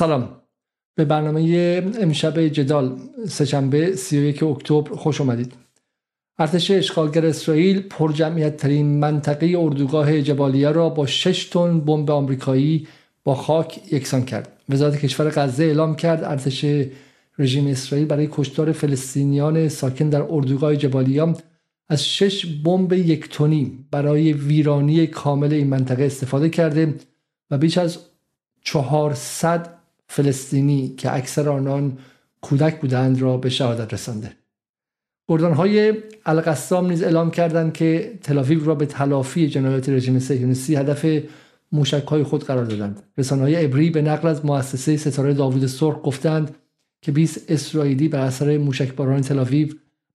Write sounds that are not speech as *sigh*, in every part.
سلام. به برنامه امشب جدال سهشنبه 31 اکتبر خوش آمدید ارتش اشغالگر اسرائیل پرجمعیت ترین منطقه اردوگاه جبالیه را با 6 تن بمب آمریکایی با خاک یکسان کرد. وزارت کشور غزه اعلام کرد ارتش رژیم اسرائیل برای کشتار فلسطینیان ساکن در اردوگاه جبالیا از شش بمب یک تنی برای ویرانی کامل این منطقه استفاده کرده و بیش از 400 فلسطینی که اکثر آنان کودک بودند را به شهادت رسانده. های القسام نیز اعلام کردند که تلافیو را به تلافی جنایات رژیم صهیونیستی هدف موشک های خود قرار دادند. رسانه های ابری به نقل از مؤسسه ستاره داوود سرخ گفتند که 20 اسرائیلی بر اثر موشکباران تلافیو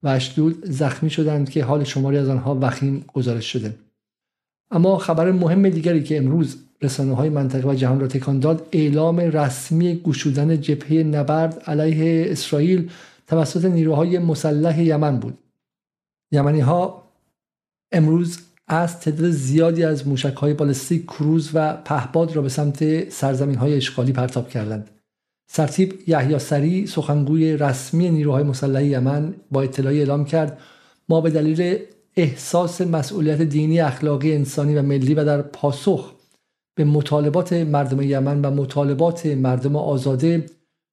و اشدود زخمی شدند که حال شماری از آنها وخیم گزارش شده. اما خبر مهم دیگری که امروز رسانه های منطقه و جهان را تکان داد. اعلام رسمی گشودن جبهه نبرد علیه اسرائیل توسط نیروهای مسلح یمن بود. یمنی ها امروز از تعداد زیادی از موشک های بالستیک کروز و پهباد را به سمت سرزمین های اشغالی پرتاب کردند. سرتیب یحیی سری سخنگوی رسمی نیروهای مسلح یمن با اطلاعی اعلام کرد ما به دلیل احساس مسئولیت دینی اخلاقی انسانی و ملی و در پاسخ به مطالبات مردم یمن و مطالبات مردم آزاده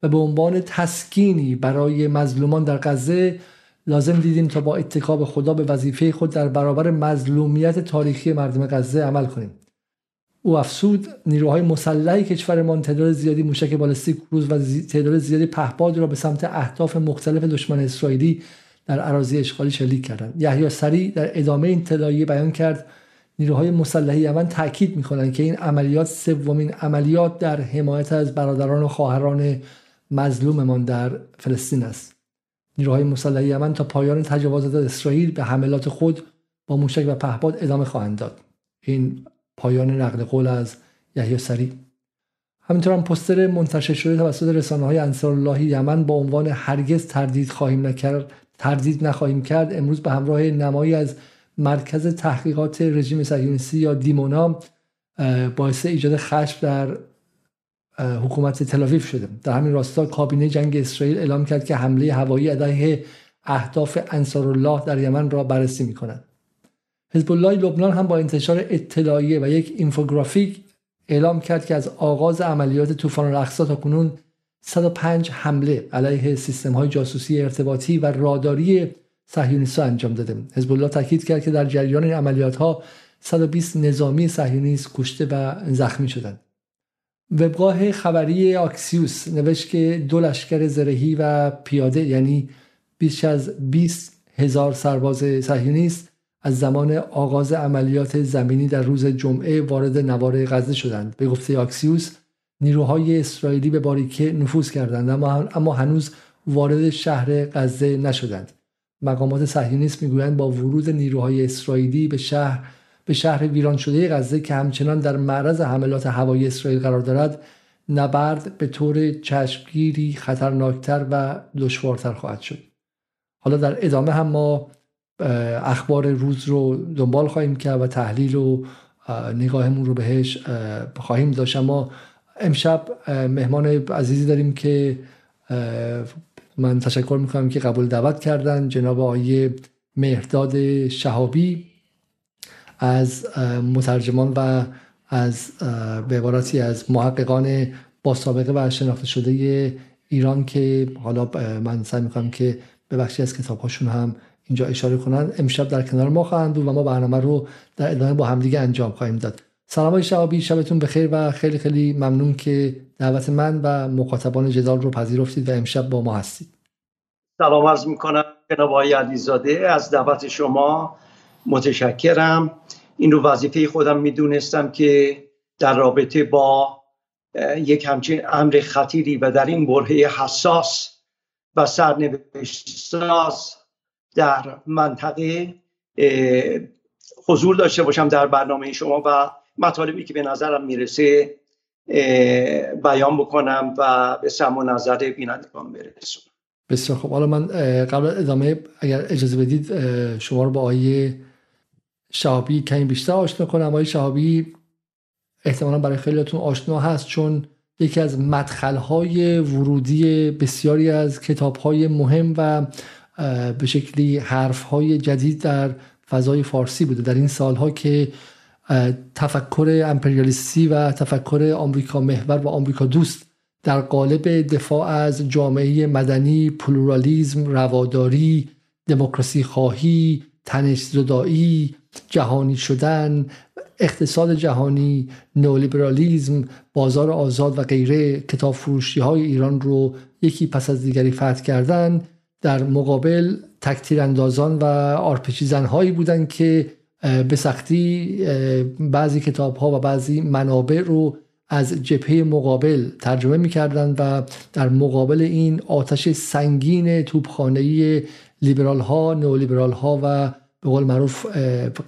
و به عنوان تسکینی برای مظلومان در غزه لازم دیدیم تا با اتکاب خدا به وظیفه خود در برابر مظلومیت تاریخی مردم غزه عمل کنیم. او افسود نیروهای مسلحی کشورمان تعداد زیادی موشک بالستیک کروز و تعداد زیادی پهپاد را به سمت اهداف مختلف دشمن اسرائیلی در اراضی اشغالی شلیک کردند. یحیی سری در ادامه این تلایه بیان کرد نیروهای مسلح یمن تاکید می‌کنند که این عملیات سومین عملیات در حمایت از برادران و خواهران مظلوممان در فلسطین است. نیروهای مسلح یمن تا پایان تجاوزات اسرائیل به حملات خود با موشک و پهپاد ادامه خواهند داد. این پایان نقل قول از یحیی سری. همینطور هم پستر منتشر شده توسط رسانه های انصار الله یمن با عنوان هرگز تردید خواهیم نکرد تردید نخواهیم کرد امروز به همراه نمایی از مرکز تحقیقات رژیم صهیونیستی یا دیمونا باعث ایجاد خشم در حکومت تلاویو شده. در همین راستا کابینه جنگ اسرائیل اعلام کرد که حمله هوایی علیه اهداف انصار الله در یمن را بررسی می کند حزب الله لبنان هم با انتشار اطلاعیه و یک اینفوگرافیک اعلام کرد که از آغاز عملیات طوفان الاقصا تا کنون 105 حمله علیه سیستم های جاسوسی ارتباطی و راداری صهیونیست‌ها انجام داده حزب الله تاکید کرد که در جریان این عملیات ها 120 نظامی صهیونیست کشته و زخمی شدند. وبگاه خبری آکسیوس نوشت که دو لشکر زرهی و پیاده یعنی بیش از 20 هزار سرباز صهیونیست از زمان آغاز عملیات زمینی در روز جمعه وارد نوار غزه شدند. به گفته آکسیوس نیروهای اسرائیلی به باریکه نفوذ کردند اما هنوز وارد شهر غزه نشدند. مقامات صهیونیست می‌گویند با ورود نیروهای اسرائیلی به شهر به شهر ویران شده غزه که همچنان در معرض حملات هوایی اسرائیل قرار دارد نبرد به طور چشمگیری خطرناکتر و دشوارتر خواهد شد. حالا در ادامه هم ما اخبار روز رو دنبال خواهیم کرد و تحلیل و نگاهمون رو بهش خواهیم داشت. اما امشب مهمان عزیزی داریم که من تشکر می‌کنم که قبول دعوت کردن. جناب آقای مهرداد شهابی از مترجمان و از به عبارتی از محققان با سابقه و شناخته شده ایران که حالا من سعی می‌کنم که به بخشی از کتابهاشون هم اینجا اشاره کنن. امشب در کنار ما خواهند و ما برنامه رو در ادامه با همدیگه انجام خواهیم داد. سلام های شعبی شبتون بخیر و خیلی خیلی ممنون که دعوت من و مخاطبان جدال رو پذیرفتید و امشب با ما هستید. سلام عرض می‌کنم جناب آقای علیزاده از دعوت شما متشکرم. این رو وظیفه خودم می‌دونستم که در رابطه با یک همچین امر خطیری و در این برهه حساس و سرنوشت در منطقه حضور داشته باشم در برنامه شما و مطالبی که به نظرم می‌رسه بیان بکنم و به سم و نظر بینندگان برسونم. بسیار خب حالا من قبل ادامه اگر اجازه بدید شما رو با آیه شهابی کمی بیشتر آشنا کنم. آیه شهابی احتمالا برای خیلیاتون آشنا هست چون یکی از مدخلهای ورودی بسیاری از کتابهای مهم و به شکلی حرفهای جدید در فضای فارسی بوده. در این سالها که تفکر امپریالیستی و تفکر آمریکا محور و آمریکا دوست در قالب دفاع از جامعه مدنی پلورالیزم رواداری دموکراسی خواهی تنش زدایی جهانی شدن اقتصاد جهانی نولیبرالیزم بازار آزاد و غیره کتاب فروشی های ایران رو یکی پس از دیگری فتح کردن. در مقابل تکتیر اندازان و آرپچی زنهایی بودند که به سختی بعضی کتاب ها و بعضی منابع رو از جبهه مقابل ترجمه می‌کردند و در مقابل این آتش سنگین توپخانه‌ای لیبرال ها نولیبرال ها و به قول معروف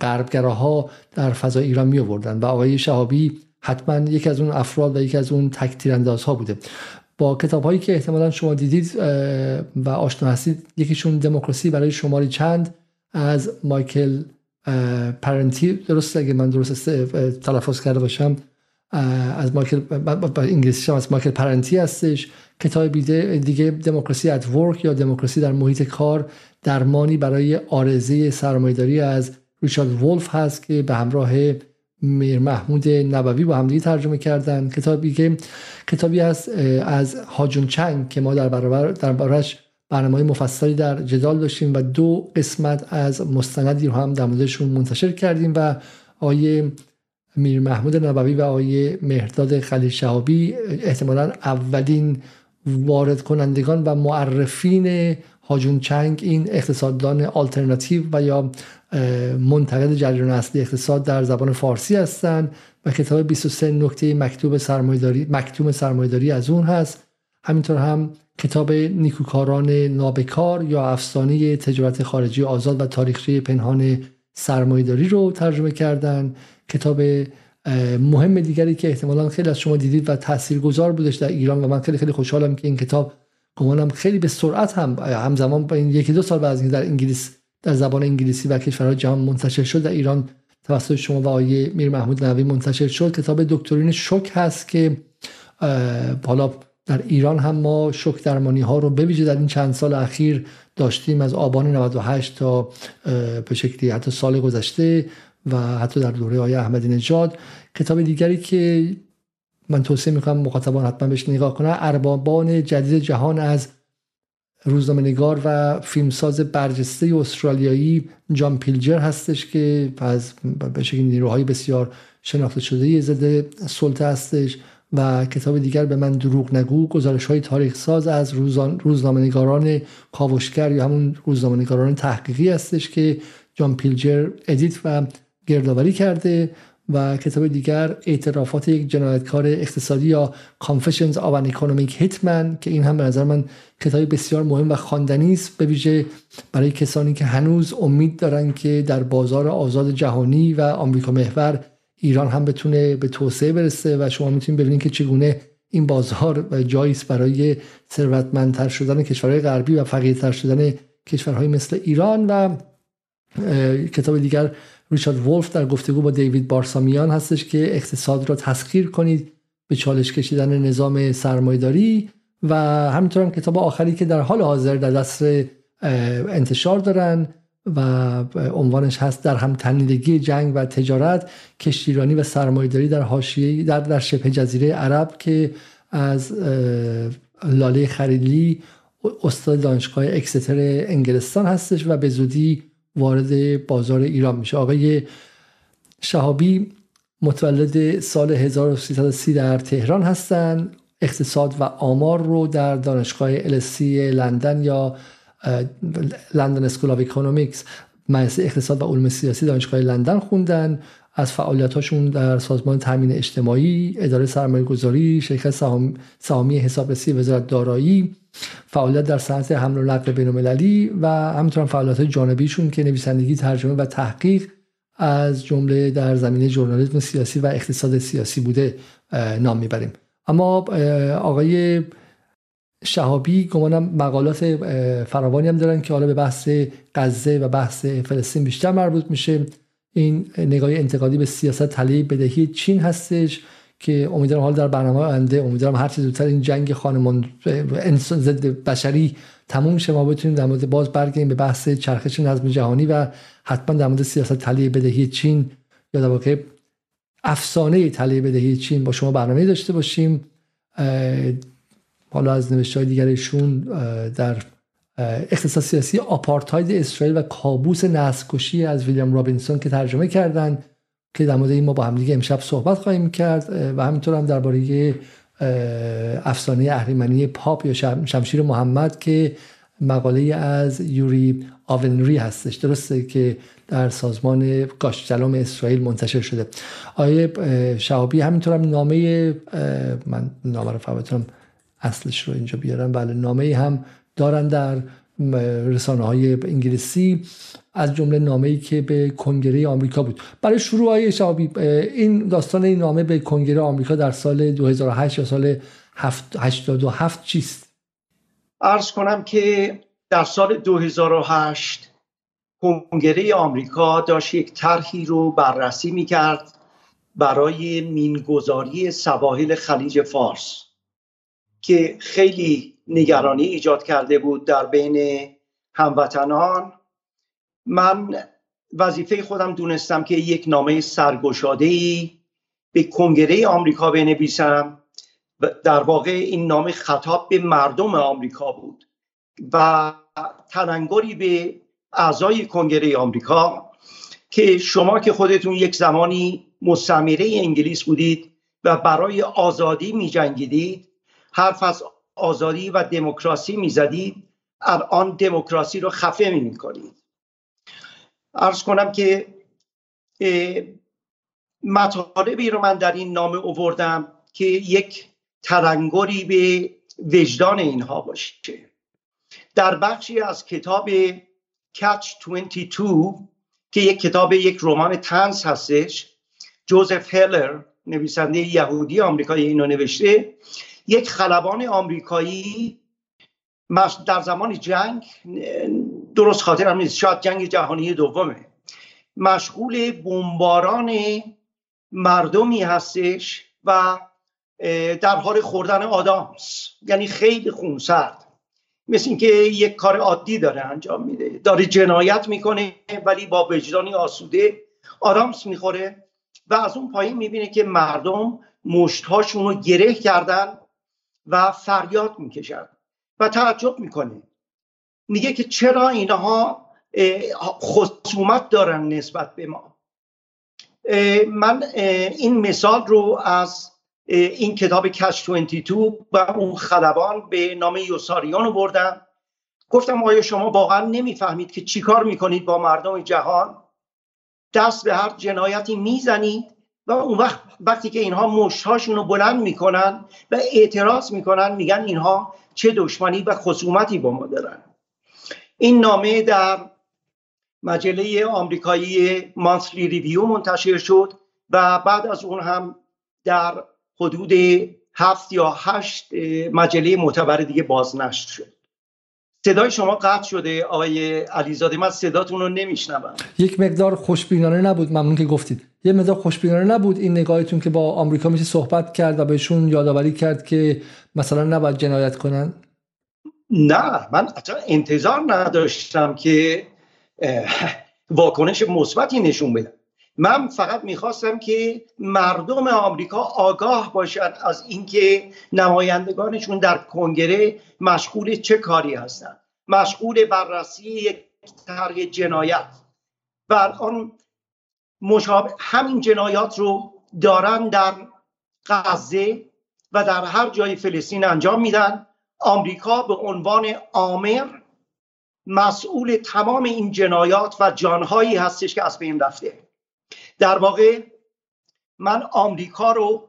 غربگراها در فضای ایران می آوردن و آقای شهابی حتما یکی از اون افراد و یکی از اون تک ها بوده. با کتاب هایی که احتمالا شما دیدید و آشنا هستید یکیشون دموکراسی برای شماری چند از مایکل پرنتی درست اگه من درست تلفظ کرده باشم از مایکل انگلیسی از مایکل پرنتی هستش. کتاب دیگه دموکراسی ات ورک یا دموکراسی در محیط کار درمانی برای آرزه سرمایداری از ریچارد ولف هست که به همراه میر محمود نبوی با همدیگه ترجمه کردن. کتابی که کتابی است از هاجون چنگ که ما در برابر در بارش برنامه مفصلی در جدال داشتیم و دو قسمت از مستندی رو هم در موردشون منتشر کردیم و آیه میر محمود نبوی و آیه مهرداد خلیل شهابی احتمالا اولین وارد کنندگان و معرفین هاجون چنگ این اقتصاددان آلترناتیو و یا منتقد جریان اصلی اقتصاد در زبان فارسی هستند و کتاب 23 نکته مکتوب سرمایداری مکتوم سرمایداری از اون هست. همینطور هم کتاب نیکوکاران نابکار یا افسانه تجارت خارجی آزاد و تاریخچه پنهان سرمایداری رو ترجمه کردن. کتاب مهم دیگری که احتمالا خیلی از شما دیدید و تاثیرگذار بودش در ایران و من خیلی خیلی خوشحالم که این کتاب گمانم خیلی به سرعت هم همزمان با این یکی دو سال بعد از در انگلیس در زبان انگلیسی و کشورهای جهان منتشر شد در ایران توسط شما و آیه میر محمود نوی منتشر شد. کتاب دکترین شک هست که حالا در ایران هم ما شک درمانی ها رو بویژه در این چند سال اخیر داشتیم از آبان 98 تا به شکلی حتی سال گذشته و حتی در دوره آیه احمدی نژاد. کتاب دیگری که من توصیه می‌کنم مخاطبان حتما بهش نگاه کنن اربابان جدید جهان از روزنامه نگار و فیلمساز برجسته استرالیایی جان پیلجر هستش که از به شکل نیروهای بسیار شناخته شده زده سلطه هستش. و کتاب دیگر به من دروغ نگو گزارش های تاریخ ساز از روزنامه نگاران کاوشگر یا همون روزنامه نگاران تحقیقی هستش که جان پیلجر ادیت و گردآوری کرده و کتاب دیگر اعترافات یک جنایتکار اقتصادی یا Confessions of an Economic Hitman که این هم به نظر من کتابی بسیار مهم و خواندنی است به ویژه برای کسانی که هنوز امید دارن که در بازار آزاد جهانی و آمریکا محور ایران هم بتونه به توسعه برسه و شما می‌تونید ببینید که چگونه این بازار جایی برای ثروتمندتر شدن کشورهای غربی و فقیرتر شدن کشورهای مثل ایران و کتاب دیگر ریچارد ولف در گفتگو با دیوید بارسامیان هستش که اقتصاد را تسخیر کنید به چالش کشیدن نظام سرمایداری و همینطور هم کتاب آخری که در حال حاضر در دست انتشار دارن و عنوانش هست در هم تنیدگی جنگ و تجارت کشتیرانی و سرمایه‌داری در حاشیه در در شبه جزیره عرب که از لاله خلیلی استاد دانشگاه اکستر انگلستان هستش و به زودی وارد بازار ایران میشه. آقای شهابی متولد سال 1330 در تهران هستند اقتصاد و آمار رو در دانشگاه LSE لندن یا London School of Economics مدرسه اقتصاد و علوم سیاسی دانشگاه لندن خوندن. از فعالیتاشون در سازمان تامین اجتماعی اداره سرمایه گذاری شرکت سهامی حسابرسی وزارت دارایی فعالیت در صنعت حمل و نقل بین و همینطور فعالیت جانبیشون که نویسندگی ترجمه و تحقیق از جمله در زمینه ژورنالیسم سیاسی و اقتصاد سیاسی بوده نام می‌بریم. اما آقای شهابی گمانم مقالات فراوانی هم دارن که حالا به بحث غزه و بحث فلسطین بیشتر مربوط میشه. این نگاه انتقادی به سیاست تله بدهی چین هستش که امیدوارم حال در برنامه آینده امیدوارم هر چه زودتر این جنگ خانمان انسان ضد بشری تموم شه ما بتونیم در مورد باز برگردیم به بحث چرخش نظم جهانی و حتما در مورد سیاست تلیه بدهی چین. یا در واقع افسانه تلیه بدهی چین با شما برنامه داشته باشیم. حالا از نوشته دیگرشون در اختصاص سیاسی آپارتاید اسرائیل و کابوس نسل از ویلیام رابینسون که ترجمه کردن که در مورد این ما با هم دیگه امشب صحبت خواهیم کرد. و همینطور هم درباره افسانه اهریمنی پاپ یا شمشیر محمد که مقاله از یوری آونری هستش. درسته که در سازمان گاشتلام اسرائیل منتشر شده. آیه شهابی همینطور هم نامه من نامه رو اصلش رو اینجا بیارم بله نامه هم دارن در رسانه های انگلیسی. از جمله نامه ای که به کنگره آمریکا بود. برای شروع های این داستان این نامه به کنگره آمریکا در سال 2008 یا سال 87 چیست؟ ارز کنم که در سال 2008 کنگره آمریکا داشت یک طرحی رو بررسی می کرد برای مینگذاری سواحل خلیج فارس. که خیلی نگرانی ایجاد کرده بود در بین هموطنان. من وظیفه خودم دونستم که یک نامه سرگشاده ای به کنگره آمریکا بنویسم. در واقع این نامه خطاب به مردم آمریکا بود و تننگری به اعضای کنگره آمریکا که شما که خودتون یک زمانی مستعمره انگلیس بودید و برای آزادی می جنگیدید حرف از آزادی و دموکراسی می زدید الان دموکراسی رو خفه می کنید ارز کنم که مطالبی رو من در این نامه اووردم که یک ترنگری به وجدان اینها باشه. در بخشی از کتاب Catch 22 که یک کتاب یک رمان تنس هستش جوزف هلر نویسنده یهودی آمریکایی اینو نوشته. یک خلبان آمریکایی در زمان جنگ درست خاطرم نیست شاید جنگ جهانی دومه. مشغول بمباران مردمی هستش و در حال خوردن آدامس. یعنی خیلی خونسرد. مثل اینکه یک کار عادی داره انجام میده. داره جنایت می‌کنه ولی با وجدانی آسوده آدامس می‌خوره و از اون پایین می‌بینه که مردم مشتهاشون رو گره کردن و فریاد می‌کشن و تعجب می‌کنه. میگه که چرا اینها خصومت دارن نسبت به ما؟ من این مثال رو از این کتاب کش 22 و اون خلبان به نام یوساریان رو بردم. گفتم آیا شما واقعا نمی‌فهمید که چیکار می‌کنید با مردم جهان؟ دست به هر جنایتی می‌زنید و اون وقت وقتی که اینها مشتهاشون رو بلند می‌کنن و اعتراض می‌کنن میگن اینها چه دشمنی و خصومتی با ما دارن. این نامه در مجله آمریکایی مانسلی ریویو منتشر شد و بعد از اون هم در حدود هفت یا هشت مجله معتبر دیگه بازنشر شد. صدای شما قطع شده آقای علیزاده من صداتون رو نمیشنوم. یک مقدار خوشبینانه نبود ممنون که گفتید. یه مقدار خوشبینانه نبود این نگاهتون که با آمریکا میشه صحبت کرد و بهشون یادآوری کرد که مثلا نباید جنایت کنن؟ نه من انتظار نداشتم که واکنش مثبتی نشون بدم من فقط می‌خواستم که مردم آمریکا آگاه باشد از اینکه نمایندگانشون در کنگره مشغول چه کاری هستند مشغول بررسی یک طرح جنایت. و آن مشابه همین جنایات رو دارن در غزه و در هر جای فلسطین انجام میدن. آمریکا به عنوان آمر مسئول تمام این جنایات و جانهایی هستش که از بین رفته. در واقع من آمریکا رو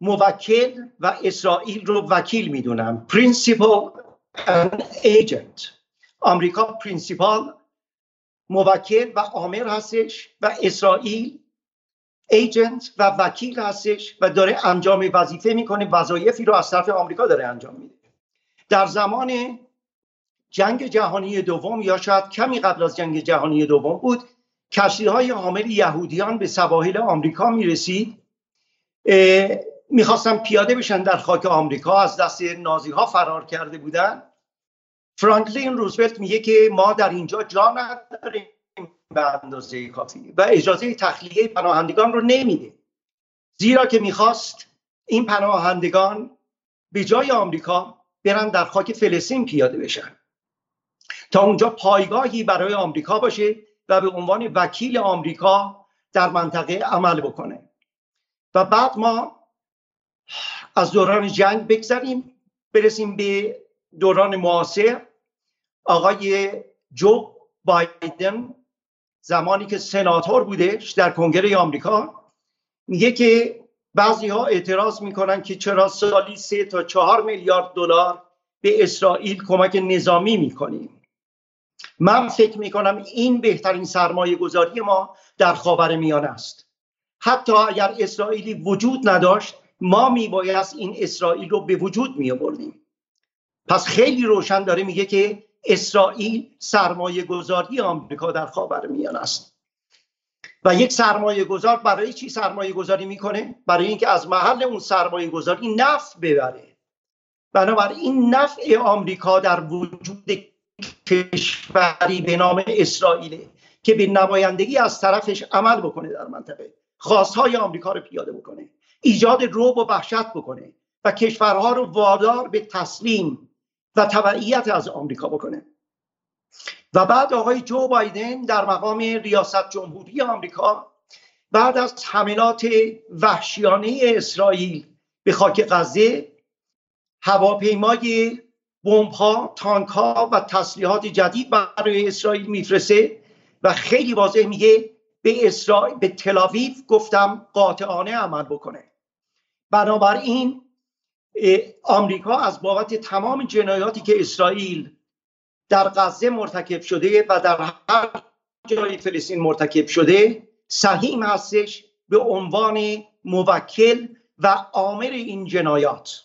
موکل و اسرائیل رو وکیل می‌دونم. principal agent آمریکا principal موکل و آمر هستش و اسرائیل ایجنت و وکیل هستش و داره انجام وظیفه می‌کنه وظایفی رو از طرف آمریکا داره انجام میده. در زمان جنگ جهانی دوم یا شاید کمی قبل از جنگ جهانی دوم بود کشتی های حامل یهودیان به سواحل آمریکا می رسید می‌خواستن پیاده بشن در خاک آمریکا از دست نازی ها فرار کرده بودن. فرانکلین روزولت میگه که ما در اینجا جا نداریم به اندازه کافی و اجازه تخلیه پناهندگان رو نمیده. زیرا که می‌خواست این پناهندگان به جای آمریکا برن در خاک فلسطین پیاده بشن. تا اونجا پایگاهی برای آمریکا باشه. و به عنوان وکیل آمریکا در منطقه عمل بکنه. و بعد ما از دوران جنگ بگذریم برسیم به دوران معاصر. آقای جو بایدن زمانی که سناتور بودش در کنگره آمریکا میگه که بعضی ها اعتراض می‌کنن که چرا سالی سه تا چهار میلیارد دلار به اسرائیل کمک نظامی می‌کنیم. من فکر می‌کنم این بهترین سرمایه گذاری ما در خاور میان است. حتی اگر اسرائیلی وجود نداشت ما میبایست این اسرائیل رو به وجود می پس خیلی روشن داره میگه که اسرائیل سرمایه گذاری آمریکا در خاور میان است. و یک سرمایه گذار برای چی سرمایه گذاری می‌کنه؟ برای اینکه از محل اون سرمایه گذاری نفت ببره. بنابراین نفع آمریکا در وجود کشوری به نام اسرائیل که به نمایندگی از طرفش عمل بکنه در منطقه خواستهای آمریکا رو پیاده بکنه ایجاد روب و وحشت بکنه و کشورها رو وادار به تسلیم و تبعیت از آمریکا بکنه. و بعد آقای جو بایدن در مقام ریاست جمهوری آمریکا بعد از حملات وحشیانه اسرائیل به خاک غزه هواپیمای بمب ها تانک ها و تسلیحات جدید برای اسرائیل میفرسته و خیلی واضح میگه به اسرائیل به تلاویف گفتم قاطعانه عمل بکنه. بنابراین آمریکا از بابت تمام جنایاتی که اسرائیل در غزه مرتکب شده و در هر جای فلسطین مرتکب شده سهیم هستش به عنوان موکل و عامر این جنایات.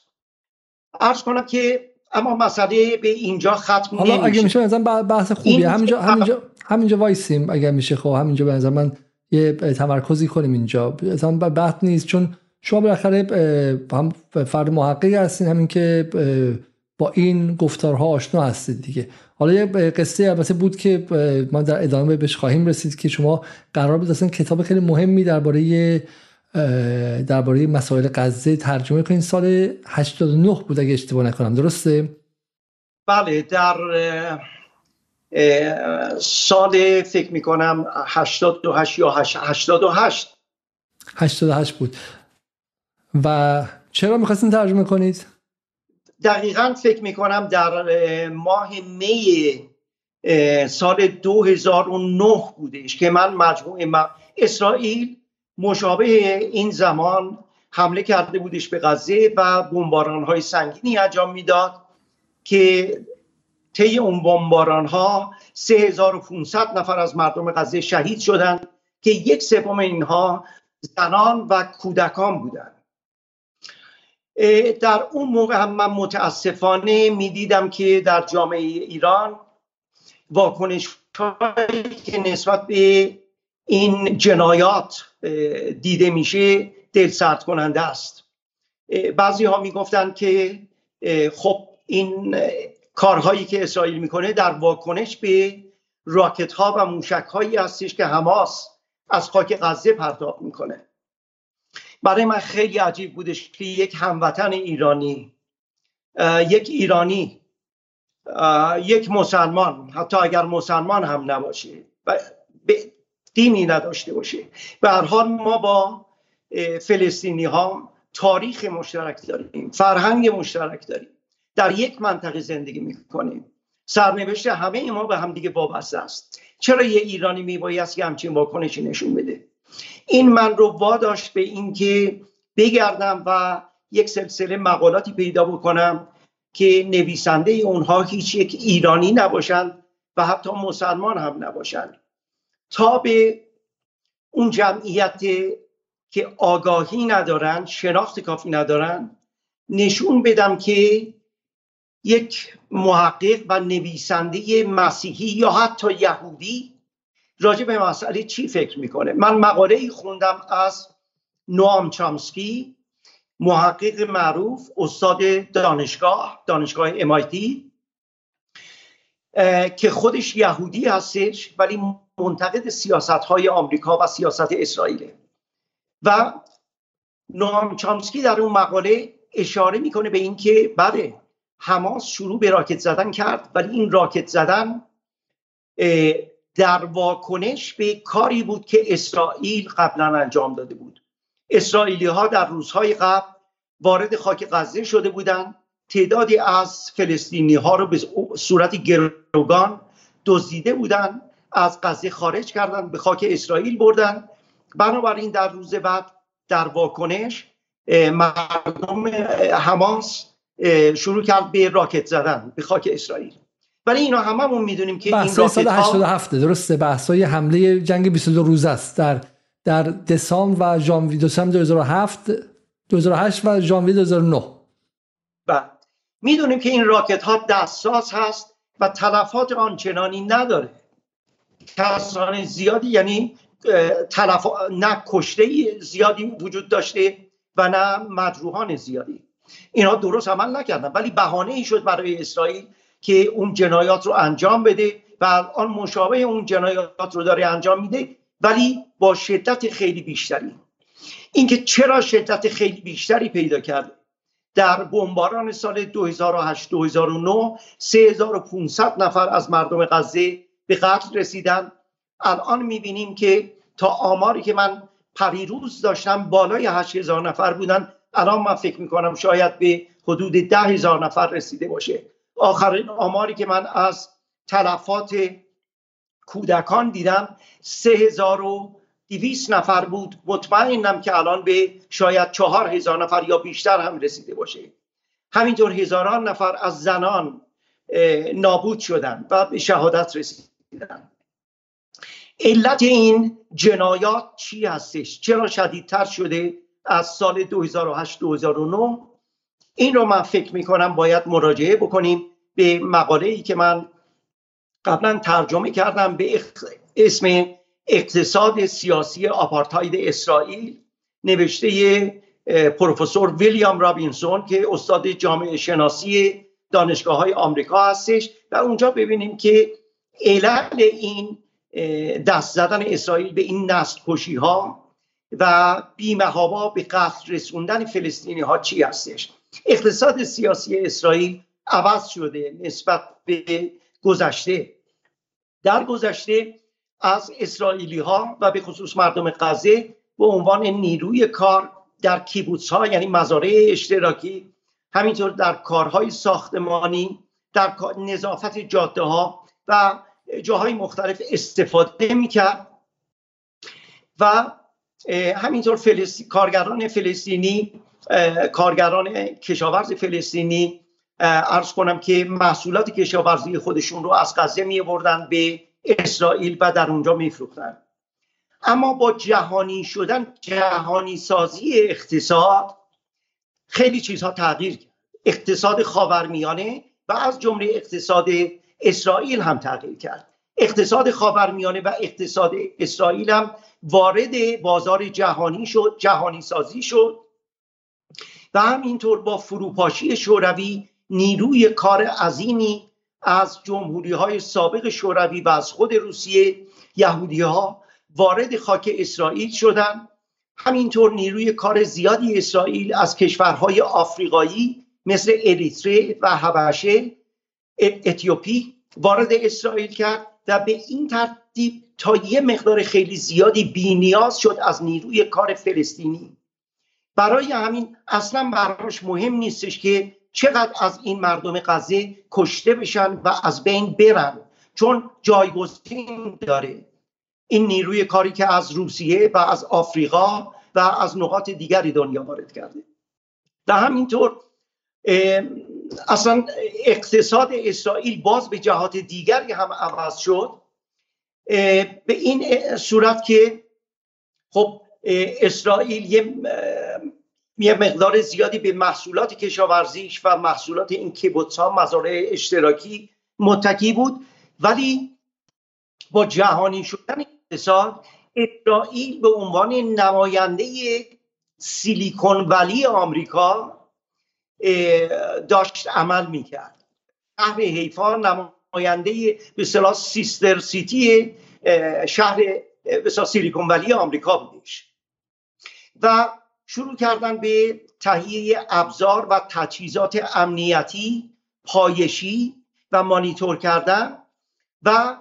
ارز کنم که اما مسئله به اینجا ختم حالا اگه میشه مثلا بحث خوبیه. همینجا همینجا همینجا وایسیم اگر میشه. خب همینجا به من یه تمرکزی کنیم اینجا. مثلا بحث نیست چون شما بالاخره هم فرد محققی هستین. همین که با این گفتارها آشنا هستید دیگه. حالا یه قصه البته بود که ما در ادامه بهش خواهیم رسید که شما قرار بود اصلا کتاب خیلی مهمی درباره درباره مسائل غزه ترجمه کنین. سال 89 بود اگه اشتباه نکنم. درسته؟ بله در سال فکر می‌کنم 88 یا 88 88 بود. و چرا می‌خواستین ترجمه کنید؟ دقیقا فکر می‌کنم در ماه می سال 2009 بودش که من مجموعه اسرائیل مشابه این زمان حمله کرده بودش به غزه و بمباران های سنگینی انجام می‌داد که طی اون بمباران ها 3500 نفر از مردم غزه شهید شدند که یک سوم اینها زنان و کودکان بودند. در اون موقع هم من متاسفانه می‌دیدم که در جامعه ایران واکنش که نسبت به این جنایات دیده میشه دل سرد کننده است. بعضی ها می‌گفتن که خب این کارهایی که اسرائیل می‌کنه در واکنش به راکت ها و موشک هایی هستش که حماس از خاک غزه پرتاب می‌کنه. برای من خیلی عجیب بودش که یک هموطن ایرانی یک ایرانی یک مسلمان حتی اگر مسلمان هم نباشه و دینی نداشته باشه. به هر حال ما با فلسطینی ها تاریخ مشترک داریم فرهنگ مشترک داریم. در یک منطقه زندگی می‌کنیم. سرنوشت همه ما به هم دیگه وابسته است. چرا یه ایرانی میبایست که همچین واکنشی نشون بده؟ این من رو واداشت به اینکه بگردم و یک سلسله مقالاتی پیدا بکنم که نویسنده اونها هیچ یک ایرانی نباشند و حتی مسلمان هم نباشند. تا به اون جمعیت که آگاهی ندارن شناخت کافی ندارن نشون بدم که یک محقق و نویسنده مسیحی یا حتی یهودی راجع به مسئله چی فکر می‌کنه؟ من مقاله ای خوندم از نوام چامسکی محقق معروف استاد دانشگاه دانشگاه MIT که خودش یهودی هستش ولی منتقد سیاست های آمریکا و سیاست اسرائیل و نوام چامسکی در اون مقاله اشاره می‌کنه به اینکه بله حماس شروع به راکت زدن کرد ولی این راکت زدن در واکنش به کاری بود که اسرائیل قبلا انجام داده بود. اسرائیلی ها در روزهای قبل وارد خاک غزه شده بودند. تعدادی از فلسطینی ها رو به صورت گروگان دزدیده بودند از غزه خارج کردن به خاک اسرائیل بردن. بنابراین در روز بعد در واکنش مردم حماس شروع کرد به راکت زدن به خاک اسرائیل. ولی اینا هممون می‌دونیم که این راکت سال 87 درسته؟ بحثای حمله جنگ 22 روز است. در در دسامبر و ژانویه دسامبر 2007 2008 و ژانویه 2009 بله می‌دونیم که این راکت ها دستساز هست و تلفات آنچنانی نداره. کسان زیادی یعنی تلف... نه کشته زیادی وجود داشته و نه مجروحان زیادی. اینها درست عمل نکردن ولی بهانه ای شد برای اسرائیل که اون جنایات رو انجام بده و الان مشابه اون جنایات رو داره انجام میده ولی با شدت خیلی بیشتری. اینکه چرا شدت خیلی بیشتری پیدا کرد؟ در بمباران سال 2008 2009 3500 نفر از مردم غزه به قتل رسیدن. الان می‌بینیم که تا آماری که من پریروز داشتم بالای 8000 نفر بودن. الان من فکر می‌کنم شاید به حدود ده هزار نفر رسیده باشه. آخرین آماری که من از تلفات کودکان دیدم سه هزار و دویست نفر بود. مطمئنم که الان به شاید چهار هزار نفر یا بیشتر هم رسیده باشه. همینطور هزاران نفر از زنان نابود شدن و به شهادت رسیدن. علت این جنایات چی هستش؟ چرا شدیدتر شده از سال 2008-2009 این رو من فکر می‌کنم باید مراجعه بکنیم به مقاله ای که من قبلا ترجمه کردم به اسم اقتصاد سیاسی آپارتاید اسرائیل نوشته پروفسور ویلیام رابینسون که استاد جامعه شناسی دانشگاه های آمریکا هستش و اونجا ببینیم که علل این دست زدن اسرائیل به این نسل کشی ها و بیمهابا به قتل رسوندن فلسطینی ها چی هستش؟ اقتصاد سیاسی اسرائیل عوض شده نسبت به گذشته. در گذشته از اسرائیلی ها و به خصوص مردم غزه به عنوان نیروی کار در کیبوتس ها یعنی مزارع اشتراکی همینطور در کارهای ساختمانی در نظافت جاده ها و جاهای مختلف استفاده می‌کرد. و همینطور فلسطین، کارگران فلسطینی کارگران کشاورز فلسطینی ارز کنم که محصولات کشاورزی خودشون رو از غزه می به اسرائیل و در اونجا میفروختن. اما با جهانی شدن جهانی سازی اقتصاد خیلی چیزها تغییر کرد. اقتصاد خاورمیانه و از جمله اقتصاد اسرائیل هم تغییر کرد. اقتصاد خاورمیانه و اقتصاد اسرائیل هم وارد بازار جهانی شد جهانی سازی شد و همینطور با فروپاشی شوروی نیروی کار عظیمی از جمهوری های سابق شوروی و از خود روسیه یهودی ها وارد خاک اسرائیل شدند. همینطور نیروی کار زیادی اسرائیل از کشورهای آفریقایی مثل اریتره و حبشه اتیوپی وارد اسرائیل کرد و به این ترتیب تا یه مقدار خیلی زیادی بینیاز شد از نیروی کار فلسطینی. برای همین اصلا براش مهم نیستش که چقدر از این مردم غزه کشته بشن و از بین برن؟ چون جایگزین داره. این نیروی کاری که از روسیه و از آفریقا و از نقاط دیگری دنیا وارد کرده. و همینطور اصلا اقتصاد اسرائیل باز به جهات دیگری هم عوض شد. به این صورت که خب اسرائیل یه یه مقدار زیادی به محصولات کشاورزیش و محصولات این کیبوتس ها مزارع اشتراکی متکی بود. ولی با جهانی شدن اقتصاد اسرائیل به عنوان نماینده سیلیکون ولی آمریکا داشت عمل می‌کرد. شهر حیفا نماینده به صلاح سیستر سیتی شهر سیلیکون ولی آمریکا بودش. و شروع کردن به تهیه ابزار و تجهیزات امنیتی پایشی و مانیتور کردن و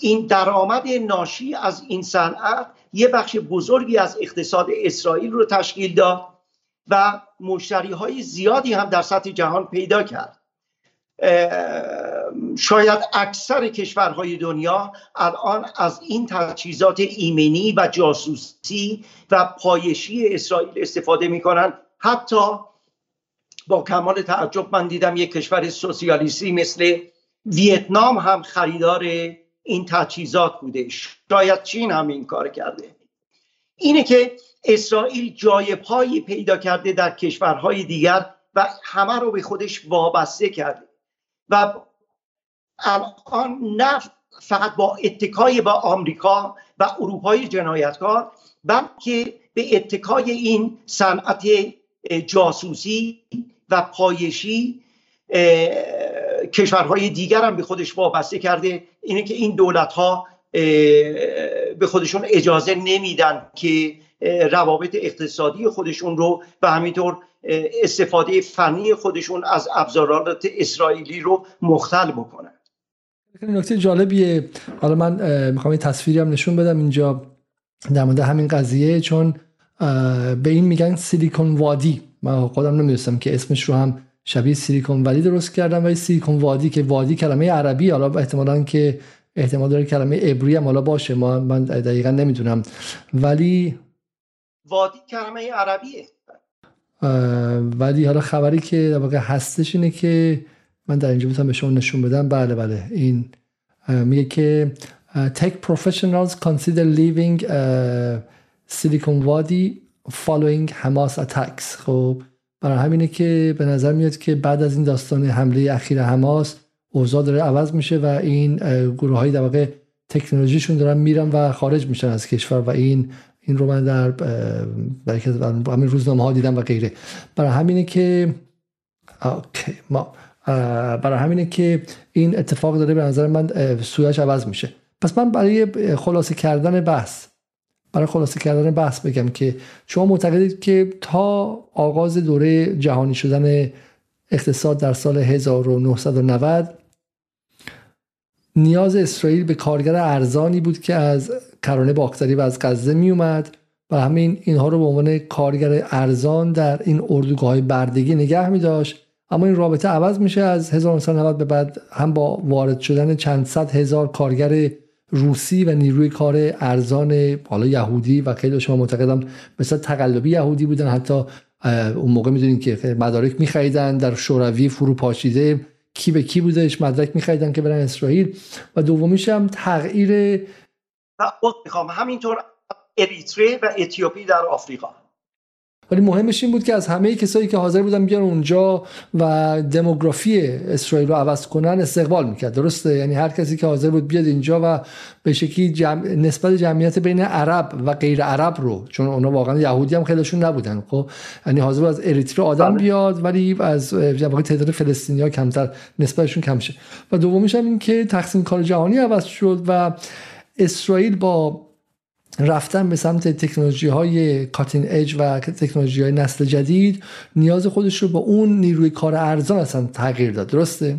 این درآمد ناشی از این صنعت یه بخش بزرگی از اقتصاد اسرائیل رو تشکیل داد و مشتری های زیادی هم در سطح جهان پیدا کرد. شاید اکثر کشورهای دنیا الان از این تجهیزات ایمنی و جاسوسی و پایشی اسرائیل استفاده می‌کنن. حتی با کمال تعجب من دیدم یک کشور سوسیالیستی مثل ویتنام هم خریدار این تجهیزات بوده. شاید چین هم این کار کرده. اینه که اسرائیل جای پایی پیدا کرده در کشورهای دیگر و همه رو به خودش وابسته کرده و الان نه فقط با اتکای با آمریکا و اروپای جنایتکار بلکه به اتکای این صنعت جاسوسی و پایشی کشورهای دیگر هم به خودش وابسته کرده. اینه که این دولت ها به خودشون اجازه نمیدن که روابط اقتصادی خودشون رو و همینطور استفاده فنی خودشون از ابزارات اسرائیلی رو مختل بکنن. نکته جالبیه. حالا من می‌خوام یه تصویری هم نشون بدم اینجا در مورد همین قضیه چون به این میگن سیلیکون وادی. من خودم نمی‌دونستم که اسمش رو هم شبیه سیلیکون وادی درست کردم ولی سیلیکون وادی که وادی کلمه عربی حالا احتمالا که احتمال داره کلمه عبری هم حالا باشه ما من دقیقا نمی‌دونم. ولی وادی کلمه عربیه. ولی حالا خبری که در واقع هستش اینه که من در اینجا بتونم به شما نشون بدم. بله بله. این میگه که tech professionals consider leaving Silicon Valley following Hamas attacks. خب برای همینه که به نظر میاد که بعد از این داستان حمله اخیر حماس اوضاع داره عوض میشه و این گروه های در واقع تکنولوژیشون دارن میرن و خارج میشن از کشور و این این رو من در برای همین روزنامه ها دیدم و غیره. برای همینه که اوکی ما برای همینه که این اتفاق داره به نظر من سویش عوض میشه. پس من برای خلاصه کردن بحث برای خلاصه کردن بحث بگم که شما معتقدید که تا آغاز دوره جهانی شدن اقتصاد در سال 1990 نیاز اسرائیل به کارگر ارزانی بود که از کرانه باکتری و از غزه می اومد و همین اینها رو به عنوان کارگر ارزان در این اردوگاه بردگی نگه می داشت. اما این رابطه عوض میشه. از 1990 به بعد هم با وارد شدن چند صد هزار کارگر روسی و نیروی کار ارزان حالا یهودی و خیلی شما معتقدم مثلا تقلبی یهودی بودن. حتی اون موقع می‌دونین که مدارک میخریدن در شوروی فرو پاشیده. کی به کی بودش؟ مدرک میخریدن که برن اسرائیل. و دومیش هم تغییر می‌خوام همینطور اریتره و اتیوپی در آفریقا. ولی مهمش این بود که از همه کسایی که حاضر بودن بیان اونجا و دموگرافی اسرائیل رو عوض کنن استقبال می‌کرد. درسته؟ یعنی هر کسی که حاضر بود بیاد اینجا و به شکلی جمع... نسبت جمعیت بین عرب و غیر عرب رو چون اونا واقعا یهودی هم خیلیشون نبودن. خب یعنی حاضر بود از اریتره آدم بله. بیاد ولی از واقع تعداد فلسطینیا کمتر نسبتشون کم شه. و دومیش هم این که تقسیم کار جهانی عوض شد و اسرائیل با رفتن به سمت تکنولوژی های کاتین اج و تکنولوژی های نسل جدید نیاز خودش رو با اون نیروی کار ارزان اصلا تغییر داد. درسته؟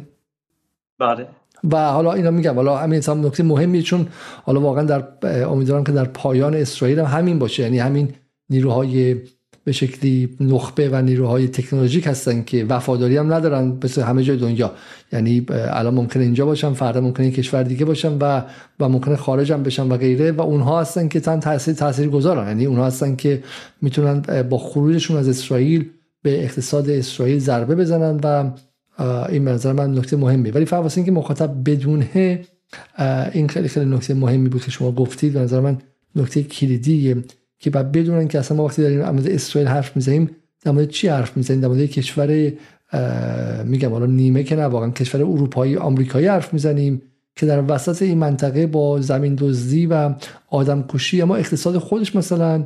بله. و حالا اینا میگم حالا همین نکته مهمی چون حالا واقعا در امیدوارم که در پایان اسرائیل هم همین باشه. یعنی همین نیروهای به شکلی نخبه و نیروهای تکنولوژیک هستن که وفاداری هم ندارن مثل همه جای دنیا. یعنی الان ممکنه اینجا باشن فردا ممکنه کشور دیگه باشن و و ممکنه خارج هم بشن و غیره و اونها هستن که تن تاثیر تاثیر گذارن یعنی اونها هستن که می‌تونن با خروجشون از اسرائیل به اقتصاد اسرائیل ضربه بزنن و این منظر من نکته مهمی ولی فقط اینکه مخاطب بدونه این خیلی خیلی نکته مهمی بود که شما گفتید. به نظر من نکته کلیدیه. که بعد بدونن که اصلا ما وقتی داریم در مورد اسرائیل حرف می‌زنیم در مورد چی حرف می‌زنیم؟ در مورد کشور میگم حالا نیمه که نه واقعا کشور اروپایی آمریکایی حرف می‌زنیم که در وسط این منطقه با زمین دزدی و آدم کشی اما اقتصاد خودش مثلا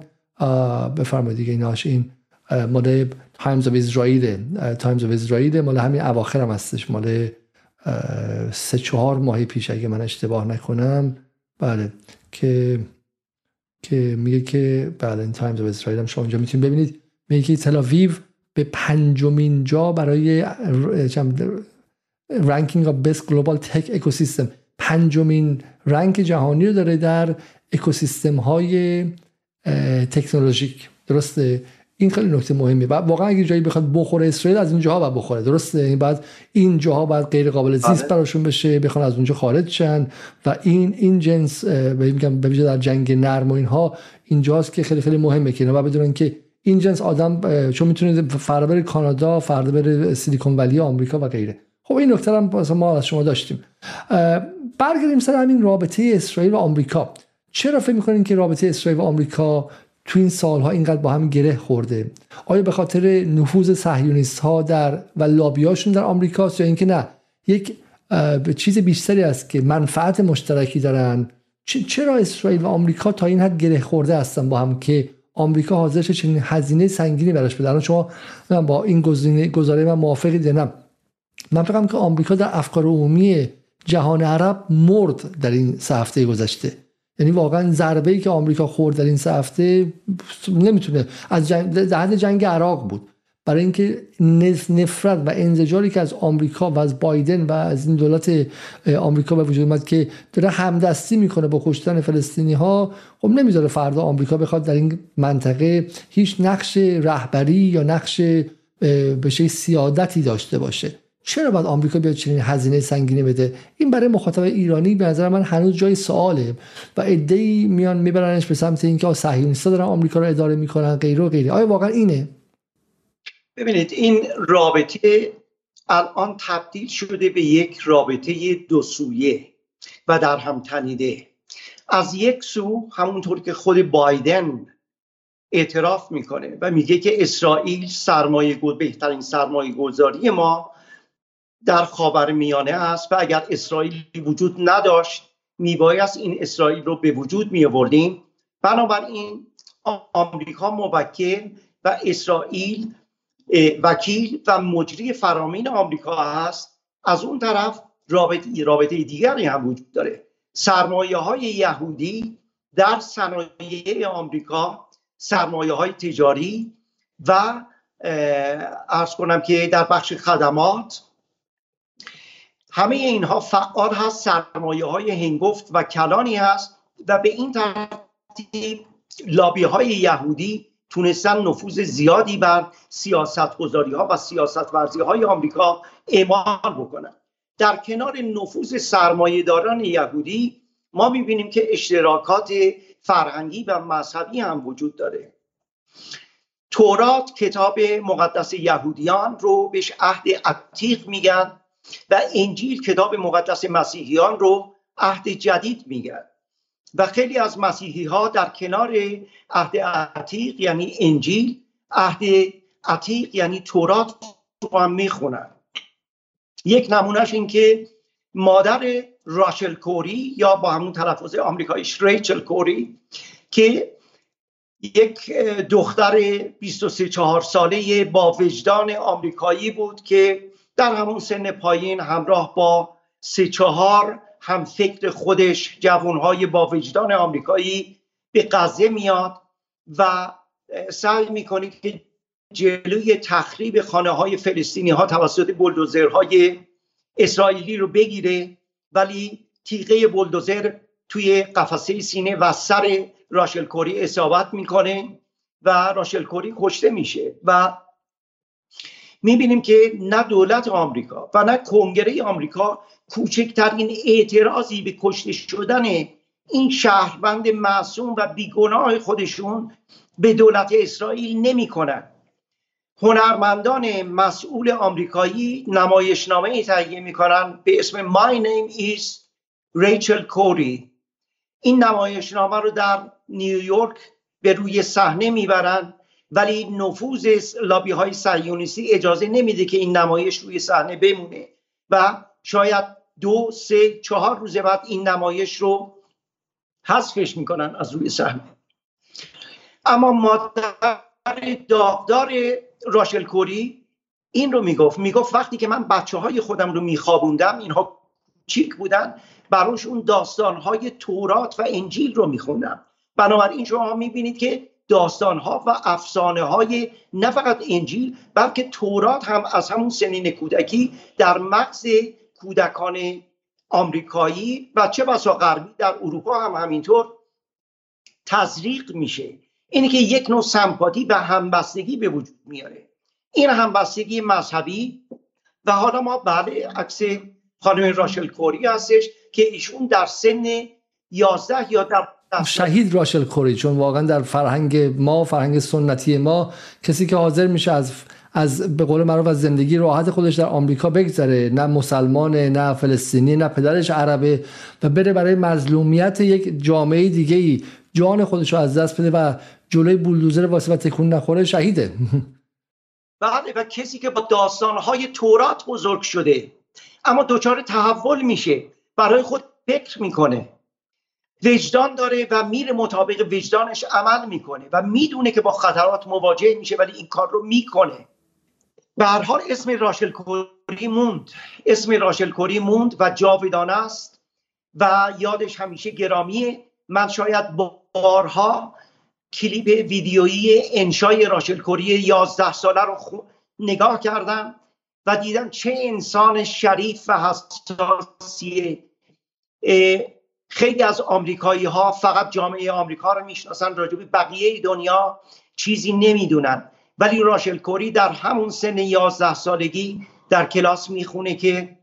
بفرمایید دیگه ایناش این مال Times of Israel Times of Israel مال همین اواخر هم هستش مال سه چهار ماه پیش اگه من اشتباه نکنم. بله که که میگه که این Times of Israel هم شما اونجا می‌تونید ببینید. میگه که تل‌آویو به پنجمین جا برای ranking of best global tech ecosystem پنجمین rank جهانی رو داره در اکوسیستم های تکنولوژیک درسته؟ این خیلی نکته مهمی و واقعا اگه جایی بخواد بخوره اسرائیل از اینجاها باید بخوره. درسته؟ این بعد این جاها باید غیر قابل زیست بله. براشون بشه بخوان از اونجا خارج شن. و این این جنس میگم به در جنگ نرم و اینها اینجاست که خیلی خیلی مهمه که و بدونن که این جنس آدم چون می‌تونه فردا بره کانادا فردا بره سیلیکون ولی آمریکا و غیره. خب این نکته هم ما از شما داشتیم. برگردیم سر همین رابطه اسرائیل و آمریکا. چرا فکر می‌کنین که رابطه اسرائیل و آمریکا تو این سالها اینقدر با هم گره خورده. آیا به خاطر نفوذ صهیونیست ها در و لابیاشون در آمریکاست یا اینکه نه؟ یک چیز بیشتری است که منفعت مشترکی دارن. چرا اسرائیل و آمریکا تا این حد گره خورده هستن با هم که آمریکا حاضر چنین هزینه سنگینی براش بده؟ شما من با این گزاره من موافقی نه؟ من فکرم که آمریکا در افکار عمومی جهان عرب مرد در این سه هفته گذشته. یعنی واقعا ضربه ای که آمریکا خورد در این سه هفته نمی‌تونه. از جنگ در جنگ عراق بود. برای اینکه نفرت و انزجاری که از آمریکا و از بایدن و از این دولت آمریکا به وجود اومد که داره همدستی می‌کنه با کشتن فلسطینی ها خب نمی‌ذاره فردا آمریکا بخواد در این منطقه هیچ نقش رهبری یا نقش به سیادتی داشته باشه. چرا باید آمریکا بیاد چنین هزینه سنگینی بده؟ این برای مخاطب ایرانی به نظر من هنوز جای سواله و ای میان میبرنش به سمت اینکه صهیونیست‌ها دارن آمریکا رو اداره می‌کنن غیره و غیره. آیا واقعا اینه؟ ببینید این رابطه الان تبدیل شده به یک رابطه دو سویه و در هم تنیده. از یک سو همونطور که خود بایدن اعتراف می‌کنه و میگه که اسرائیل سرمایه بهترین سرمایه گذاری ما در خاور میانه است و اگر اسرائیل وجود نداشت میبایست این اسرائیل رو به وجود می آوردیم بنابراین آمریکا موکل و اسرائیل وکیل و مجری فرامین آمریکا هست از اون طرف رابطه, رابطه دیگری هم وجود داره. سرمایه های یهودی در صنایع آمریکا سرمایه های تجاری و ارز کنم که در بخش خدمات همه اینها فعال هست سرمایه های هنگفت و کلانی هست و به این ترتیب لابی های یهودی تونستن نفوذ زیادی بر سیاست گذاری ها و سیاست ورزی های آمریکا اعمال بکنن. در کنار نفوذ سرمایه داران یهودی ما می‌بینیم که اشتراکات فرهنگی و مذهبی هم وجود داره. تورات کتاب مقدس یهودیان رو بهش عهد عتیق میگن. و انجیل کتاب مقدس مسیحیان رو عهد جدید میگن و خیلی از مسیحی ها در کنار عهد عتیق یعنی انجیل عهد عتیق یعنی تورات رو هم می‌خونن. یک نمونهش این که مادر راشل کوری یا با همون تلفظ آمریکاییش ریچل کوری که یک دختر 23 4 ساله با وجدان آمریکایی بود که در همون سن پایین همراه با سه چهار هم فکر خودش جوانهای با وجدان آمریکایی به غزه میاد و سعی می‌کنه که جلوی تخریب خانه های فلسطینی ها توسط بلدوزرهای اسرائیلی رو بگیره ولی تیغه بلدوزر توی قفسه سینه و سر راشل کوری اصابت می‌کنه و راشل کوری کشته میشه و می‌بینیم که نه دولت آمریکا و نه کنگره آمریکا کوچکترین اعتراضی به کشته شدن این شهروند معصوم و بیگناه خودشون به دولت اسرائیل نمی هنرمندان مسئول آمریکایی نمایشنامه ای تهیه می‌کنن به اسم My name is Rachel Corey. این نمایشنامه رو در نیویورک به روی صحنه می‌برند ولی نفوذ لابی های سیونیستی اجازه نمیده که این نمایش روی صحنه بمونه و شاید دو سه چهار روز بعد این نمایش رو حذفش می‌کنن از روی صحنه. اما مادر داغدار راشل کوری این رو می‌گفت. می‌گفت وقتی که من بچه های خودم رو میخوابوندم اینها چیک بودن براش اون داستان های تورات و انجیل رو میخوندم. بنابراین شما می‌بینید که داستان ها و افسانه های نه فقط انجیل بلکه تورات هم از همون سنین کودکی در مغز کودکان آمریکایی و چه بسا غربی در اروپا هم همینطور تزریق میشه. اینه که یک نوع سمپاتی و همبستگی به وجود میاره. این همبستگی مذهبی و حالا ما بله عکس خانم راشل کوری هستش که ایشون در سن 11 یا در شهید راشل کوری چون واقعا در فرهنگ ما فرهنگ سنتی ما کسی که حاضر میشه از از به قول معروف از زندگی راحت خودش در آمریکا بگذره. نه مسلمان نه فلسطینی نه پدرش عربه و بره برای مظلومیت یک جامعه دیگه ای جان خودش رو از دست بده و جلوی بولدوزر واسه و تکون نخوره شهیده. *laughs* بله و کسی که با داستانهای تورات بزرگ شده اما دچار تحول میشه برای خود فکر می‌کنه. وجدان داره و میره مطابق وجدانش عمل می‌کنه و می‌دونه که با خطرات مواجه میشه ولی این کار رو می‌کنه. به هر حال اسم راشل کوری موند. اسم راشل کوری موند و جاودانه است و یادش همیشه گرامیه. من شاید بارها کلیپ ویدیویی انشای راشل کوری 11 ساله رو نگاه کردم و دیدم چه انسان شریف و حساسیه. خیلی از آمریکایی ها فقط جامعه آمریکا رو می‌شناسن راجع به بقیه دنیا چیزی نمی‌دونن. ولی راشل کوری در همون سن 11 سالگی در کلاس می‌خونه که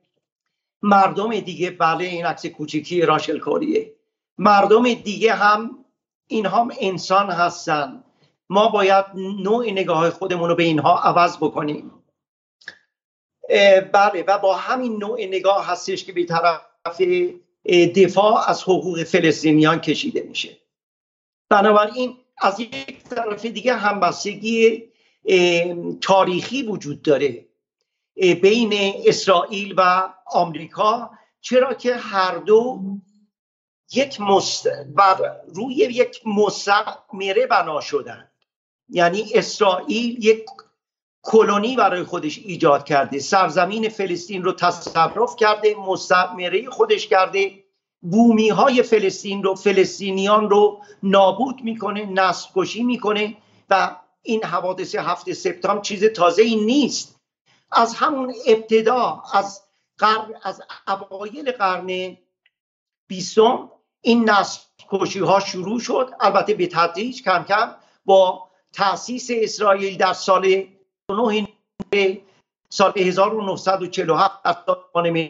مردم دیگه بله این عکس کوچیکی راشل کوریه. مردم دیگه هم این هم انسان هستن. ما باید نوع نگاه خودمون رو به اینها عوض بکنیم. بله و با همین نوع نگاه هستش که به طرف دفاع از حقوق فلسطینیان کشیده میشه. بنابراین از یک طرف دیگه همبستگی تاریخی وجود داره بین اسرائیل و آمریکا. چرا که هر دو یک مست بر روی یک مستعمره بنا شدن. یعنی اسرائیل یک کلونی برای خودش ایجاد کرده. سرزمین فلسطین رو تصرف کرده مستعمره خودش کرده. بومی های فلسطین رو فلسطینیان رو نابود می‌کنه نسل کشی می‌کنه و این حوادث هفت سپتامبر چیز تازه ای نیست. از همون ابتدا از قرن از اوایل قرن بیستم این نسل کشی ها شروع شد. البته به تدریج کم کم با تاسیس اسرائیل در سال 9 سال 1947 از سازمان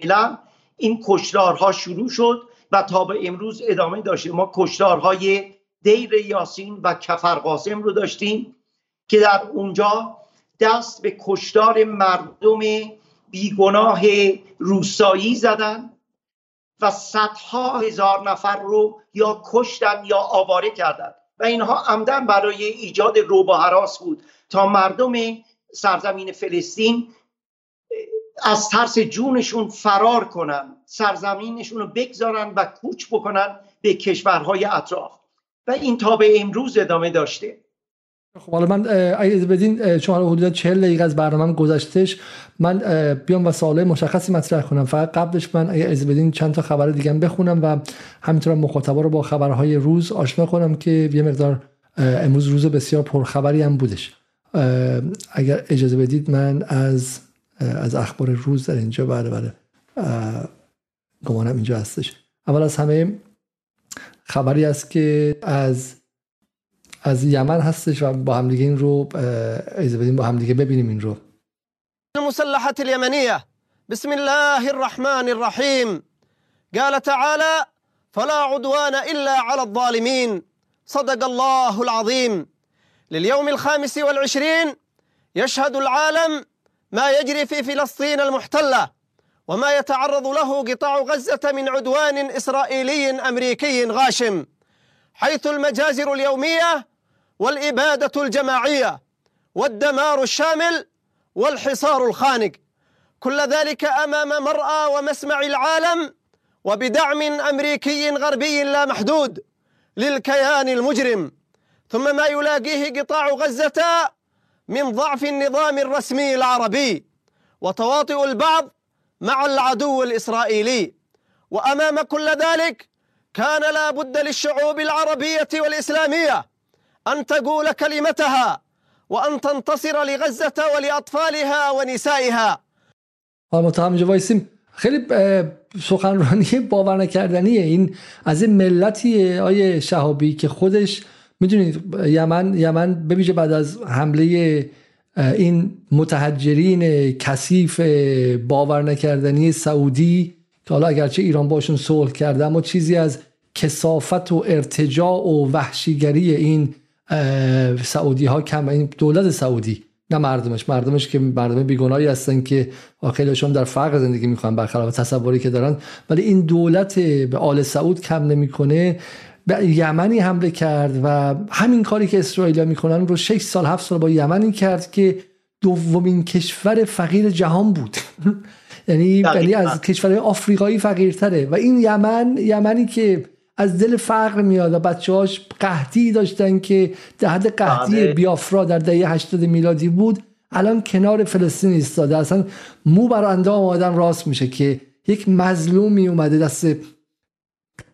این کشتارها شروع شد و تا به امروز ادامه داشته. ما کشتارهای دیر یاسین و کفر قاسم رو داشتیم که در اونجا دست به کشتار مردم بیگناه روسایی زدن و صدها هزار نفر رو یا کشتن یا آواره کردند و اینها عمدن برای ایجاد روب و حراس بود. تا مردم سرزمین فلسطین از ترس جونشون فرار کنن سرزمینشون رو بگذارن و کوچ بکنن به کشورهای اطراف. و این تا به امروز ادامه داشته. خب حالا من اگه بدین چون حدود 40 دقیقه از برنامه گذشتهش من بیام و سوال مشخصی مطرح کنم. فقط قبلش من اگه از بدین چند تا خبر دیگه بخونم و همینطور مخاطبا رو با خبرهای روز آشنا کنم که یه مقدار امروز روز بسیار پرخبری هم بودش. اگر اجازه بدید من از از اخبار روز در اینجا بله بله گمانم اینجا هستش. اول از همه خبری است که از از یمن هستش و با همدیگه این رو اجازه بدیم با همدیگه ببینیم این رو. المسلحة اليمنية. بسم الله الرحمن الرحيم. قال تعالى فلا عدوان إلا على الظالمين. صدق الله العظيم. لليوم الخامس والعشرين يشهد العالم ما يجري في فلسطين المحتلة وما يتعرض له قطاع غزة من عدوان إسرائيلي أمريكي غاشم حيث المجازر اليومية والإبادة الجماعية والدمار الشامل والحصار الخانق. كل ذلك أمام مرأى ومسمع العالم وبدعم أمريكي غربي لا محدود للكيان المجرم. ثم ما يلاقيه قطاع غزة من ضعف النظام الرسمي العربي وتواطؤ البعض مع العدو الإسرائيلي. وأمام كل ذلك كان لا بد للشعوب العربية والإسلامية أن تقول كلمتها وأن تنتصر لغزة ولأطفالها ونسائها. متهم وایسیم خیلی سخنرانی *laughs* باور نکردنیه این از این ملتی آیه شهابی که خودش می‌دونید یمن یمن ببیشه بعد از حمله این متحجرین کثیف باور نکردنی سعودی که حالا اگرچه ایران باشون صلح کرده اما چیزی از کسافت و ارتجاع و وحشیگری این سعودی ها کم این دولت سعودی نه مردمش. مردمش که مردم بیگناهی هستن که خیلیشون در فقر زندگی می‌کنن برخلاف تصوری که دارن. ولی این دولت به آل سعود کم نمی‌کنه. به یمنی حمله کرد و همین کاری که اسرائیل می‌کنن رو 6 سال 7 سال با یمنی کرد که دومین کشور فقیر جهان بود. *laughs* یعنی یعنی از کشورهای آفریقایی فقیرتره. و این یمن یمنی که از دل فقر میاد و بچه‌هاش قحطی داشتن که در حد قحطی بله. بیافرا در دهه 80 میلادی بود الان کنار فلسطین ایستاده. اصلا مو بر اندام آدم راست میشه که یک مظلومی اومده دست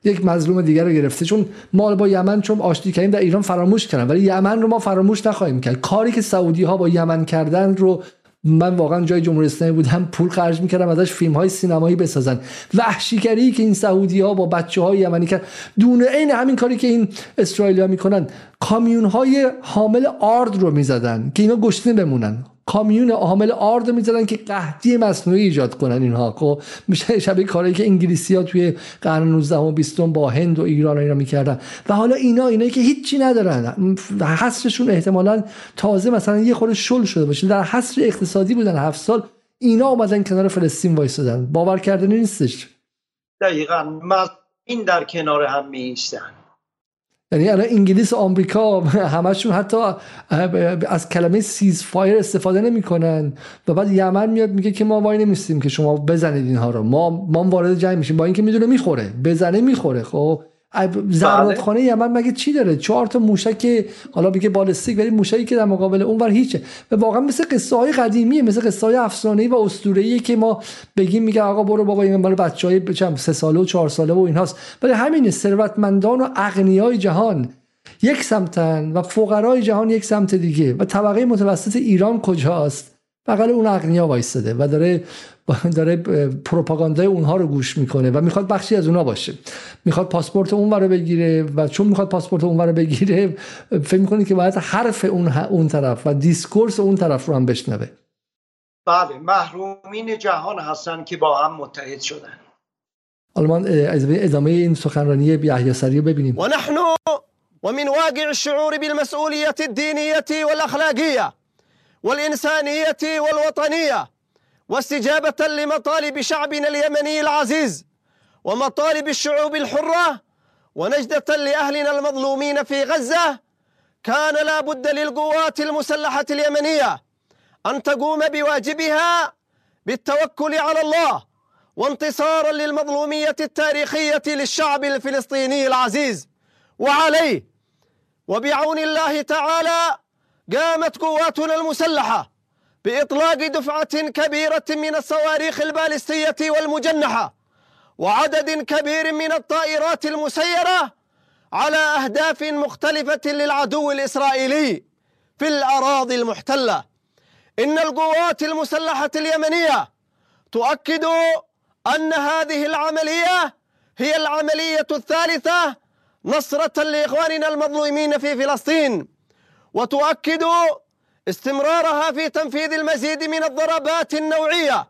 یک مظلوم دیگر رو گرفته. چون ما با یمن چون آشتی کردیم در ایران فراموش کردن. ولی یمن رو ما فراموش نخواهیم کرد. کاری که سعودی ها با یمن کردن رو من واقعا جای جمهوری اسلامی بودم پول خرج می‌کردم ازش فیلم های سینمایی بسازن. وحشیگری که این سعودی ها با بچه های یمنی کرد دونه عین همین کاری که این اسرائیلی ها می‌کنن. کامیون های حامل آرد رو می‌زدن که اینا گشنه بمونن. کامیون حامل آرد می‌زدن که قحطی مصنوعی ایجاد کنن اینها. خب میشه شبیه کاری که انگلیسی ها توی قرن 19 و 20 با هند و ایران و اینا می‌کردن. و حالا اینا اینا که هیچی ندارن. حصرشون احتمالا تازه مثلا یه خورده شل شده باشه. در حصر اقتصادی بودن هفت سال اینا اومدن کنار فلسطین وایسادن باور کردنی نیستش. دقیقا. این در کنار هم می‌ایستن یعنی الان انگلیس و آمریکا *laughs* همشون حتی از کلمه ceasefire استفاده نمی‌کنن. و بعد یمن میاد میگه که ما وای نمیستیم که شما بزنید اینها رو. ما ما وارد جنگ میشیم. با اینکه می‌دونه می‌خوره. بزنه می‌خوره. خب؟ زرادخانه بله. یمن مگه چی داره؟ چهار تا موشک حالا بگه بالستیک ولی موشکی که در مقابل اون ور هیچه. و واقعا مثل قصه های قدیمیه مثل قصه های افسانه‌ای و اسطوره‌ای که ما بگیم میگه آقا برو بابا این مال بچه‌های بچه سه ساله و چهار ساله و اینهاست. ولی همین ثروتمندان و اغنیای جهان یک سمتن و فقرای جهان یک سمت دیگه. و طبقه متوسط ایران کجاست؟ بغل اون اغنیا وایستاده و داره داره پروپاگاندای اونها رو گوش می‌کنه و می‌خواد بخشی از اونها باشه. می‌خواد پاسپورت اون رو بگیره و چون می‌خواد پاسپورت اون رو بگیره فکر می‌کنه که باید حرف اون اون طرف و discourse اون طرف رو هم بشنوه. بله محرومین جهان هستن که با هم متحد شدن. حالا من ادامه این سخنرانی یحیی سری ببینیم. و نحن ومن واقع الشعور بالمسؤولية الدينية والأخلاقية والإنسانية والوطنية واستجابة لمطالب شعبنا اليمني العزيز ومطالب الشعوب الحرة ونجدة لأهلنا المظلومين في غزة كان لا بد للقوات المسلحة اليمنية أن تقوم بواجبها بالتوكل على الله وانتصارا للمظلومية التاريخية للشعب الفلسطيني العزيز. وعليه وبعون الله تعالى قامت قواتنا المسلحة بإطلاق دفعة كبيرة من الصواريخ البالستية والمجنحة وعدد كبير من الطائرات المسيرة على أهداف مختلفة للعدو الإسرائيلي في الأراضي المحتلة. إن القوات المسلحة اليمنية تؤكد أن هذه العملية هي العملية الثالثة نصرة لإخواننا المظلومين في فلسطين. وتؤكد استمرارها في تنفيذ المزيد من الضربات النوعية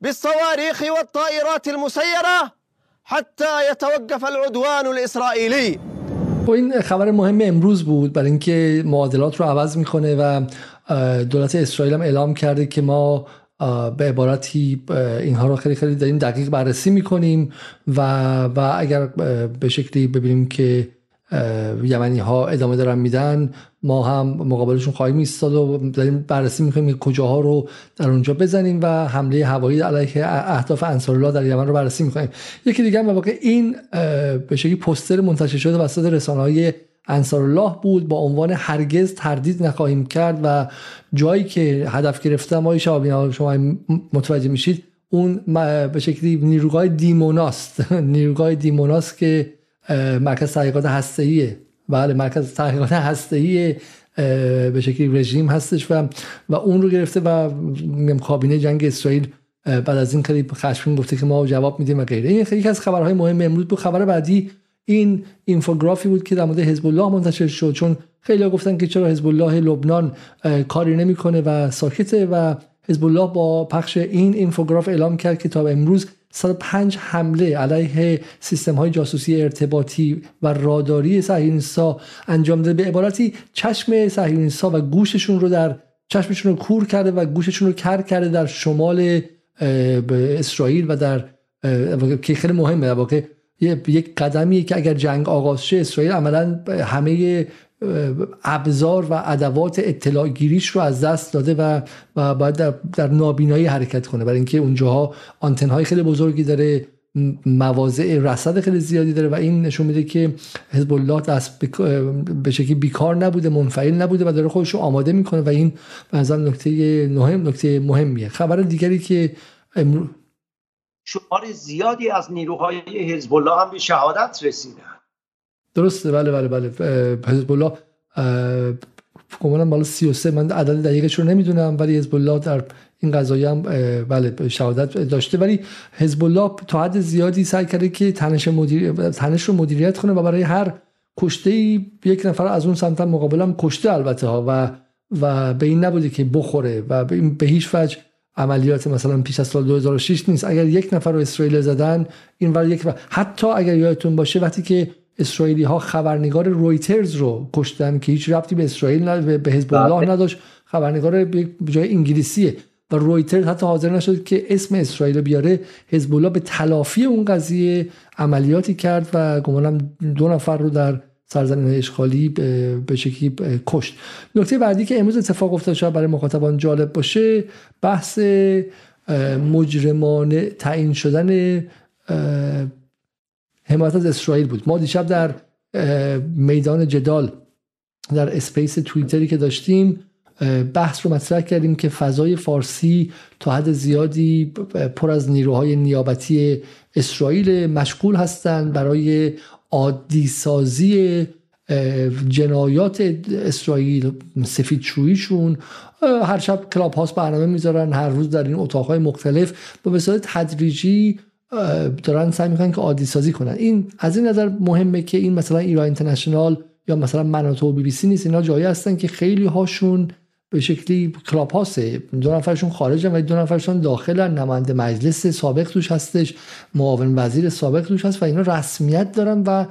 بالصواريخ والطائرات المسيرة حتى يتوقف العدوان الإسرائيلي. و این خبر مهم امروز بود برای اینکه معادلات رو عوض می‌کنه و دولت اسرائیل هم اعلام کرده که ما به عبارتی اینها رو خیلی خیلی داریم دقیق بررسی می‌کنیم و و اگر به شکلی ببینیم که یمنی ها ادامه دارن میدن. ما هم مقابلشون خواهیم ایستاد و داریم بررسی می‌کنیم کجاها رو در اونجا بزنیم و حمله هوایی علیه اهداف انصارالله در یمن رو بررسی می‌کنیم. یکی دیگه هم این به شکلی پوستر منتشر شده وسط رسانه های انصار الله بود. با عنوان هرگز تردید نخواهیم کرد و جایی که هدف گرفتم آقای شما شما متوجه میشید اون به شکلی نیروگاه دیموناست. *laughs* نیروگاه دیموناست که مرکز تحقیقات هسته‌ایه. بله مرکز تحقیقات هسته‌ای به شکلی رژیم هستش و و اون رو گرفته و کابینه جنگ اسرائیل بعد از این خیلی خشمگین گفته که ما جواب میدیم و غیره. این خیلی از خبرهای مهم امروز بود. خبر بعدی این اینفوگرافی بود که در مورد حزب الله منتشر شد چون خیلی گفتن که چرا حزب الله لبنان کاری نمی‌کنه و ساکته و حزب الله با پخش این اینفوگراف اعلام کرد که تا امروز 105 حمله علیه سیستم های جاسوسی ارتباطی و راداری صهیونیست‌ها انجام داده. به عبارتی چشم صهیونیست‌ها و گوششون رو در چشمشون رو کور کرده و گوششون رو کر کرده در شمال اسرائیل و در که خیلی مهمه در واقع یک قدمی که اگر جنگ آغاز شه اسرائیل عملا همه ابزار و ادوات اطلاع گیریش رو از دست داده و, و باید در, در نابینایی حرکت کنه. برای اینکه اونجاها آنتن های خیلی بزرگی داره مواضع رصد خیلی زیادی داره و این نشون میده که حزب الله دست به شکلی بیکار نبوده منفعل نبوده و داره خودش رو آماده می‌کنه و این به نکته مهم نکته مهمیه. خبر دیگری که امرو... شمار زیادی از نیروهای حزب الله هم به شهادت رسیدن. درسته بله بله بله. حزب الله گمانم بالا 33 من عدد دقیقش رو نمی‌دونم ولی حزب الله در این قضایی هم بله شهادت داشته. ولی حزب الله تا حد زیادی سعی کرده که تنش, مدیر... تنش رو مدیریت کنه و برای هر کشته ای یک نفر از اون سمت مقابل هم کشته البته ها. و و به این نبوده که بخوره و به هیچ وجه عملیات مثلا پیش از سال 2006 نیست. اگر یک نفر رو اسرائیل زدن این ور یک حتی اگر یادتون باشه وقتی که اسرائیلی ها خبرنگار رویترز رو کشتن که هیچ ربطی به اسرائیل به حزب الله بله. نداشت. خبرنگار به جای انگلیسیه. و رویترز حتی حاضر نشد که اسم اسرائیل بیاره. حزب الله به تلافی اون قضیه عملیاتی کرد و گمانم دو نفر رو در سرزمین اشغالی به شکلی کشت. نکته بعدی که امروز اتفاق افتاد شاید برای مخاطبان جالب باشه بحث مجرمانه تعیین شدن حمایت از اسرائیل بود. ما دیشب در میدان جدال در اسپیس توییتری که داشتیم بحث رو مطرح کردیم که فضای فارسی تا حد زیادی پر از نیروهای نیابتی اسرائیل مشغول هستند برای عادی سازی جنایات اسرائیل سفید شویشون هر شب کلاب هاست برنامه می‌ذارن هر روز در این اتاقهای مختلف. با به تدریجی دارن سعی می‌کنن که عادی سازی کنن. این از این نظر مهمه که این مثلا ایران اینترنشنال یا مثلا مناطو و بی بی سی نیست. اینا جایی هستن که خیلی هاشون به شکلی کلاب هاسته دو نفرشون خارجن و دو نفرشون داخلن. نماینده مجلس سابق توش هستش. معاون وزیر سابق توش هست و اینا رسمیت دارن و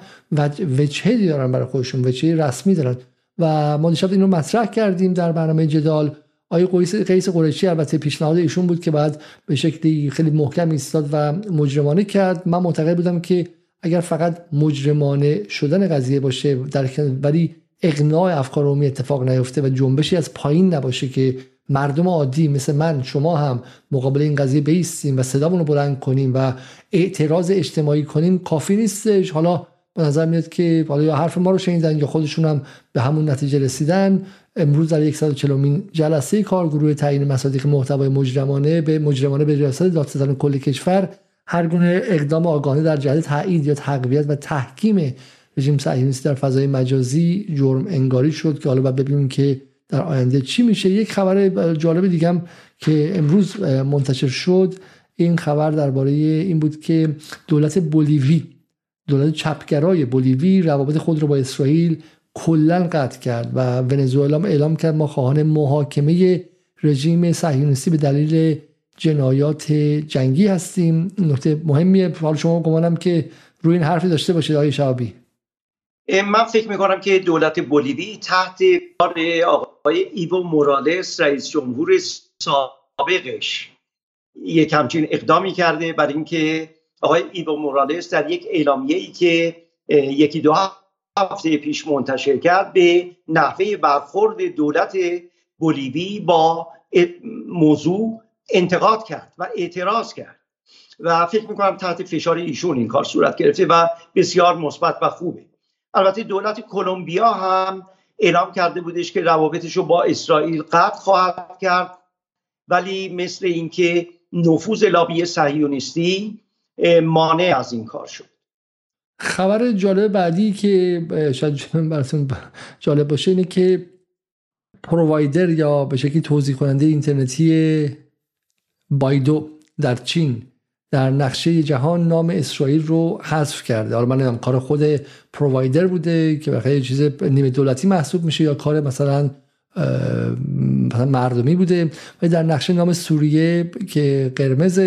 وجهی دارن برای خودشون. وجهی رسمی دارن. و ما دیشب این رو مطرح کردیم در برنامه جدال. آقای قیس قیس قریشی البته پیشنهاد ایشون بود که بعد به شکلی خیلی محکم ایستاد و مجرمانه کرد. من معتقد بودم که اگر فقط مجرمانه شدن قضیه باشه در ولی اقناع افکار عمومی اتفاق نیفته و جنبشی از پایین نباشه که مردم عادی مثل من شما هم مقابل این قضیه بیستیم و صدامون رو بلند کنیم و اعتراض اجتماعی کنیم کافی نیستش. حالا به نظر میاد که حالا یا حرف ما رو شنیدن یا خودشون هم به همون نتیجه رسیدن امروز در 140 جلسه کارگروه تعیین مصادیق محتوای مجرمانه به مجرمانه به ریاست دادستان کل کشور هر گونه اقدام آگاهانه در جهت تایید یا تقویت و تحکیم رژیم صهیونیستی در فضای مجازی جرم انگاری شد که حالا باید ببینیم که در آینده چی میشه. یک خبر جالب دیگم که امروز منتشر شد این خبر درباره این بود که دولت بولیوی دولت چپگرای بولیوی روابط خود رو با اسرائیل کلا قطع کرد و ونزوئلا اعلام کرد ما خواهان محاکمه رژیم صهیونیستی به دلیل جنایات جنگی هستیم. نکته مهمیه. حال شما گمانم که روی این حرفی داشته باشید آقای شعبی. من فکر می‌کنم که دولت بولیوی تحت کار آقای ایو مورالس رئیس جمهور سابقش یک همچین اقدامی کرده برای اینکه آقای ایو مورالس در یک اعلامیه ای که یکی دو هفته پیش منتشر کرد به نحوه برخورد دولت بولیوی با موضوع انتقاد کرد و اعتراض کرد. و فکر می‌کنم تحت فشار ایشون این کار صورت گرفته و بسیار مثبت و خوبه. البته دولت کلمبیا هم اعلام کرده بودش که روابطش رو با اسرائیل قطع خواهد کرد ولی مثل اینکه نفوذ لابی صهیونیستی مانع از این کار شد. خبر جالب بعدی که شاید براتون جالب باشه اینه که پرووایدر یا به شکلی توضیح کننده اینترنتی بایدو در چین در نقشه جهان نام اسرائیل رو حذف کرده. حالا من کار خود پرووایدر بوده که بخاطر چیز نیمه دولتی محسوب میشه یا کار مثلا مردمی بوده. و در نقشه نام سوریه که قرمز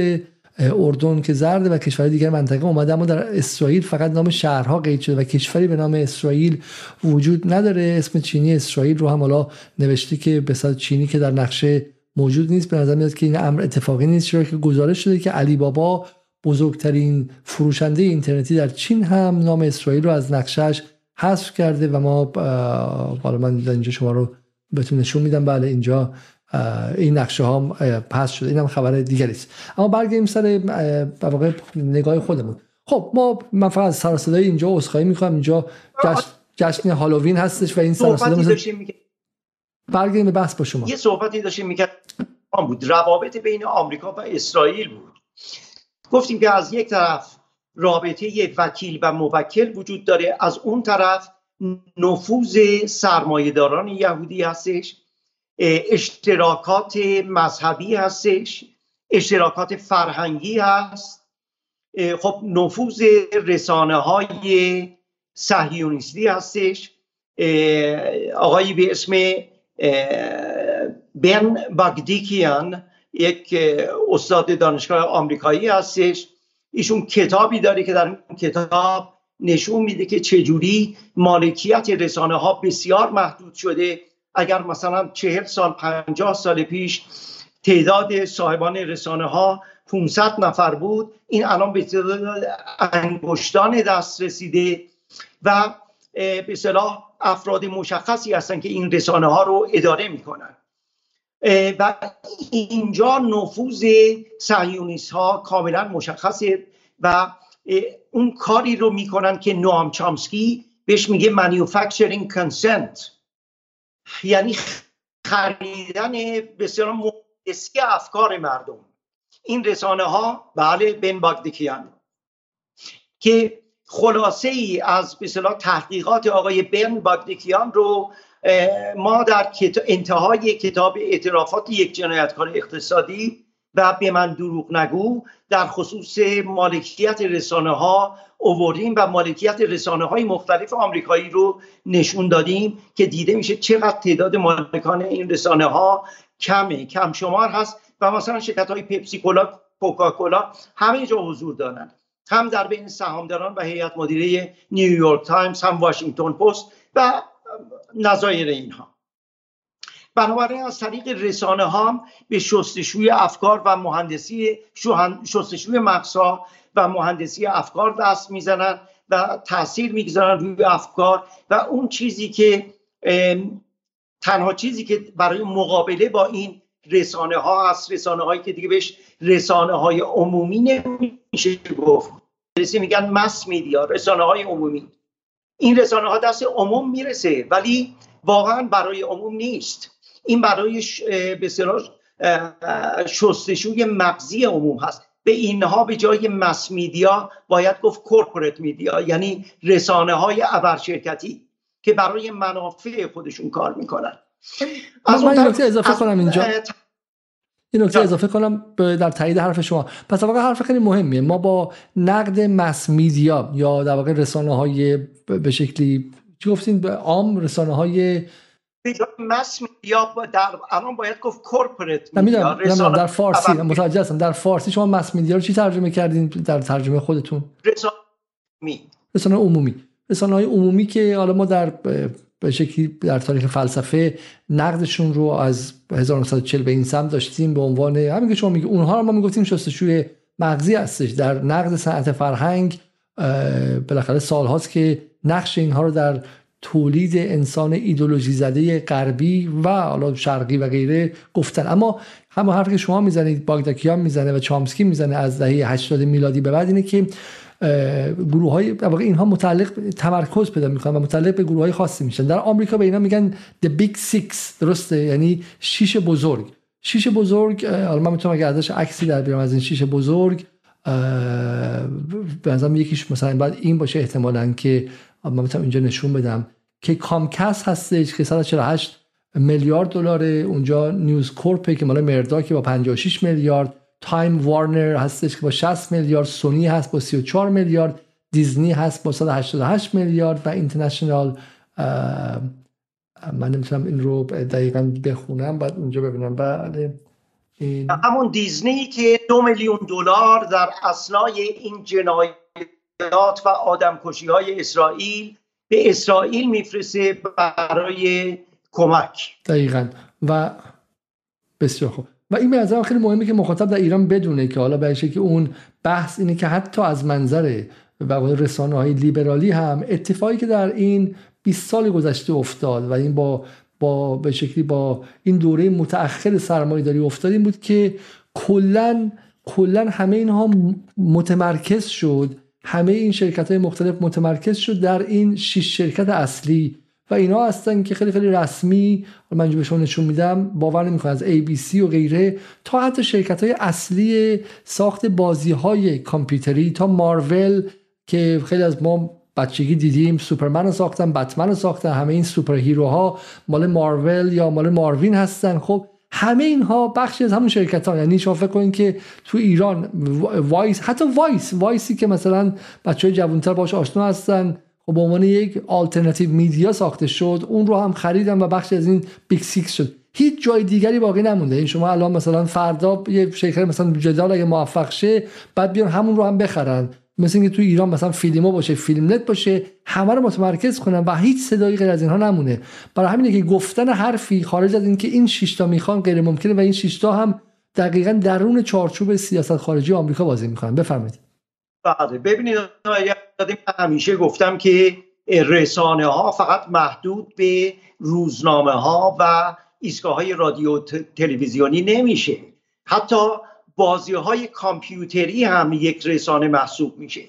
اردن که زرد و کشور دیگر منطقه اومده اما در اسرائیل فقط نام شهرها قید شده و کشوری به نام اسرائیل وجود نداره. اسم چینی اسرائیل رو هم حالا نوشته که به چینی که در نقشه موجود نیست. به نظر میاد که این امر اتفاقی نیست چرا که گزارش شده که علی بابا بزرگترین فروشنده اینترنتی در چین هم نام اسرائیل رو از نقشش حذف کرده و ما حالا من اینجا شما رو بهتون نشون میدم. بله اینجا این نقشه ها پس شده. اینم خبر دیگری است. اما برگردیم سر واقع نگاه خودمون. خب ما من فقط سر صدای اینجا عذرخواهی می‌کنم. اینجا جشن, جشن هالووین هستش و این سر صدا برگردیم به بحث با شما. یه صحبتی داشتیم می‌کرد بود. روابط بین آمریکا و اسرائیل بود. گفتیم که از یک طرف رابطه وکیل و موکل وجود داره از اون طرف نفوذ سرمایهداران یهودی هستش. اشتراکات مذهبی هستش اشتراکات فرهنگی هست. خب نفوذ رسانه های صهیونیستی هستش. آقایی به اسم بن باگدیکیان یک استاد دانشگاه آمریکایی هستش. ایشون کتابی داره که در این کتاب نشون میده که چجوری مالکیت رسانه ها بسیار محدود شده. اگر مثلا چهل سال پنجاه سال پیش تعداد صاحبان رسانه ها 500 نفر بود این الان به تعداد انگشتان دست رسیده و به صلاح افراد مشخصی هستن که این رسانه ها رو اداره می‌کنن. و اینجا نفوذ سهیونیست ها کاملا مشخصه و اون کاری رو می‌کنن که نوام چامسکی بهش میگه manufacturing consent. یعنی خریدن بسیار مهندسی افکار مردم. این رسانه ها بله بن باگدکیان که خلاصه ای از به تحقیقات آقای بن باگدکیان رو ما در انتهای کتاب اعترافات یک جنایتکار اقتصادی و به من دروغ نگو. در خصوص مالکیت رسانه ها اووردیم و مالکیت رسانه های مختلف آمریکایی رو نشون دادیم که دیده میشه چقدر تعداد مالکان این رسانه ها کمه. کم شمار هست و مثلا شرکت های پپسی کولا کوکاکولا همه جا حضور دارن. هم در بین سهامداران و هیئت مدیره نیویورک تایمز هم واشنگتن پست و نظایر اینها. بنابراین از طریق رسانه ها به شستشوی افکار و مهندسی شستشوی مغزها و مهندسی افکار دست می‌زنن و تاثیر می‌گذارن روی افکار و اون چیزی که تنها چیزی که برای مقابله با این رسانه ها هست رسانه هایی که دیگه بهش رسانه های عمومی نمیشه گفت. میگن مس میدیا رسانه های عمومی. این رسانه ها دست عموم می‌رسه ولی واقعا برای عموم نیست. این برای به شستشوی مغزی عموم هست. به اینها به جای مس میدیا باید گفت کورپورت میدیا یعنی رسانه های ابرشرکتی که برای منافع خودشون کار می‌کنن. از من نکته اضافه کنم اینجا. این نکته اضافه کنم در تایید حرف شما. پس در واقع حرف خیلی مهمیه. ما با نقد مس میدیا یا در واقع رسانه های به شکلی چی گفتین؟ به عام رسانه های مس میدیا در الان باید گفت کورپورت میدیا در فارسی متوجه هستم. در فارسی شما مس میدیا رو چی ترجمه کردین؟ در ترجمه خودتون. رسانه رسانه عمومی. رسانه های عمومی که حالا ما در به شکلی در تاریخ فلسفه نقدشون رو از 1940 به این سمت داشتیم به عنوان همین که شما میگه اونها رو ما می‌گفتیم شستشوی مغزی هستش. در نقد صنعت فرهنگ بالاخره سالهاست که نقش اینها رو در تولید انسان ایدولوژی زده غربی و حالا شرقی و غیره گفتن. اما همون حرفی که شما می‌زنید باگداکیان می‌زنه و چامسکی می‌زنه از دهه 80 میلادی به بعد اینه که گروه های اینها متعلق تمرکز پیدا می‌کنن و متعلق به گروه های خاصی میشن. در آمریکا به اینا میگن the big six درسته؟ یعنی شیش بزرگ. شیش بزرگ حالا من می‌تونم اگه ازش عکسی در بیارم از این شیش بزرگ به نظرم یکیش مثلا بعد این باشه احتمالا که من می‌تونم اینجا نشون بدم که کامکس هستش که 148 میلیارد دلاره. اونجا نیوز کورپ که مال مرداک با 56 میلیارد تایم وارنر هستش که با 60 میلیارد سونی هست با 34 میلیارد دیزنی هست با 188 میلیارد و اینترنشنال من نمی‌تونم این رو دقیقا بخونم بعد اونجا ببینم. بله. این... همون دیزنی که دو میلیون دلار در اسنای این جنایات و آدمکشی های اسرائیل به اسرائیل میفرسته برای کمک. دقیقا. و بسیار خوب. و این به خیلی مهمه که مخاطب در ایران بدونه که حالا به که اون بحث اینه که حتی از منظر و رسانه های لیبرالی هم اتفاقی که در این 20 سال گذشته افتاد و این با با به شکلی با این دوره متأخر سرمایه داری افتاد این بود که کلا کلا همه اینها متمرکز شد همه این شرکت های مختلف متمرکز شد در این شش شرکت اصلی و اینا هستن که خیلی خیلی رسمی من به شما نشون میدم باور نمی‌کنه از ABC و غیره تا حتی شرکت های اصلی ساخت بازی های کامپیوتری تا مارول که خیلی از ما بچگی دیدیم سوپرمن ساختن بتمن ساختن همه این superhero ها مال مارول یا مال ماروین هستن. خب همه اینها بخشی از همون شرکت ها. یعنی شما فکر کنید که تو ایران وایس حتی وایس وایسی که مثلا بچه های جوانتر باش آشنا هستن خب به عنوان یک alternative media ساخته شد اون رو هم خریدن و بخشی از این Big Six شد. هیچ جای دیگری باقی نمونده. این شما الان مثلا فردا یه شرکت مثلا جدال اگه موفق شه بعد بیان همون رو هم بخرن. مثل اینکه تو ایران مثلا فیلمو باشه فیلم نت باشه همه رو متمرکز کنن و هیچ صدایی غیر از اینها نمونه. برای همینه که گفتن حرفی خارج از اینکه این شیشتا می‌خوان غیر ممکنه و این شیشتا هم دقیقا درون چارچوب سیاست خارجی آمریکا بازی می‌کنن. بفرمایید. بله ببینید همیشه گفتم که رسانه ها فقط محدود به روزنامه ها و ایستگاه های رادیو تلویزیونی نمیشه. حتی بازی های کامپیوتری هم یک رسانه محسوب میشه.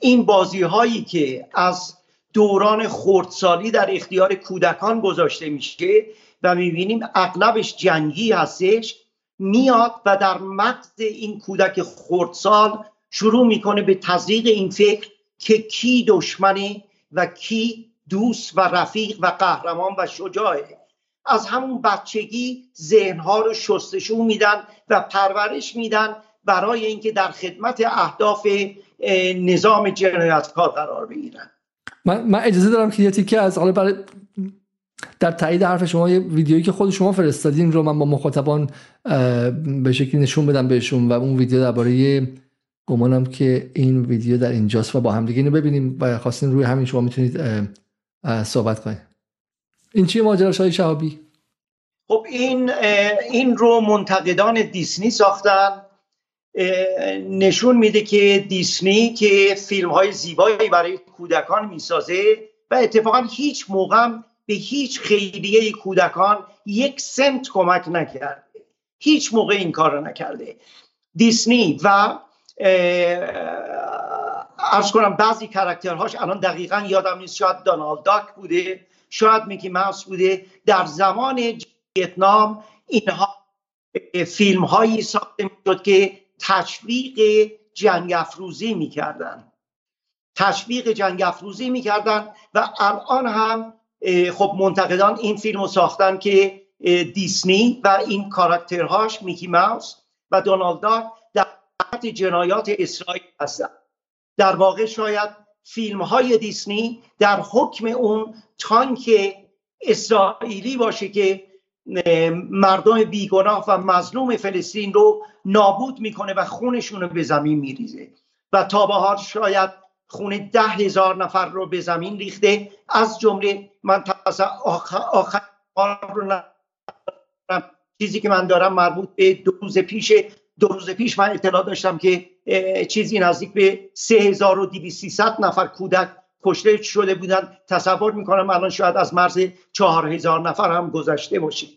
این بازی هایی که از دوران خردسالی در اختیار کودکان گذاشته میشه و می‌بینیم اغلبش جنگی هستش میاد و در مغز این کودک خردسال شروع می‌کنه به تزریق این فکر که کی دشمنه و کی دوست و رفیق و قهرمان و شجاعه. از همون بچگی ذهنها رو شستشو میدن و پرورش میدن برای اینکه در خدمت اهداف نظام جنایتکار قرار بگیرن. من, من اجازه دارم که یه تیکه از حالا برای در تایید حرف شما یه ویدیویی که خود شما فرستادین رو من با مخاطبان به شکلی نشون بدم بهشون و اون ویدیو درباره گمانم که این ویدیو در اینجاست و با هم دیگه اینو ببینیم و خواستین روی همین شما می‌تونید صحبت کنید. این چیه ماجرا شای شهابی؟ خب این این رو منتقدان دیسنی ساختن. نشون میده که دیسنی که فیلم های زیبایی برای کودکان می‌سازه و اتفاقا هیچ موقع به هیچ خیریه کودکان یک سنت کمک نکرده. هیچ موقع این کار رو نکرده. دیسنی و ارز کنم بعضی کرکترهاش الان دقیقا یادم نیست شاید دانالد داک بوده. شاید میکی ماوس بوده در زمان ویتنام اینها فیلم هایی ساخته می‌شد که تشویق جنگ افروزی می‌کردن. تشویق جنگ افروزی می‌کردن و الان هم خب منتقدان این فیلم رو ساختن که دیسنی و این کاراکترهاش میکی ماوس و دونالد داک در جنایات اسرائیل هستن. در واقع شاید فیلم های دیسنی در حکم اون تانک اسرائیلی باشه که مردم بیگناه و مظلوم فلسطین رو نابود می‌کنه و خونشون رو به زمین میریزه. و تا به حال شاید خون ده هزار نفر رو به زمین ریخته. از جمله من آخر, آخر رو چیزی که من دارم مربوط به دو روز پیش دو روز پیش من اطلاع داشتم که چیزی نزدیک به 3200 نفر کودک کشته شده بودن تصور می‌کنم الان شاید از مرز 4000 نفر هم گذشته باشیم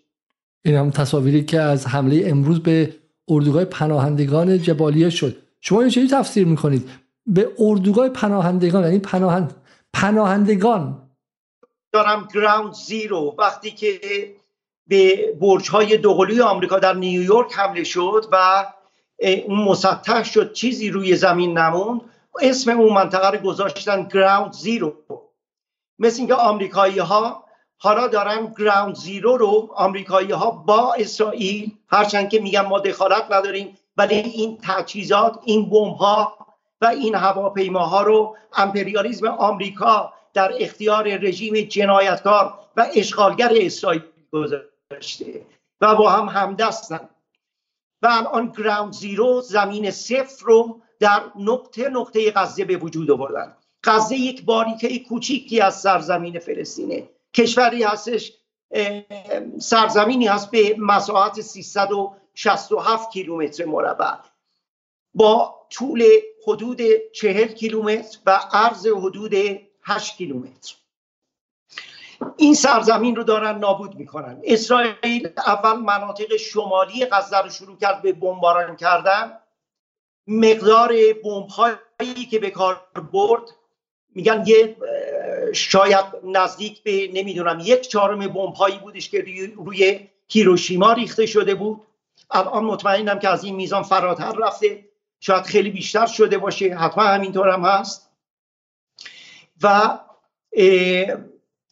این هم تصاویری که از حمله امروز به اردوگاه پناهندگان جبالیه شد. شما این چه تفسیر می‌کنید؟ به اردوگاه پناهندگان یعنی پناهند پناهندگان. دارم گراوند زیرو وقتی که به برج های دوقلوی آمریکا در نیویورک حمله شد و اون مسطح شد چیزی روی زمین نموند. اسم اون منطقه رو گذاشتن گراوند زیرو مثل اینکه آمریکایی ها حالا دارن گراوند زیرو رو آمریکایی ها با اسرائیل هرچند که میگن ما دخالت نداریم ولی این تجهیزات این بمب ها و این هواپیماها رو امپریالیزم آمریکا در اختیار رژیم جنایتکار و اشغالگر اسرائیل گذاشته و با هم همدستن و الان گراوند زیرو زمین صفر رو در نقطه نقطه غزه به وجود آوردن. غزه یک باریکه کوچیکی از سرزمین فلسطینه. کشوری هستش سرزمینی هست به مساحت 367 کیلومتر مربع. با طول حدود 40 کیلومتر و عرض حدود 8 کیلومتر. این سرزمین رو دارن نابود می‌کنن. اسرائیل اول مناطق شمالی غزه رو شروع کرد به بمباران کردن. مقدار بمب هایی که به کار برد میگن یه شاید نزدیک به نمی‌دونم یک چهارم بمب هایی بودش که روی هیروشیما ریخته شده بود. الان مطمئنم که از این میزان فراتر رفته. شاید خیلی بیشتر شده باشه. حتما همینطور هم هست. و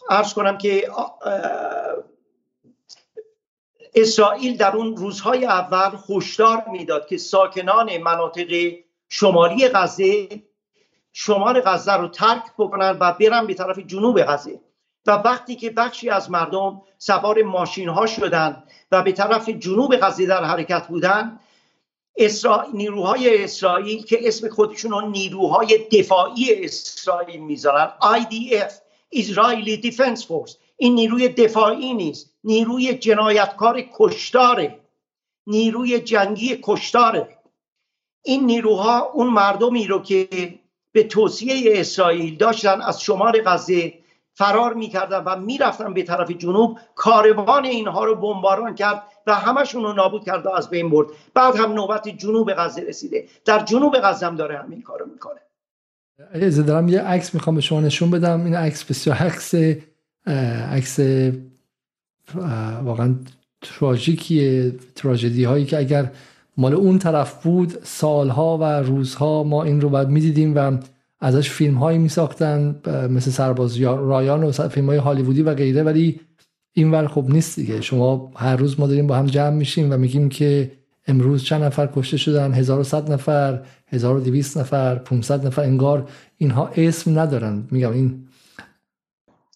ارز کنم که اسرائیل در اون روزهای اول هشدار می‌داد که ساکنان مناطق شمالی غزه شمال غزه رو ترک بکنن و برن به طرف جنوب غزه. و وقتی که بخشی از مردم سوار ماشین ها شدن و به طرف جنوب غزه در حرکت بودن اسرا... نیروهای اسرائیل که اسم خودشون رو نیروهای دفاعی اسرائیل می‌ذارن IDF اسرائیلی دیفنس فورس این نیروی دفاعی نیست. نیروی جنایتکار کشتاره. نیروی جنگی کشتاره. این نیروها اون مردمی رو که به توصیه اسرائیل داشتن از شمال غزه فرار می‌کردن و می‌رفتن به طرف جنوب کاروان اینها رو بمباران کرد و همشون رو نابود کرد و از بین برد. بعد هم نوبت جنوب غزه رسیده. در جنوب غزه هم داره همین کارو می‌کنه. از دارم یه عکس می‌خوام به شما نشون بدم. این عکس بسیار عکس عکس واقعا تراژیکیه تراژدی هایی که اگر مال اون طرف بود سالها و روزها ما این رو باید می‌دیدیم و ازش فیلم هایی می ساختن مثل سرباز رایان و فیلم های هالیوودی و غیره. ولی این ور خب نیست دیگه. شما هر روز ما داریم با هم جمع میشیم و میگیم که امروز چند نفر کشته شدن؟ 1100 نفر 1200 نفر 500 نفر. انگار اینها اسم ندارن. میگم این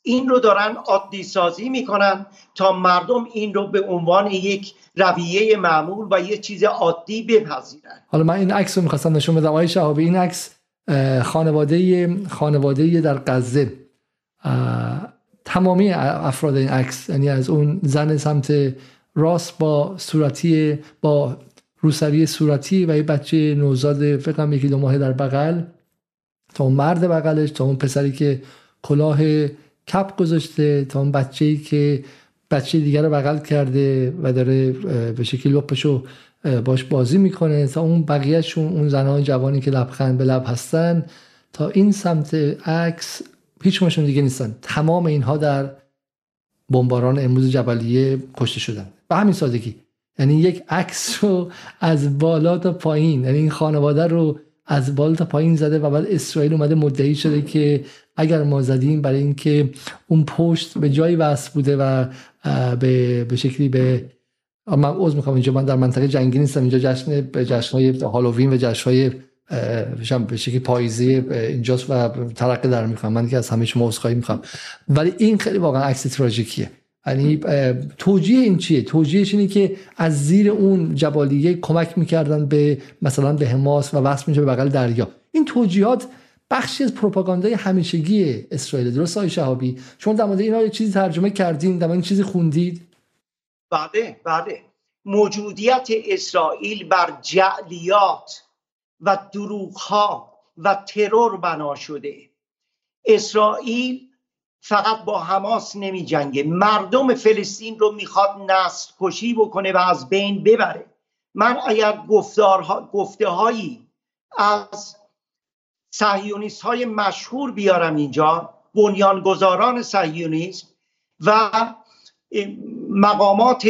این رو دارن عادی سازی می‌کنن تا مردم این رو به عنوان یک رویه معمول و یه چیز عادی بپذیرن. حالا من این عکس رو می‌خواستم نشون بدم. آقای شهابی این عکس خانواده خانواده در غزه. تمامی افراد این عکس یعنی از اون زن سمت راست با صورتی با روسری صورتی و یه بچه نوزاد فکرم یکی دو ماه در بغل. تا اون مرد بغلش تا اون پسری که کلاه کپ گذاشته تا اون بچه ای که بچه دیگر رو بغل کرده و داره به شکل لپشو باش بازی می‌کنه. تا اون بقیهشون اون زنان جوانی که لبخند به لب هستن تا این سمت عکس هیچ دیگه نیستن. تمام اینها در بمباران امروز جبلیه کشته شدن. به همین سادگی. یعنی یک عکس رو از بالا تا پایین یعنی این خانواده رو از بالا تا پایین زده و بعد اسرائیل اومده مدعی شده که اگر ما زدیم برای اینکه اون پشت به جایی وصل بوده و به, به شکلی به من عوض می‌خوام اینجا من در منطقه جنگی نیستم اینجا جشن به جشن های هالووین و جشن های به شکلی پاییزی اینجاست و ترقه در می‌خوام من که از همه شما عذرخواهی می‌خوام. ولی این خیلی واقعا عکس تراژیکیه. یعنی توجیه این چیه؟ توجیهش اینه که از زیر اون جبالیه کمک می‌کردن به مثلا به حماس و وصل میشه به بغل دریا. این توجیهات بخشی از پروپاگاندای همیشگی اسرائیل. درست های شهابی؟ چون در مورد اینا یه چیزی ترجمه کردین در این چیزی خوندید؟ بله بله. موجودیت اسرائیل بر جعلیات و دروغها و ترور بنا شده. اسرائیل فقط با حماس نمی جنگه مردم فلسطین رو می‌خواد نسل کشی بکنه و از بین ببره. من اگر گفتارها گفته هایی از سهیونیست های مشهور بیارم اینجا بنیانگذاران سهیونیسم و مقامات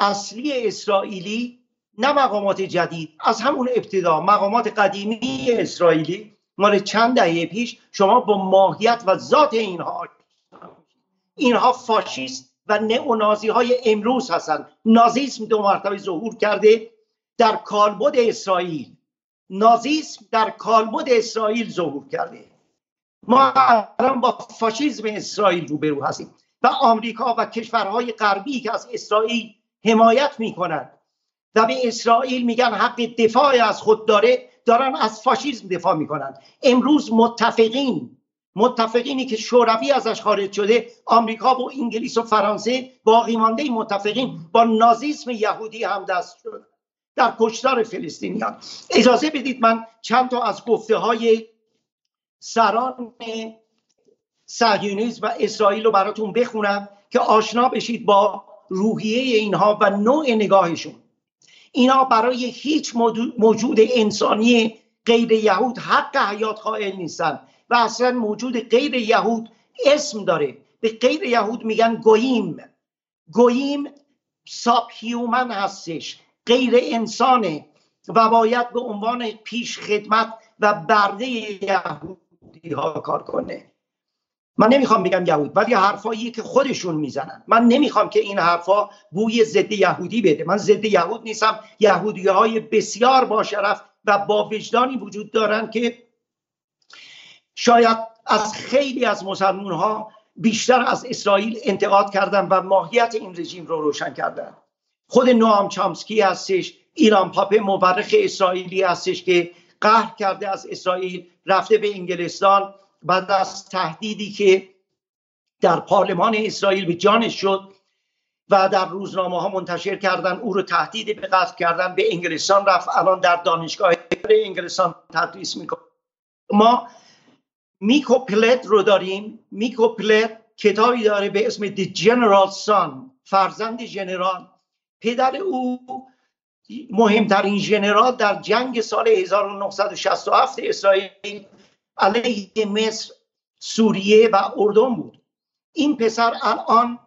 اصلی اسرائیلی نه مقامات جدید از همون ابتدا مقامات قدیمی اسرائیلی مال چند دهه پیش شما با ماهیت و ذات اینها اینها فاشیست و نئونازی های امروز هستند. نازیسم دو مرتبه ظهور کرده در کالبد اسرائیل. نازیسم در کالبد اسرائیل ظهور کرده. ما الان با فاشیزم اسرائیل روبرو هستیم و آمریکا و کشورهای غربی که از اسرائیل حمایت می‌کنند و به اسرائیل میگن حق دفاع از خود داره دارن از فاشیزم دفاع می‌کنن. امروز متفقین متفقینی که شوروی ازش خارج شده آمریکا و انگلیس و فرانسه باقی مانده متفقین با نازیسم یهودی هم دست شد در کشتار فلسطینیان. اجازه بدید من چند تا از گفته های سران صهیونیسم و اسرائیل رو براتون بخونم که آشنا بشید با روحیه اینها و نوع نگاهشون. اینا برای هیچ موجود انسانی غیر یهود حق حیات قائل نیستن و اصلا موجود غیر یهود اسم داره. به غیر یهود میگن گوییم گوییم ساب هیومن هستش غیر انسانه و باید به عنوان پیش خدمت و برده یهودی ها کار کنه. من نمی‌خوام بگم یهود ولی حرفایی که خودشون می‌زنن. من نمی‌خوام که این حرفا بوی ضد یهودی بده. من ضد یهود نیستم. یهودی های بسیار با شرف و با وجدانی وجود دارن که شاید از خیلی از مسلمون ها بیشتر از اسرائیل انتقاد کردن و ماهیت این رژیم رو روشن کردن. خود نوام چامسکی هستش ایران پاپ مورخ اسرائیلی هستش که قهر کرده از اسرائیل رفته به انگلستان. بعد از تهدیدی که در پارلمان اسرائیل به جانش شد و در روزنامه ها منتشر کردن او رو تهدید به قتل کردن به انگلستان رفت. الان در دانشگاه انگلستان تدریس می‌کنه. ما میکو پلت رو داریم. میکو پلت کتابی داره به اسم The General Son فرزند ژنرال پدر او مهمترین ژنرال در جنگ سال 1967 اسرائیل علیه مصر سوریه و اردن بود. این پسر الان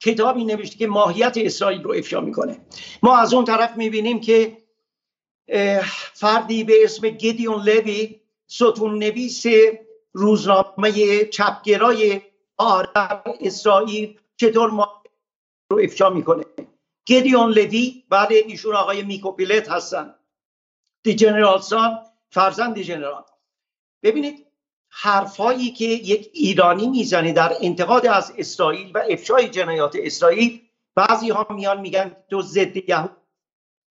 کتابی نوشته که ماهیت اسرائیل رو افشا می‌کنه. ما از اون طرف می‌بینیم که فردی به اسم گیدیون لوی ستون نویس روزنامه چپگرای آر اسرائیل چطور ما رو افشا می‌کنه. گدیون لوی بعد ایشون آقای میکوپیلت هستن. دی جنرال سان فرزند دی جنرال ببینید حرفایی که یک ایرانی می‌زنه در انتقاد از اسرائیل و افشای جنایات اسرائیل بعضی ها میان میگن تو ضد یهود.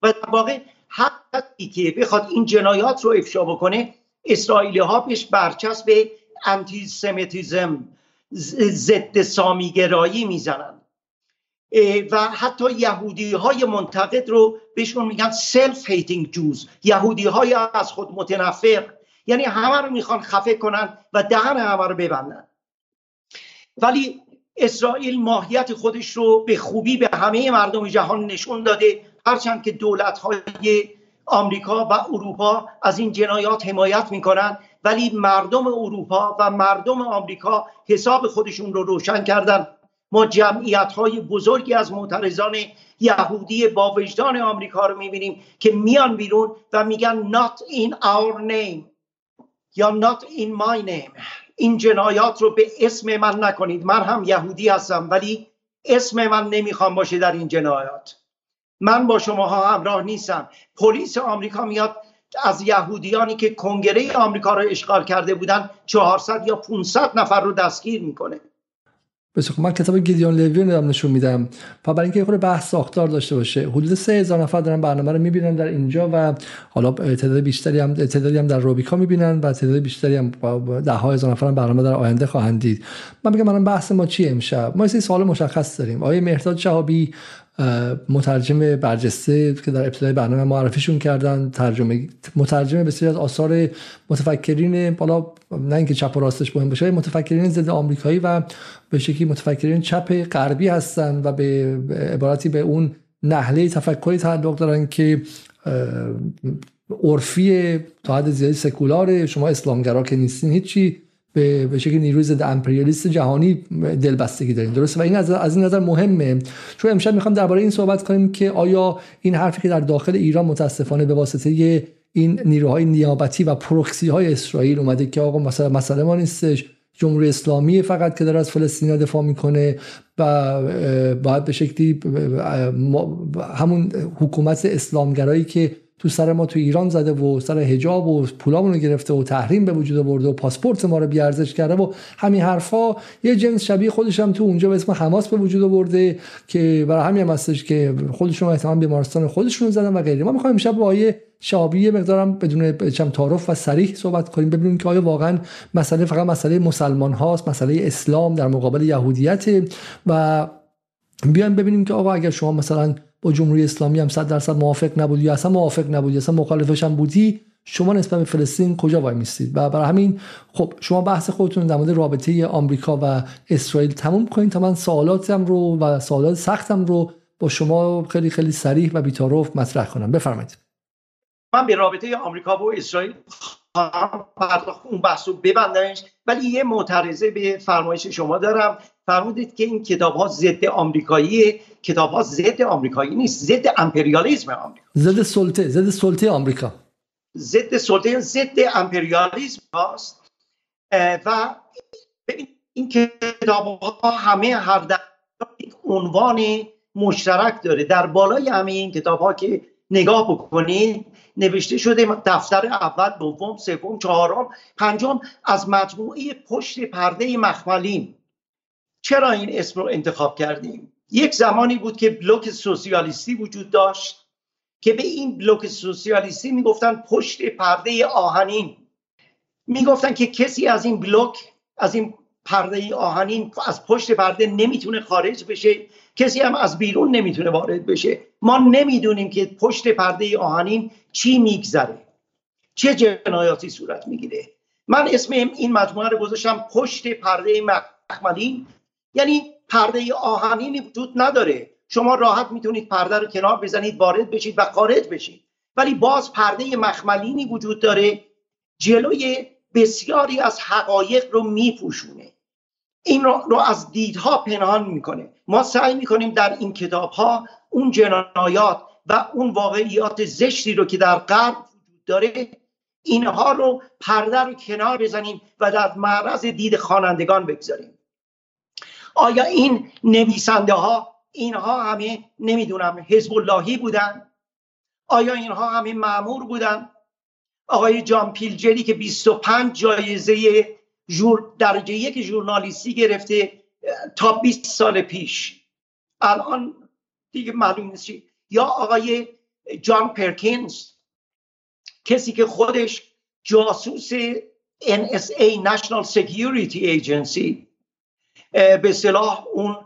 و در واقع حقی که بخواد این جنایات رو افشا بکنه اسرائیلی ها بهش برچسب anti-Semitism ضد سامیگرایی می‌زنن. و حتی یهودی های منتقد رو بهشون میگن self-hating Jews یهودی های از خود متنفر. یعنی همه رو می‌خوان خفه کنن و دهن همه رو ببندن. ولی اسرائیل ماهیت خودش رو به خوبی به همه مردم جهان نشون داده. هرچند که دولت های آمریکا و اروپا از این جنایات حمایت می‌کنن ولی مردم اروپا و مردم آمریکا حساب خودشون رو روشن کردن. ما جمعیت های بزرگی از معترضان یهودی با وجدان آمریکا رو می‌بینیم که میان بیرون و میگن not in our name. یا not in my name. این جنایات رو به اسم من نکنید. من هم یهودی هستم ولی اسم من نمی‌خوام باشه در این جنایات. من با شماها همراه نیستم. پلیس آمریکا میاد از یهودیانی که کنگره آمریکا رو اشغال کرده بودن 400 یا 500 نفر رو دستگیر می‌کنه. بسیار من کتاب گیدیون لوی رو نشون میدم. و برای اینکه خود بحث ساختار داشته باشه حدود 3000 نفر دارن برنامه رو می‌بینن در اینجا و حالا تعداد بیشتری هم تعدادی هم در روبیکا می‌بینن و تعداد بیشتری هم ده ها هزار نفر برنامه در آینده خواهند دید. من میگم من بحث ما چیه امشب؟ ما یه سوال مشخص داریم. آیه مهرداد شهابی مترجم برجسته که در ابتدای برنامه معرفیشون کردن ترجمه مترجم بسیاری از آثار متفکرین بالا نه اینکه چپ و راستش مهم باشه متفکرین ضد آمریکایی و به شکلی متفکرین چپ غربی هستن و به عبارتی به اون نحله تفکری تعلق دارن که عرفی تا حد زیادی سکولاره شما اسلامگرا که نیستین هیچی. به به شکل نیروی ضد امپریالیست جهانی دلبستگی داریم. درسته؟ و این از, از این نظر مهمه. چون امشب می‌خوام درباره این صحبت کنیم که آیا این حرفی که در داخل ایران متاسفانه به واسطه این نیروهای نیابتی و پروکسی های اسرائیل اومده که آقا مثلا مسئله ما نیستش جمهوری اسلامی فقط که داره از فلسطین دفاع می‌کنه و باید به شکلی همون حکومت اسلامگرایی که تو سر ما تو ایران زده و سر حجاب و پولامون گرفته و تحریم به وجود آورده و پاسپورت ما رو بیارزش کرده و همین حرفا. یه جنس شبیه خودش هم تو اونجا به اسم حماس به وجود آورده که برای همین هم هستش که خودشون احتمال بیمارستان خودشون زدن و غیره. ما می‌خوایم امشب با آیه شابی مقدارم بدون چم تعارف و سریح صحبت کنیم ببینیم که آیا واقعا مسئله فقط مسئله مسلمان هاست مسئله اسلام در مقابل یهودیت و بیایم ببینیم که آقا اگر شما مثلا با جمهوری اسلامی هم صد درصد موافق نبودی یا اصلا موافق نبودی اصلا مخالفش هم بودی شما نسبت به فلسطین کجا وای میستید؟ و برای همین خب شما بحث خودتون در مورد رابطه آمریکا و اسرائیل تموم کنید تا من سوالاتم رو و سوالات سختم رو با شما خیلی خیلی سریح و بی‌تعارف مطرح کنم. بفرمایید. من به رابطه آمریکا و اسرائیل اون بحث رو ببندمش ولی یه معترضه به فرمایش شما دارم. فرمودید که این کتاب ها ضد آمریکایی کتاب ها ضد آمریکایی نیست ضد امپریالیسم آمریکا. ضد سلطه ضد سلطه آمریکا. ضد سلطه ضد امپریالیسم هاست. و این کتاب ها همه هر در یک عنوان مشترک داره. در بالای همه این کتاب ها که نگاه بکنید نوشته شده دفتر اول دوم سوم چهارم پنجم از مجموعه پشت پرده مخملین. چرا این اسم رو انتخاب کردیم؟ یک زمانی بود که بلوک سوسیالیستی وجود داشت که به این بلوک سوسیالیستی می‌گفتن پشت پرده آهنین. می‌گفتن که کسی از این بلوک از این پرده آهنین از پشت پرده نمی‌تونه خارج بشه کسی هم از بیرون نمی‌تونه وارد بشه. ما نمی‌دونیم که پشت پرده آهنین چی میگذره. چه جنایاتی صورت می‌گیره. من اسم این مجموعه رو گذاشتم پشت پرده مخملین. یعنی پرده آهنینی وجود نداره. شما راحت می‌تونید پرده رو کنار بزنید وارد بشید و خارج بشید. ولی باز پرده مخملینی وجود داره جلوی بسیاری از حقایق رو میپوشونه. این رو, از دیدها پنهان می‌کنه. ما سعی می‌کنیم در این کتاب ها اون جنایات و اون واقعیات زشتی رو که در غرب وجود داره اینها رو پرده رو کنار بزنیم و در معرض دید خوانندگان بگذاریم. آیا این نویسنده ها اینها همه نمی‌دونم حزب اللهی بودن؟ آیا اینها همه معمور بودن؟ آقای جان پیلجری که 25 جایزه جور درجه یک ژورنالیستی گرفته تا 20 سال پیش. الان دیگه معلوم نیست یا آقای جان پرکینز کسی که خودش جاسوس NSA National Security Agency به صلاح اون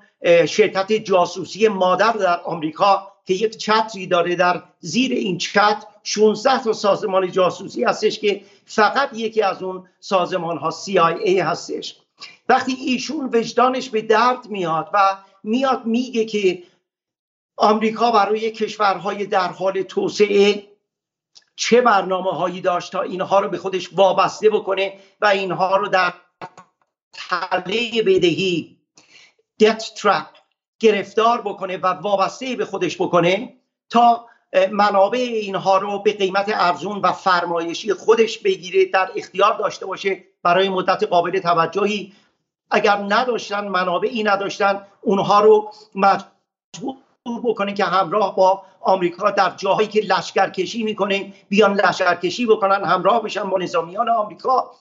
شرکت جاسوسی مادر در آمریکا که یک چتری داره در زیر این چت 16 تا سازمان جاسوسی هستش که فقط یکی از اون سازمان ها CIA هستش. وقتی ایشون وجدانش به درد میاد و میاد میگه که آمریکا برای کشورهای در حال توسعه چه برنامه هایی داشت تا اینها رو به خودش وابسته بکنه و اینها رو در تله بدهی دت ترپ گرفتار بکنه و وابسته به خودش بکنه تا منابع اینها رو به قیمت ارزون و فرمایشی خودش بگیره در اختیار داشته باشه برای مدت قابل توجهی. اگر نداشتن منابعی نداشتن اونها رو مجبور بکنه که همراه با آمریکا در جاهایی که لشکرکشی می‌کنه بیان لشکرکشی بکنن همراه بشن با نظامیان آمریکا.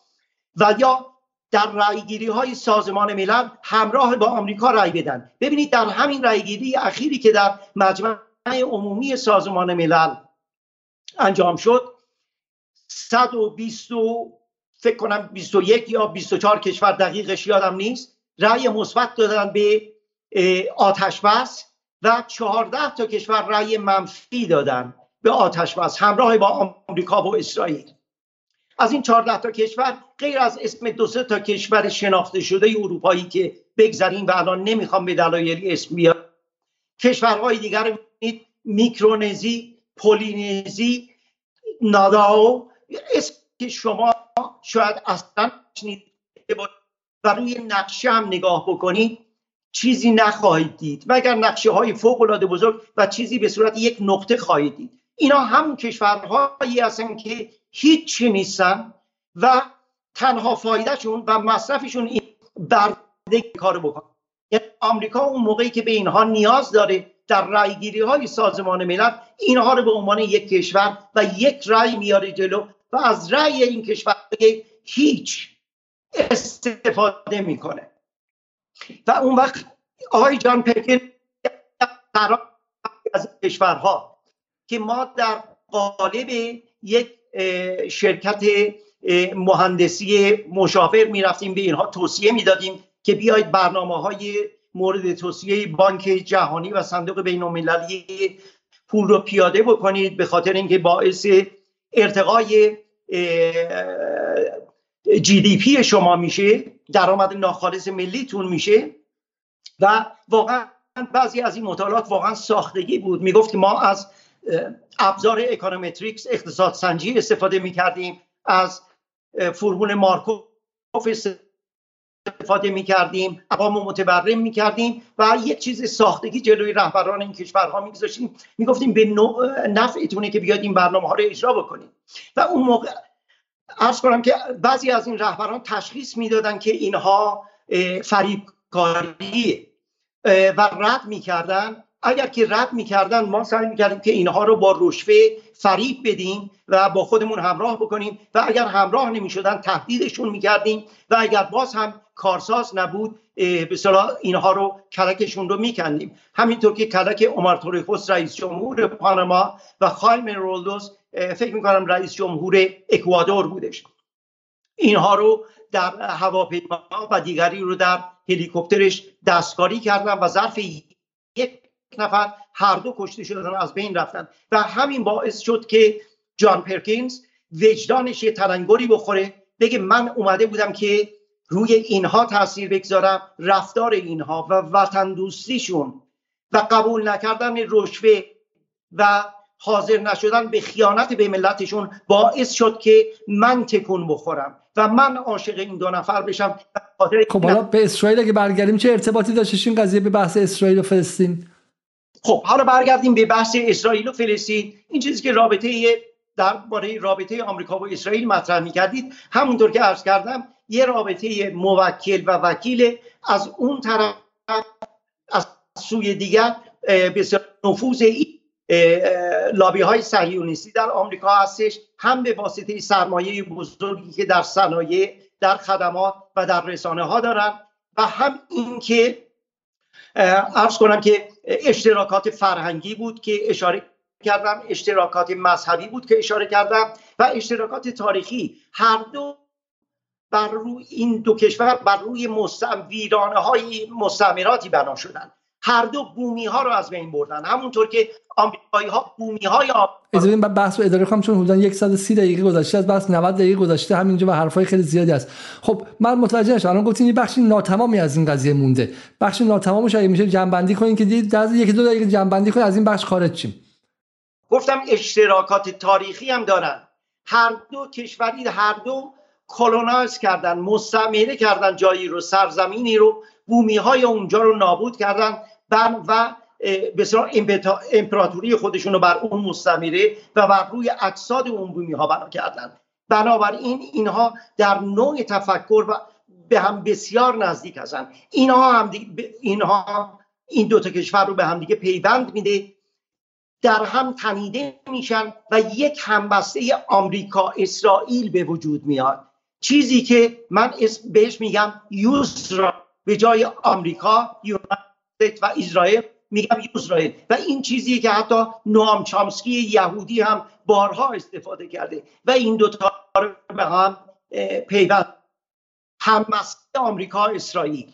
و یا در رأیگیری های سازمان ملل همراه با آمریکا رأی بدن. ببینید در همین رأیگیری اخیری که در مجمع عمومی سازمان ملل انجام شد 120 فکر کنم 21 یا 24 کشور دقیقش یادم نیست رأی مثبت دادن به آتش بس و 14 تا کشور رأی منفی دادن به آتش بس همراه با آمریکا و اسرائیل. از این 14 تا کشور غیر از اسم دو سه تا کشور شناخته شده اروپایی که بگذاریم و الان نمی‌خوام به دلایلی اسم بیارم. کشورهای دیگر میکرونزی پولینزی ناداو اسم که شما شاید اصلا و روی نقشه هم نگاه بکنید چیزی نخواهید دید. مگر نقشه های فوق العاده بزرگ و چیزی به صورت یک نقطه خواهید دید. اینا هم کشورهایی هستن که هیچ نیستن و تنها فایدهشون و مصرفشون این برده کار بکنن. یعنی آمریکا اون موقعی که به اینها نیاز داره در رایگیری های سازمان ملل اینها رو به عنوان یک کشور و یک رای میاره جلو و از رای این کشور هیچ استفاده می‌کنه. و اون وقت آقای جان پکن قرار از کشورها که ما در قالب یک شرکت مهندسی مشاور می‌رفتیم به اینها توصیه می‌دادیم که بیاید برنامه های مورد توصیه بانک جهانی و صندوق بین المللی پول رو پیاده بکنید به خاطر اینکه باعث ارتقای جی دی پی شما میشه درآمد ناخالص ملیتون میشه و واقعا بعضی از این مطالعات واقعا ساختگی بود. می‌گفت ما از ابزار econometrics اقتصاد سنجی استفاده می‌کردیم. از فرمول مارکوف استفاده می‌کردیم. ارقام متورم می‌کردیم و یک چیز ساختگی جلوی رهبران این کشورها میگذاشتیم. می‌گفتیم به نفعتونه که بیاید این برنامه ها رو اجرا بکنیم. و اون موقع عرض کنم که بعضی از این رهبران تشخیص می‌دادن که اینها فریبکاری و رد می‌کردن. اگر که رد می‌کردن ما سعی می‌کردیم که اینها رو با رشوه فریب بدیم و با خودمون همراه بکنیم و اگر همراه نمی‌شدن تهدیدشون می‌کردیم و اگر باز هم کارساز نبود به اینها رو کلکشون رو میکندیم. همینطور که کلک عمر توریخوس رئیس جمهور پاناما و خایم رولدوس فکر می‌کنم رئیس جمهور اکوادور بودش. اینها رو در هواپیما و دیگری رو در هلیکوپترش دستکاری کردن و ظرف یک نفر هر دو کشته شدن از بین رفتن. و همین باعث شد که جان پرکینز وجدانش یه تلنگری بخوره بگه من اومده بودم که روی اینها تاثیر بگذارم رفتار اینها و وطن دوستیشون. و قبول نکردن رشوه و حاضر نشدن به خیانت به ملتشون باعث شد که من تکون بخورم و من عاشق این دو نفر بشم. خب حالا به اسرائیل اگه برگردیم چه ارتباطی داشتش این قضیه به بحث اسرائیل و فلسطین؟ خب حالا برگردیم به بحث اسرائیل و فلسطین. این چیزی که رابطه درباره رابطه آمریکا و اسرائیل مطرح می‌کردید همونطور که عرض کردم یه رابطه موکل و وکیل از اون طرف از سوی دیگر به نفوذ لابی های صهیونیستی در آمریکا هستش. هم به واسطه سرمایه بزرگی که در صنایع در خدمات و در رسانه ها دارن و هم اینکه ارز کنم که اشتراکات فرهنگی بود که اشاره کردم اشتراکات مذهبی بود که اشاره کردم و اشتراکات تاریخی. هر دو بر روی این دو کشور بر روی مستم ویرانه های مستعمراتی بنا شدن هر دو بومی ها رو از بین بردن. همونطور که آمریکایی ها بومی های اجازه بدین بحث رو اداره کنم چون حدودا 130 دقیقه گذشته از بحث 90 دقیقه گذشته همینجا و حرفای خیلی زیادی هست خب من متوجه نشدم. الان گفتین یه بخشی ناتمامی از این قضیه مونده. بخش ناتمامش اگه میشه جمع بندی کنین که در یک دو دقیقه جمع بندی کنین از این بخش خارج چیم گفتم اشتراکات تاریخی هم دارن. هر دو کشوری هر دو کلونایز کردن مستعمره کردن جایی رو سرزمینی رو بومی های اونجا رو نابود کردن. و بسیار امپراتوری خودشون رو بر اون مستمره و بر روی اجساد اون بومی ها بنا کردن. بنابراین اینها در نوع تفکر و به هم بسیار نزدیک هستن. اینها هم اینها این دو تا کشور رو به هم دیگه پیوند میده. در هم تنیده میشن و یک همبسته آمریکا اسرائیل به وجود میاد. چیزی که من بهش میگم یوسرا به جای آمریکا و اسرائیل میگم اسرائیل و این چیزی که حتی نوام چامسکی یهودی هم بارها استفاده کرده. و این دو تا به هم پیوند. آمریکا اسرائیل.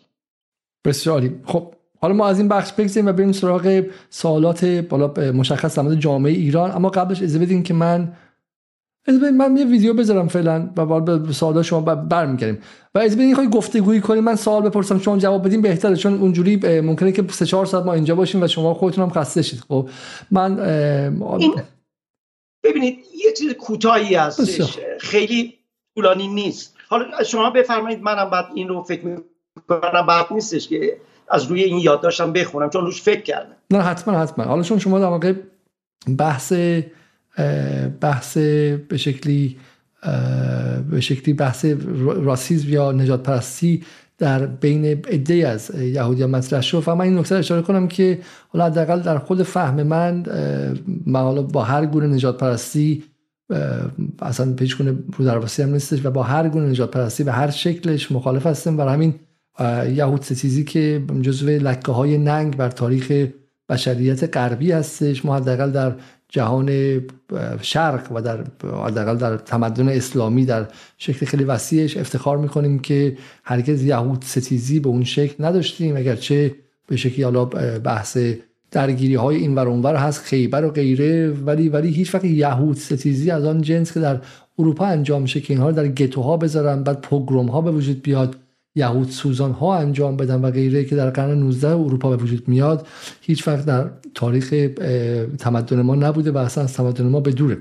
بسیاری. خب حالا ما از این بخش بگذاریم و بریم سراغ سوالات بالا مشخص در جامعه ایران. اما قبلش اجازه بدین که من من یه ویدیو بذارم فعلا و بعد به سوال شما برمیگردیم. و از بدین خواهی گفتگویی کنیم من سوال بپرسم شما جواب بدین بهتره چون اونجوری ممکنه که سه چهار ساعت ما اینجا باشیم و شما خودتون هم خسته شید. خب من ببینید یه چیز کوتاهی هستش. خیلی طولانی نیست. حالا شما بفرمایید منم بعد این رو فکر می‌کنم بعد نیستش که از روی این یادداشتم بخونم چون روش فکر کردم. نه حتما حتما. حالا چون شما در بحث بحث به شکلی به شکلی بحث راسیزم یا نجات پرستی در بین عده از یهودیان مطرح شد. و من این نکته اشاره کنم که حالا حداقل در خود فهم من من با هر گونه نجات پرستی اصلا پیش کنه رو درواسی هم نیستش و با هر گونه نجات پرستی به هر شکلش مخالف هستم و همین یهود ستیزی که جزو لکه های ننگ بر تاریخ بشریت غربی هستش. ما حداقل در جهان شرق و در حداقل در تمدن اسلامی در شکل خیلی وسیعش افتخار می‌کنیم که هرگز یهود ستیزی به اون شکل نداشتیم. اگرچه به شکلی حالا بحث درگیری های این ور اونور هست خیبر و غیره ولی ولی هیچ وقت یهود ستیزی از آن جنس که در اروپا انجام میشه که اینها در گتوها بذارن بعد پوگروم ها به وجود بیاد. یهود سوزان ها انجام بدن و غیره که در قرن 19 اروپا به وجود میاد هیچ وقت در تاریخ تمدن ما نبوده و اصلا از تمدن ما به دوره.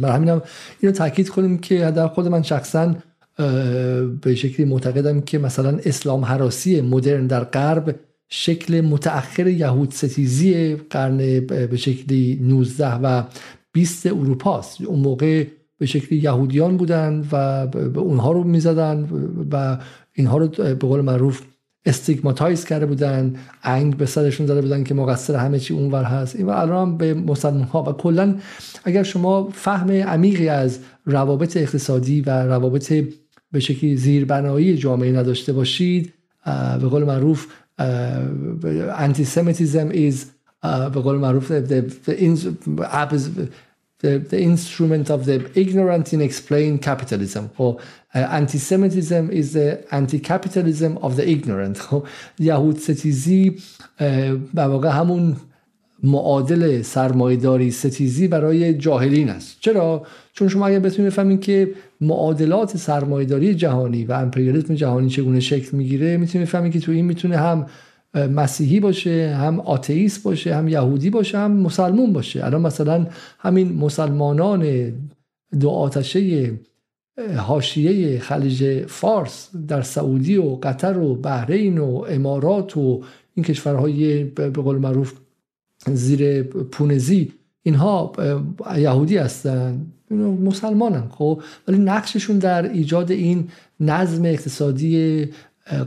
برای همین هم اینو تاکید کنیم که در خود من شخصا به شکلی معتقدم که مثلا اسلام حراسی مدرن در غرب شکل متأخر یهود ستیزی قرن به شکلی 19 و 20 اروپاست. اون موقع به شکلی یهودیان بودن و به اونها رو می‌زدن و اینها رو به قول معروف stigmatize کرده بودن انگ به سرشون زده بودن که مقصر همه چی اونور هست. این و الان به مسلمان ها و کلا اگر شما فهم عمیقی از روابط اقتصادی و روابط به شکلی زیربنایی جامعه نداشته باشید به قول معروف anti-Semitism is به قول معروف the, the instrument of the ignorant inexplained capitalism خب anti-Semitism is the anti-capitalism of the ignorant. خب *laughs* یهود ستیزی به واقع همون معادل سرمایداری ستیزی برای جاهلین است. چرا؟ چون شما اگر بتونید بفهمید که معادلات سرمایداری جهانی و امپریالیسم جهانی چگونه شکل می‌گیره می‌تونید بفهمید که تو این می‌تونه هم مسیحی باشه هم آتئیست باشه هم یهودی باشه هم مسلمون باشه. الان مثلا همین مسلمانان دو آتشه حاشیه خلیج فارس در سعودی و قطر و بحرین و امارات و این کشورهای به قول معروف زیر پونزی اینها یهودی هستن مسلمانن خب؟ ولی نقششون در ایجاد این نظم اقتصادی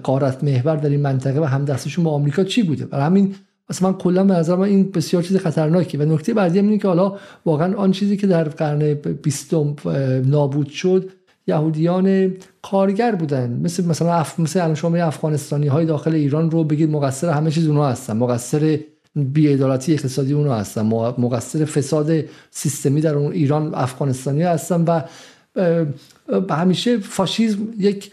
قارت محور در این منطقه و همدستشون با آمریکا چی بوده؟ برای همین اصلا من کلا به نظر این بسیار چیز خطرناکی و نکته بعدی هم اینه که حالا واقعا آن چیزی که در قرن بیستم نابود شد یهودیان کارگر بودن. مثل مثلا اف... مثل الان شما افغانستانی های داخل ایران رو بگید مقصر همه چیز اونها هستن. مقصر بیعدالتی اقتصادی اونها هستن. مقصر فساد سیستمی در اون ایران افغانستانی هستن و همیشه فاشیزم یک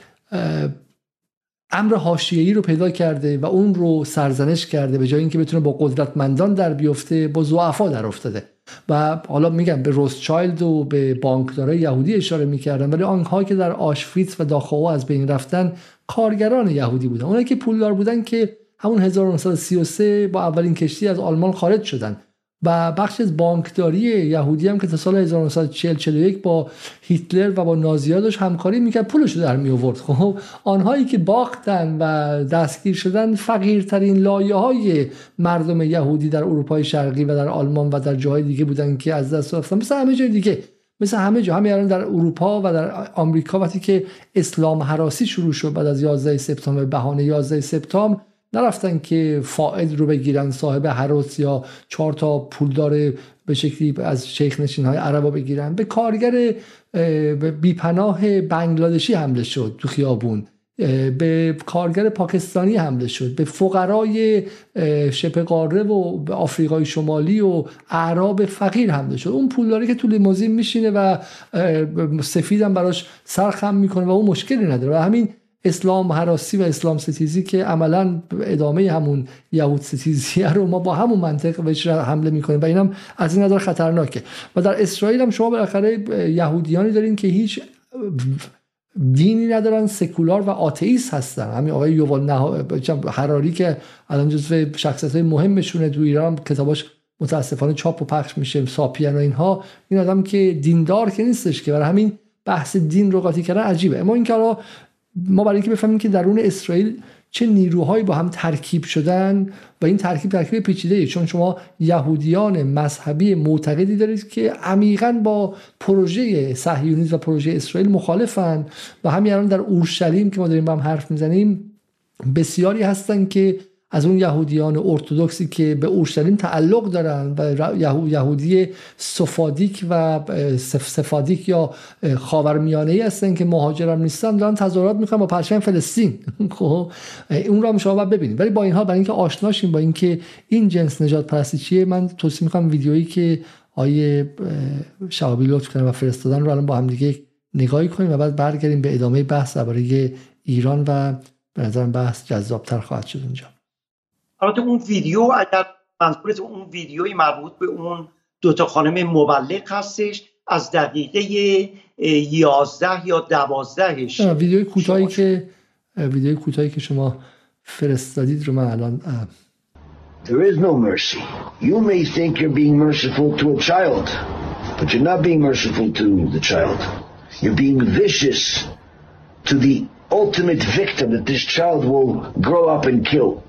امر حاشیه‌ای رو پیدا کرده و اون رو سرزنش کرده به جای اینکه بتونه با قدرتمندان در بیفته با ضعفا در افتاده. و حالا میگم به روزچایلد و به بانکدارای یهودی اشاره می‌کردن ولی آنها که در آشفیتس و داخاو از بین رفتن کارگران یهودی بودن. اونایی که پولدار بودن که همون 1933 با اولین کشتی از آلمان خارج شدن. و بخش از بانکداری یهودی هم که تا سال 1940 41 با هیتلر و با نازی‌ها داشت همکاری می‌کرد پولش رو در می آورد خب آنهایی که باختن و دستگیر شدن فقیرترین لایه های مردم یهودی در اروپای شرقی و در آلمان و در جاهای دیگه بودن که از دست رفتن. مثل همه جای دیگه مثل همه جا. همه الان در اروپا و در آمریکا وقتی که اسلام حراسی شروع شد بعد از 11 سپتامبر بهانه 11 سپتامبر نرفتن که فائد رو بگیرن صاحب حراس یا چهار تا پولدار به شکلی از شیخ نشین های عربا بگیرن. به کارگر بیپناه بنگلادشی حمله شد تو خیابون. به کارگر پاکستانی حمله شد. به فقرای شبه قاره و آفریقای شمالی و اعراب فقیر حمله شد. اون پولداری که تو لیموزین میشینه و سفیدم براش سرخم می‌کنه و اون مشکلی نداره. و همین اسلام حراسی و اسلام ستیزی که عملا ادامه همون یهود ستیزی *laughs* رو ما با همون منطق بهش حمله می‌کنیم و اینم از این نظر خطرناکه. و در اسرائیل هم شما بالاخره یهودیانی دارین که هیچ دینی ندارن سکولار و آتئیست هستن. همین آقای یووال حراری که الان جزو شخصیت های مهمشونه تو ایران کتاباش متاسفانه چاپ و پخش میشه ساپین و اینها. این آدم که دیندار که نیستش که. برای همین بحث دین رو قاطی کردن عجیبه. اما این که ما برای اینکه بفهمیم که درون اسرائیل چه نیروهایی با هم ترکیب شدن و این ترکیب ترکیب پیچیده ای. چون شما یهودیان مذهبی معتقدی دارید که عمیقا با پروژه صهیونیسم و پروژه اسرائیل مخالفن و همین الان در اورشلیم که ما داریم با هم حرف می‌زنیم بسیاری هستن که از اون یهودیان ارتودکسی که به اورشلیم تعلق دارن و یهودی سفادیک و سفادیک یا خاورمیانه ای هستن که مهاجرم نیستن دارن تظاهرات می‌کنن با پرچم فلسطین. *laughs* خب اون را شما ببینید. ولی با اینها برای اینکه آشناشیم با اینکه این جنس نجات پرستی چیه من توصیه می‌کنم ویدیویی که آیه شعبی لطف کردن و فرستادن رو الان با هم دیگه نگاهی کنیم و بعد برگردیم به ادامه بحث درباره ایران و به نظرم بحث جذابتر خواهد شد اونجا البته اون ویدیو اگر منظورت اون ویدیوی مربوط به اون دوتا خانم مبلغ هستش از دقیقه یازده یا دوازدهش ویدیوی کوتاهی که ویدیوی کوتاهی که شما فرستادید رو من الان There is no mercy. You may think you're being merciful to a child, but you're not being merciful to the child. You're being vicious to the ultimate victim that this child will grow up and kill.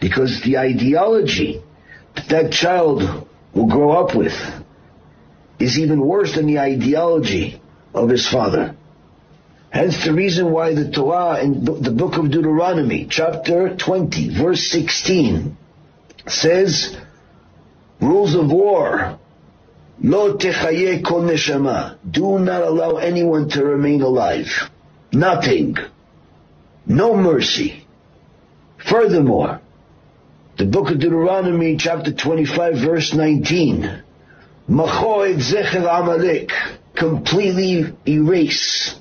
Because the ideology that that child will grow up with is even worse than the ideology of his father. Hence the reason why the Torah in the book of Deuteronomy, chapter 20, verse 16, says, rules of war, Lo kol neshama. Do not allow anyone to remain alive. Nothing. No mercy. Furthermore, the book of Deuteronomy, chapter 25, verse 19. Machoed Zecher Amalek. Completely erase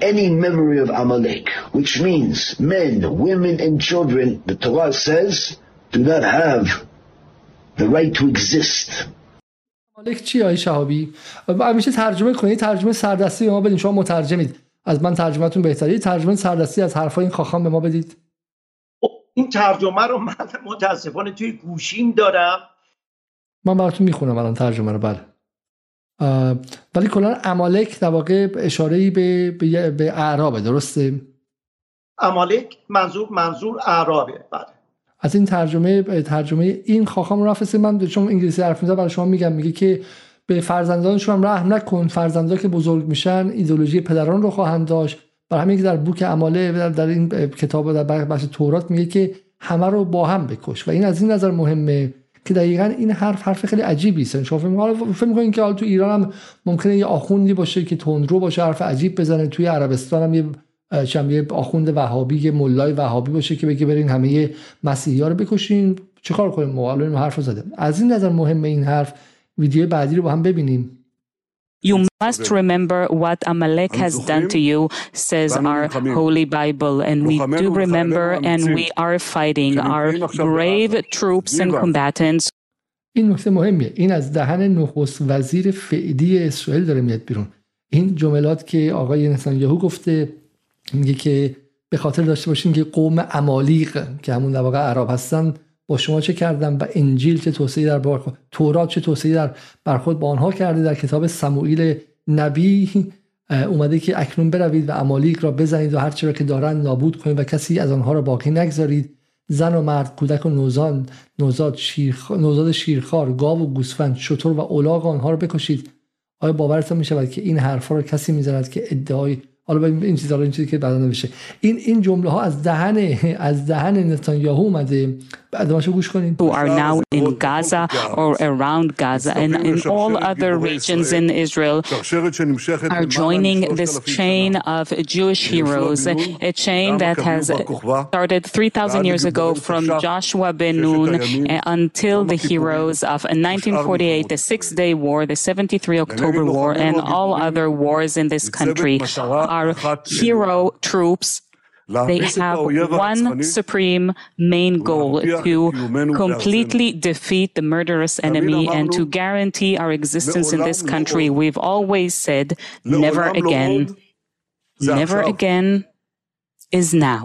any memory of Amalek, which means men, women, and children, the Torah says, do not have the right to exist. مالک چی آی شهابی؟ همیشه ترجمه کنید ترجمه سردستی به ما بدین شما مترجمید از من ترجمهتون بهتری ترجمه سردستی از حرفای این خاخام به ما بدید این ترجمه رو من متاسفانه توی گوشیم دارم. من براتون می‌خونم الان ترجمه رو بله. ولی کلا امالک در واقع اشاره به به, به اعرابه درسته؟ امالک منظور منظور اعرابه بله. از این ترجمه ترجمه این خاخام رفسه من چون انگلیسی حرف می‌زنم برای شما میگم میگه که به فرزندانشون هم رحم نکن. فرزندا که بزرگ میشن ایدولوژی پدران رو خواهند داشت. برای همین که در بوک عماله در این کتاب در بخش تورات میگه که همه رو با هم بکش. و این از این نظر مهمه که دقیقا این حرف حرف خیلی عجیبی است. شما فکر می‌کنید که حالا تو ایران هم ممکنه یه آخوندی باشه که تندرو باشه حرف عجیب بزنه. توی عربستان هم یه چم یه آخوند وهابی یه ملای وهابی باشه که بگه برین همه مسیحی ها رو بکشین. چیکار کنیم؟ ما الان حرف زده از این نظر مهمه این حرف. ویدیو بعدی رو با هم ببینیم. You must remember what Amalek has done to you, says our Holy Bible. And we do remember, and we are fighting our brave troops and combatants. این نکته مهمیه. این از دهن نخست وزیر فعلی اسرائیل داره میاد بیرون. این جملات که آقای یهو گفته میگه که به خاطر داشته باشین که قوم امالیق که همون در واقع عرب هستن با شما چه کردم و انجیل چه توصیه در برخورد تورات چه توصیه در برخورد با آنها کرده در کتاب سموئیل نبی. اومده که اکنون بروید و امالیک را بزنید و هر را که دارند نابود کنید و کسی از آنها را باقی نگذارید. زن و مرد کودک و نوزان نوزاد شیرخ... نوزاد شیرخوار گاو و گوسفند شطور و اولاغ آنها را بکشید. آیا باورتان می شود که این حرفها را کسی می‌زند که ادعای حالا این چیزا این چیزی که بعدا نوشته. این این جمله ها از دهن از دهن نتانیاهو اومده. Who are now in Gaza or around Gaza and in all other regions in Israel are joining this chain of Jewish heroes a chain that has started 3000 years ago from Joshua ben Nun eh, until the heroes of 1948 the 6 day war the 73 October war and all other wars in this country are hero troops they have one supreme main goal to completely defeat the murderous enemy and to guarantee our existence in this country. We've always said, never again. Never again is now.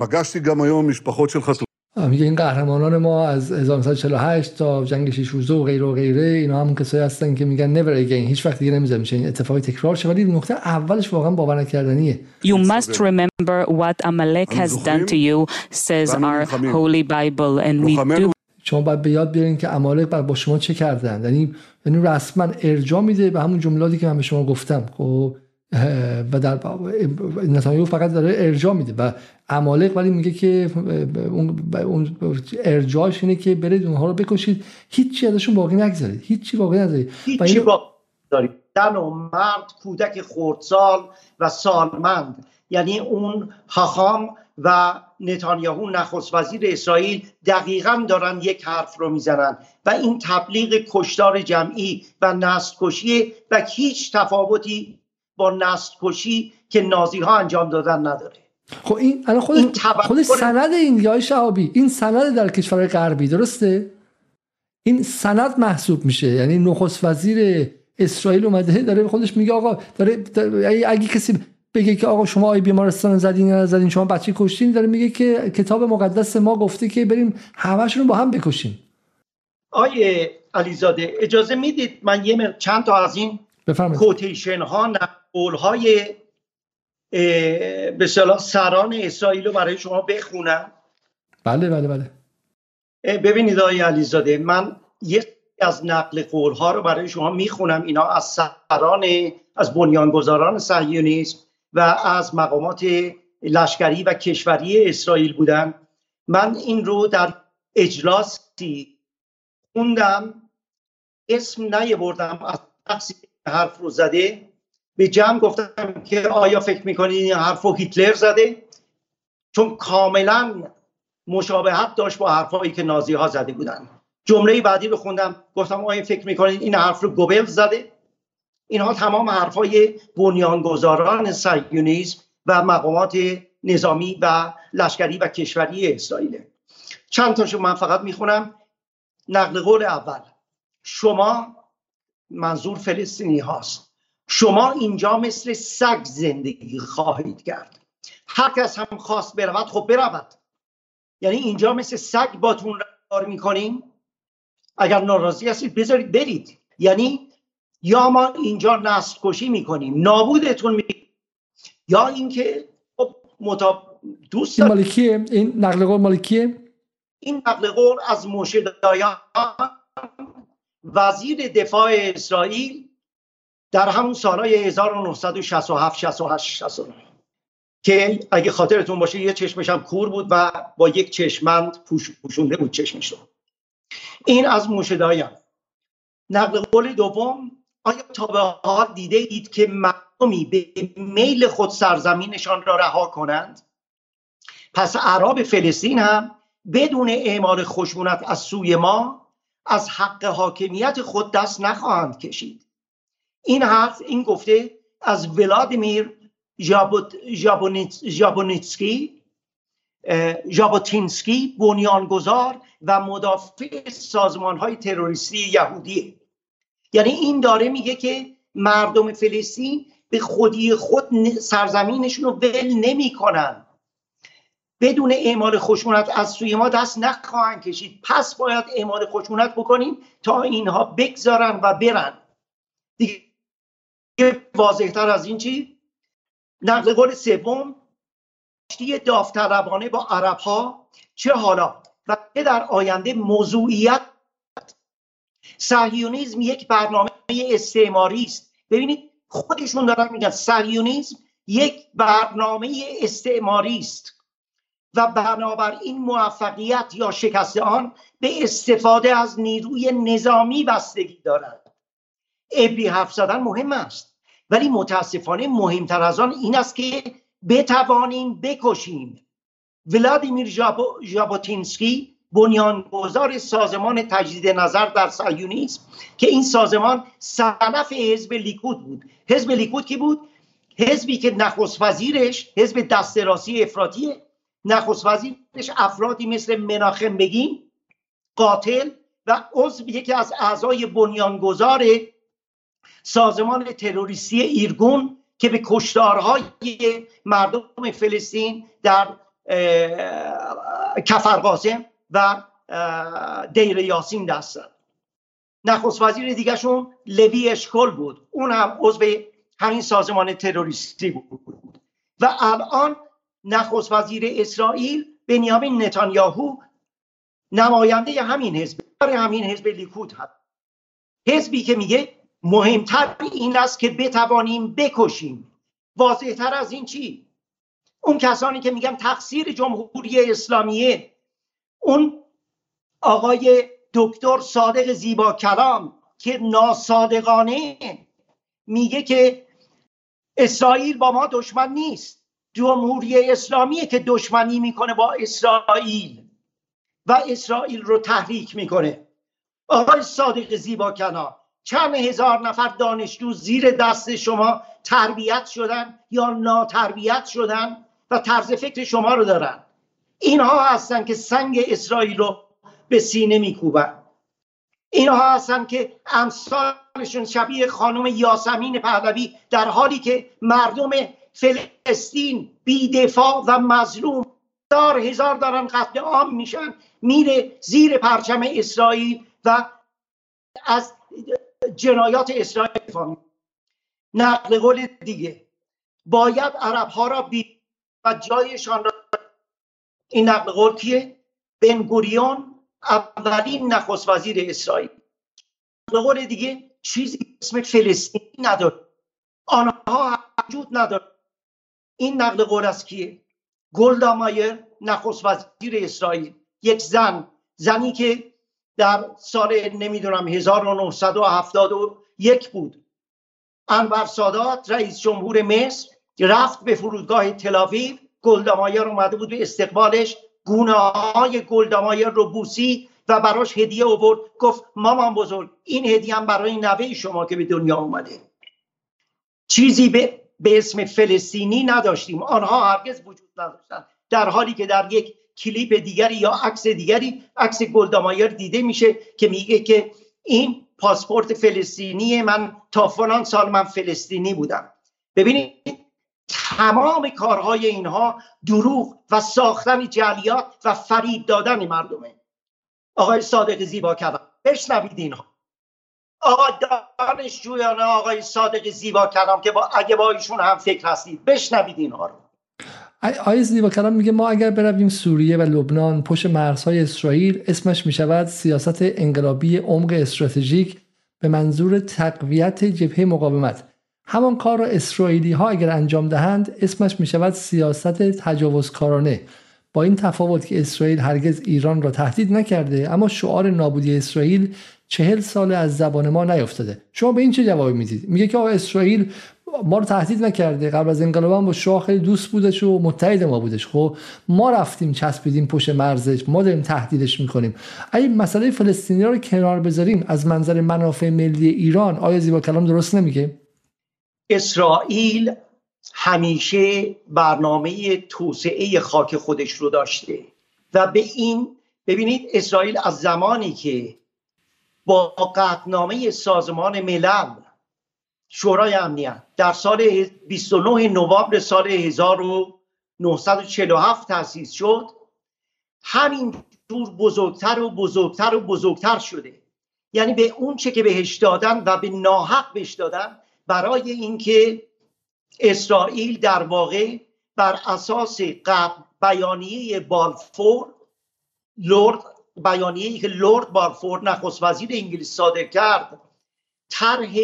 میگه این قهرمانان ما از 1948 تا جنگ شش روزه و غیره و غیره اینا همون کسایی هستن که میگن never again هیچ وقت دیگه نمی‌ذاره میشه این اتفاقی تکرار شه. ولی نکته اولش واقعا باور نکردنیه. You must remember what Amalek has done to you says our holy bible. And we do شما باید به یاد بیارین که امالک با شما چه کردن. یعنی یعنی رسما ارجاع میده به همون جملاتی که من به شما گفتم. خب و در نتانیاهو فقط داره ارجاع میده و امالق ولی میگه که اون ارجاعش اینه که برید اونها رو بکشید. هیچی ازشون باقی نگذارید هیچی باقی نذارید هیچی باقی زن و مرد کودک خردسال و سالمند. یعنی اون حخام و نتانیاهو نخست وزیر اسرائیل دقیقا دارن یک حرف رو می‌زنن و این تبلیغ کشتار جمعی و نسل کشی و هیچ تفاوتی با نسل کشی که نازی ها انجام دادن نداره. خب این الان خود این خود سند این یا شعبی این سند در کشور غربی درسته؟ این سند محسوب میشه یعنی نخست وزیر اسرائیل اومده داره خودش میگه آقا داره, داره اگه کسی بگه که آقا شما آی بیمارستان زدین یا زدین شما بچه کشتین داره میگه که کتاب مقدس ما گفته که بریم همشون رو با هم بکشیم. آیه علیزاده اجازه می‌دید من یه چند تا از این کوتیشن ها نقول های به صلاح سران اسرائیل رو برای شما بخونم. بله بله بله. ببینید آقای علیزاده من یه از نقل قول ها رو برای شما می‌خونم. اینا از سران از بنیانگذاران صهیونیسم و از مقامات لشکری و کشوری اسرائیل بودن. من این رو در اجلاسی خوندم. اسم نیاوردم از شخصی حرف رو زده. به جمع گفتم که آیا فکر می‌کنید این حرف رو هیتلر زده؟ چون کاملا مشابهت داشت با حرفایی که نازی ها زده بودن. جمله بعدی رو خوندم گفتم آیا فکر می‌کنید این حرف رو گوبل زده؟ اینها تمام حرفای بنیانگذاران سیونیزم و مقامات نظامی و لشکری و کشوری اسرائیل. چند تاشو من فقط می‌خونم. نقل قول اول. شما منظور فلسطینی هاست شما اینجا مثل سگ زندگی خواهید کرد. هر کس هم خواست برود خب برود. یعنی اینجا مثل سگ باتون رفتار می‌کنیم؟ اگر ناراضی هستید بذارید برید. یعنی یا ما اینجا نسل کشی می‌کنیم نابودتون می یا اینکه خب مطاب... دوست این مالکیه این نقل قول مالکیه این نقل قول از موشه دایان وزیر دفاع اسرائیل در همون سالهای 1967 68 69 که اگه خاطرتون باشه یه چشمش هم کور بود و با یک چشمند پوشونده بود چشمش رو. این از موشدایان نقل قول دوم آیا تا به حال دیده اید که مردمی به میل خود سرزمینشان را رها کنند؟ پس عرب فلسطین هم بدون اعمال خشونت از سوی ما از حق حاکمیت خود دست نخواهند کشید. این حرف این گفته از ولادیمیر ژابونیتسکی ژابوتینسکی بنیانگذار و مدافع سازمان های تروریستی یهودی یعنی این داره میگه که مردم فلسطین به خودی خود سرزمینشون رو ول نمی‌کنن. بدون اعمال خشونت از سوی ما دست نخواهند کشید. پس باید اعمال خشونت بکنیم تا اینها بگذارن و برن. دیگه واضحتر از این چی؟ نقل قول سوم داوطلبانه با عرب ها چه حالا؟ و چه در آینده موضوعیت؟ صهیونیزم یک برنامه استعماری است. ببینید خودشون دارن میگن صهیونیزم یک برنامه استعماری است. و بنابراین موفقیت یا شکست آن به استفاده از نیروی نظامی بستگی دارد. ابری حرف زدن مهم است. ولی متاسفانه مهمتر از آن این است که بتوانیم بکشیم. ولادیمیر ژابوتینسکی بنیانگذار سازمان تجدید نظر در سایونیسم که این سازمان صنف حزب لیکود بود. حزب لیکود کی بود؟ حزبی که نخست وزیرش حزب دست راستی افراطی نخست وزیرش افرادی مثل مناخم بگین قاتل و عضو یکی از اعضای بنیانگذار سازمان تروریستی ایرگون که به کشتارهای مردم فلسطین در کفرقاسم و دیر یاسین دستن نخست وزیر دیگرشون لوی اشکل بود. اون هم عضو همین سازمان تروریستی بود. و الان نخست وزیر اسرائیل بنیامین نتانیاهو نماینده همین حزب همین حزب لیکود هست. حزبی که میگه مهمتر این است که بتوانیم بکشیم. واضحتر از این چی؟ اون کسانی که میگن تقصیر جمهوری اسلامیه اون آقای دکتر صادق زیبا کلام که ناصادقانه میگه که اسرائیل با ما دشمن نیست. جمهوری اسلامی که دشمنی می‌کنه با اسرائیل و اسرائیل رو تحریک می‌کنه. آقای صادق زیبا کلام چند هزار نفر دانشجو زیر دست شما تربیت شدن یا ناتربیت شدن و طرز فکر شما رو دارن. اینها هستن که سنگ اسرائیل رو به سینه میکوبن. اینها هستن که امثالشون شبیه خانم یاسمین پهلوی در حالی که مردم فلسطین بیدفاع و مظلوم هزار هزار دارن قتل عام میشن میره زیر پرچم اسرائیل و از جنایات اسرائیل نقل قول دیگه. باید عرب ها را بی و جایشان را این نقل قول کیه؟ بن اولین نخست وزیر اسرائیل. نقل قول دیگه چیزی اسم فلسطینی نداره. آنها وجود نداره. این نقل قول از کیه؟ گلدا مایر نخست وزیر اسرائیل. یک زن. زنی که در سال نمی‌دونم 1971 بود. انور سادات رئیس جمهور مصر رفت به فرودگاه تلاویو گلدامایر اومده بود به استقبالش. گونه های گلدامایر رو بوسی و براش هدیه آورد. گفت مامان بزرگ این هدیه هم برای نوه شما که به دنیا اومده. چیزی به, به اسم فلسطینی نداشتیم. آنها هرگز وجود نداشتن در حالی که در یک کلیپ دیگری یا عکس دیگری عکس گلدامایر دیده میشه که میگه که این پاسپورت فلسطینی من تا فلان سال من فلسطینی بودم. ببینید تمام کارهای اینها دروغ و ساختن جلیات و فریب دادن مردمه. آقای صادق زیبا کردن بشنوید اینها. آقا دانشجویان آقای صادق زیبا کردم که با اگه با ایشون هم فکر هستید بشنوید اینها رو. آقای زیبا کلام میگه ما اگر برویم سوریه و لبنان پشت مرزهای اسرائیل اسمش می‌شود سیاست انقلابی عمق استراتژیک به منظور تقویت جبهه مقاومت. همان کار را اسرائیلی ها اگر انجام دهند اسمش می شود سیاست تجاوزکارانه. با این تفاوت که اسرائیل هرگز ایران را تهدید نکرده اما شعار نابودی اسرائیل چهل سال از زبان ما نیفتاده. شما به این چه جوابی می‌دید؟ میگه که اسرائیل ما رو تهدید نکرده قبل از انقلاب با شاه خیلی دوست بودش و متحد ما بودش. خب ما رفتیم چسبیدیم پشت مرزش. ما داریم تهدیدش می‌کنیم. اگه مسئله فلسطینی رو کنار بذاریم از منظر منافع ملی ایران آیا زیبا کلام درست نمیگه؟ اسرائیل همیشه برنامه توسعه خاک خودش رو داشته. و به این ببینید اسرائیل از زمانی که با قطنامه سازمان ملل شورای امنیت. در سال 29 نوامبر سال 1947 تأسیس شد. همین جور بزرگتر و بزرگتر و بزرگتر شده. یعنی به اون چه که بهش دادن و به ناحق بهش دادن برای اینکه اسرائیل در واقع بر اساس بیانیه بالفور لورد بیانیه که لورد بالفور نخست وزیر انگلیس صادر کرد طرح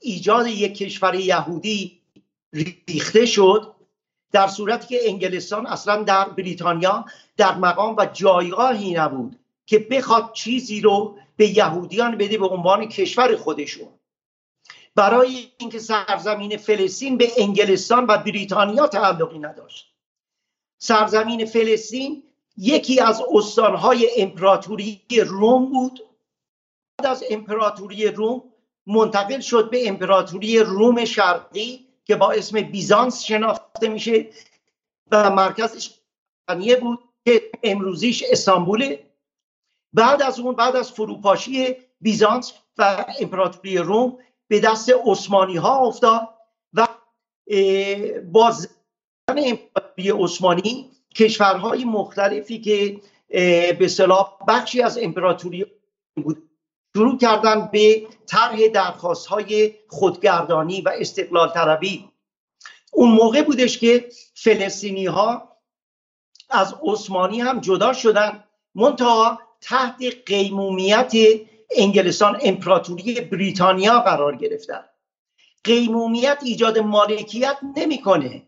ایجاد یک کشور یهودی ریخته شد در صورتی که انگلستان اصلا در بریتانیا در مقام و جایگاهی نبود که بخواد چیزی رو به یهودیان بده به عنوان کشور خودشون. برای اینکه سرزمین فلسطین به انگلستان و بریتانیا تعلقی نداشت. سرزمین فلسطین یکی از استانهای امپراتوری روم بود. بعد از امپراتوری روم منتقل شد به امپراتوری روم شرقی که با اسم بیزانس شناخته میشه و مرکزش بود که امروزیش استانبوله. بعد از اون بعد از فروپاشی بیزانس و امپراتوری روم به دست عثمانی ها افتاد و با امپراتوری عثمانی کشورهای مختلفی که به صلاح بخشی از امپراتوری بود شروع کردن به طرح درخواست های خودگردانی و استقلال طلبی. اون موقع بودش که فلسطینی ها از عثمانی هم جدا شدن منتها تحت قیمومیت انگلستان امپراتوری بریتانیا قرار گرفتن. قیمومیت ایجاد مالکیت نمی‌کنه.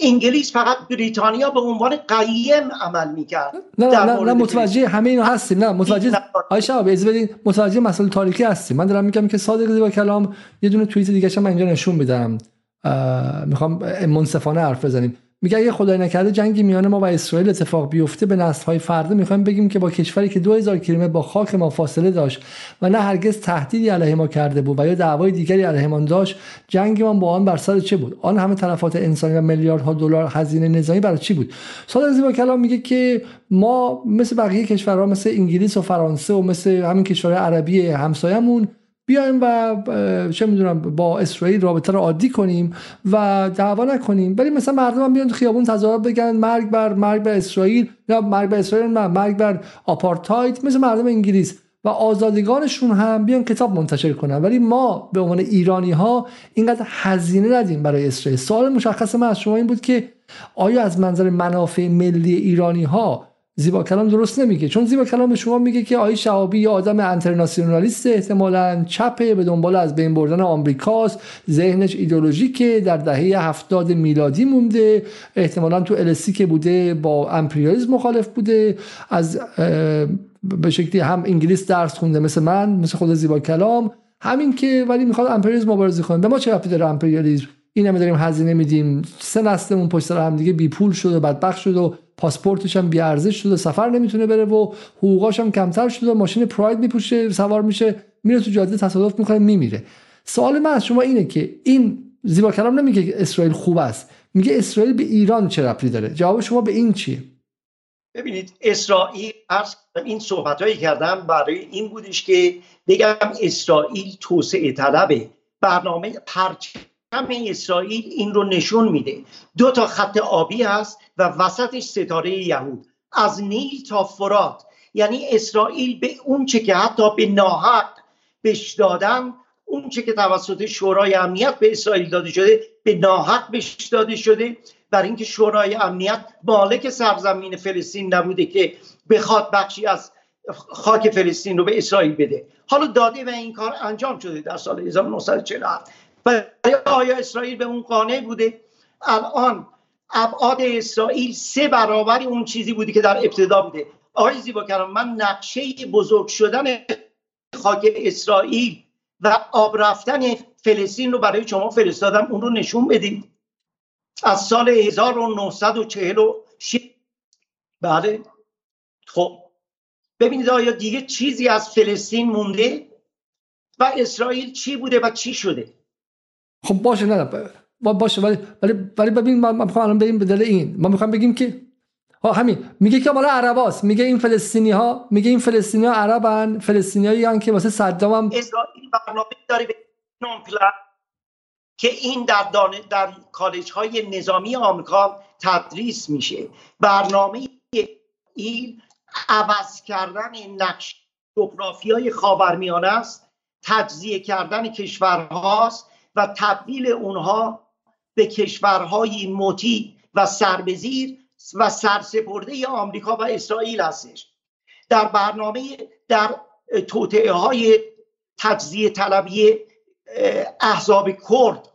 انگلیس فقط بریتانیا به عنوان قیم عمل می‌کرد. نه نه نه, نه متوجه همه اینا هستیم. نه متوجه آیشه از بدین متوجه مسئله تاریخی هستیم. من دارم میگم که صادق زیبا کلام یه دونه توییت دیگه من اینجا نشون میدم. می‌خوام منصفانه حرف بزنیم. میگه اگه خدای نکرده جنگی میان ما و اسرائیل اتفاق بیفته به نسل های فردا می‌خوایم بگیم که با کشوری که 2000 کیلومتر با خاک ما فاصله داشت و نه هرگز تهدیدی علیه ما کرده بود و یا دعوای دیگری علیهمان داشت جنگ ما با آن بر سر چه بود؟ آن همه تلفات انسانی و میلیاردها دلار هزینه نظامی برای چی بود؟ صادق زیبا کلام میگه که ما مثل بقیه کشورها مثل انگلیس و فرانسه و مثل همین کشورهای عربی همسایمون بیایم و چه می‌دونم با اسرائیل رابطه رو عادی کنیم و دعوا نکنیم. ولی مثلا مردم هم بیان خیابون تظاهرات بگن مرگ بر مرگ بر اسرائیل یا مرگ بر اسرائیل نه مرگ بر آپارتاید مثل مردم انگلیس. و آزادگانشون هم بیان کتاب منتشر کنن. ولی ما به عنوان ایرانی ها اینقدر هزینه ندیم برای اسرائیل. سوال مشخص من از شما این بود که آیا از منظر منافع ملی ایرانی ها زیبا کلام درست نمیگه. چون زیبا کلام به شما میگه که آقای شهابی یه آدم انترناسیونالیست احتمالا چپه به دنبال از بین بردن آمریکاست. ذهنش ایدولوژیکه در دهه هفتاد میلادی مونده. احتمالا تو السی که بوده با امپریالیسم مخالف بوده. از به شکلی هم انگلیس درس خونده مثل من مثل خود زیبا کلام. همین که ولی می‌خواد امپریالیسم مبارزه کنه. به ما چه رفتی داره امپریالیسم؟ این همه داریم هزینه میدیم. سه نسلمون پشت سر هم دیگه بی پول شد و بدبخت شد و پاسپورتش هم بیارزش شده سفر نمی‌تونه بره و حقوقاش هم کمتر شده ماشین پراید میپوشه سوار میشه میره تو جاده تصادف می‌کنه میمیره. سوال من از شما اینه که این زیبا کلام نمیگه اسرائیل خوب است. میگه اسرائیل به ایران چه ربطی داره؟ جواب شما به این چیه؟ ببینید اسرائیل این صحبت هایی کردم برای این بودش که بگم اسرائیل توسعه طلبه. برنامه پرچم همه اسرائیل این رو نشون میده. دو تا خط آبی هست و وسطش ستاره یهود. از نیل تا فرات. یعنی اسرائیل به اون چه که حتی به ناحق بش دادن اون چه که توسط شورای امنیت به اسرائیل داده شده به ناحق بش داده شده. برای اینکه شورای امنیت مالک سرزمین فلسطین نبوده که بخواد بخشی از خاک فلسطین رو به اسرائیل بده. حالا داده و این کار انجام شده در سال 1947 و آیا اسرائیل به اون قانع بوده؟ الان ابعاد اسرائیل سه برابر اون چیزی بودی که در ابتدا بوده. آقای زیبا کرام من نقشه بزرگ شدن خاک اسرائیل و آب رفتن فلسطین رو برای شما فرستادم اون رو نشون بدید از سال 1946 بله. خب. ببینید آیا دیگه چیزی از فلسطین مونده و اسرائیل چی بوده و چی شده؟ خب باشه نه باشه ولی ولی ولی ببین ما می‌خوام الان بریم به دل این. ما می‌خوام بگیم که ها همین. میگه که مال عرباست. میگه این فلسطینی ها میگه این فلسطینی ها عربن فلسطینیایی که واسه صدام هم اسرائیل برنامه داره به که این در دانه در کالج های نظامی آمریکا تدریس میشه. برنامه این عوض کردن نقش جغرافی های خاورمیانه است. تجزیه کردن کشورهاست. و تبدیل اونها به کشورهای مطیع و سربزیر و سرسپرده آمریکا و اسرائیل هستش. در برنامه در توطعه های تجزیه طلبی احزاب کرد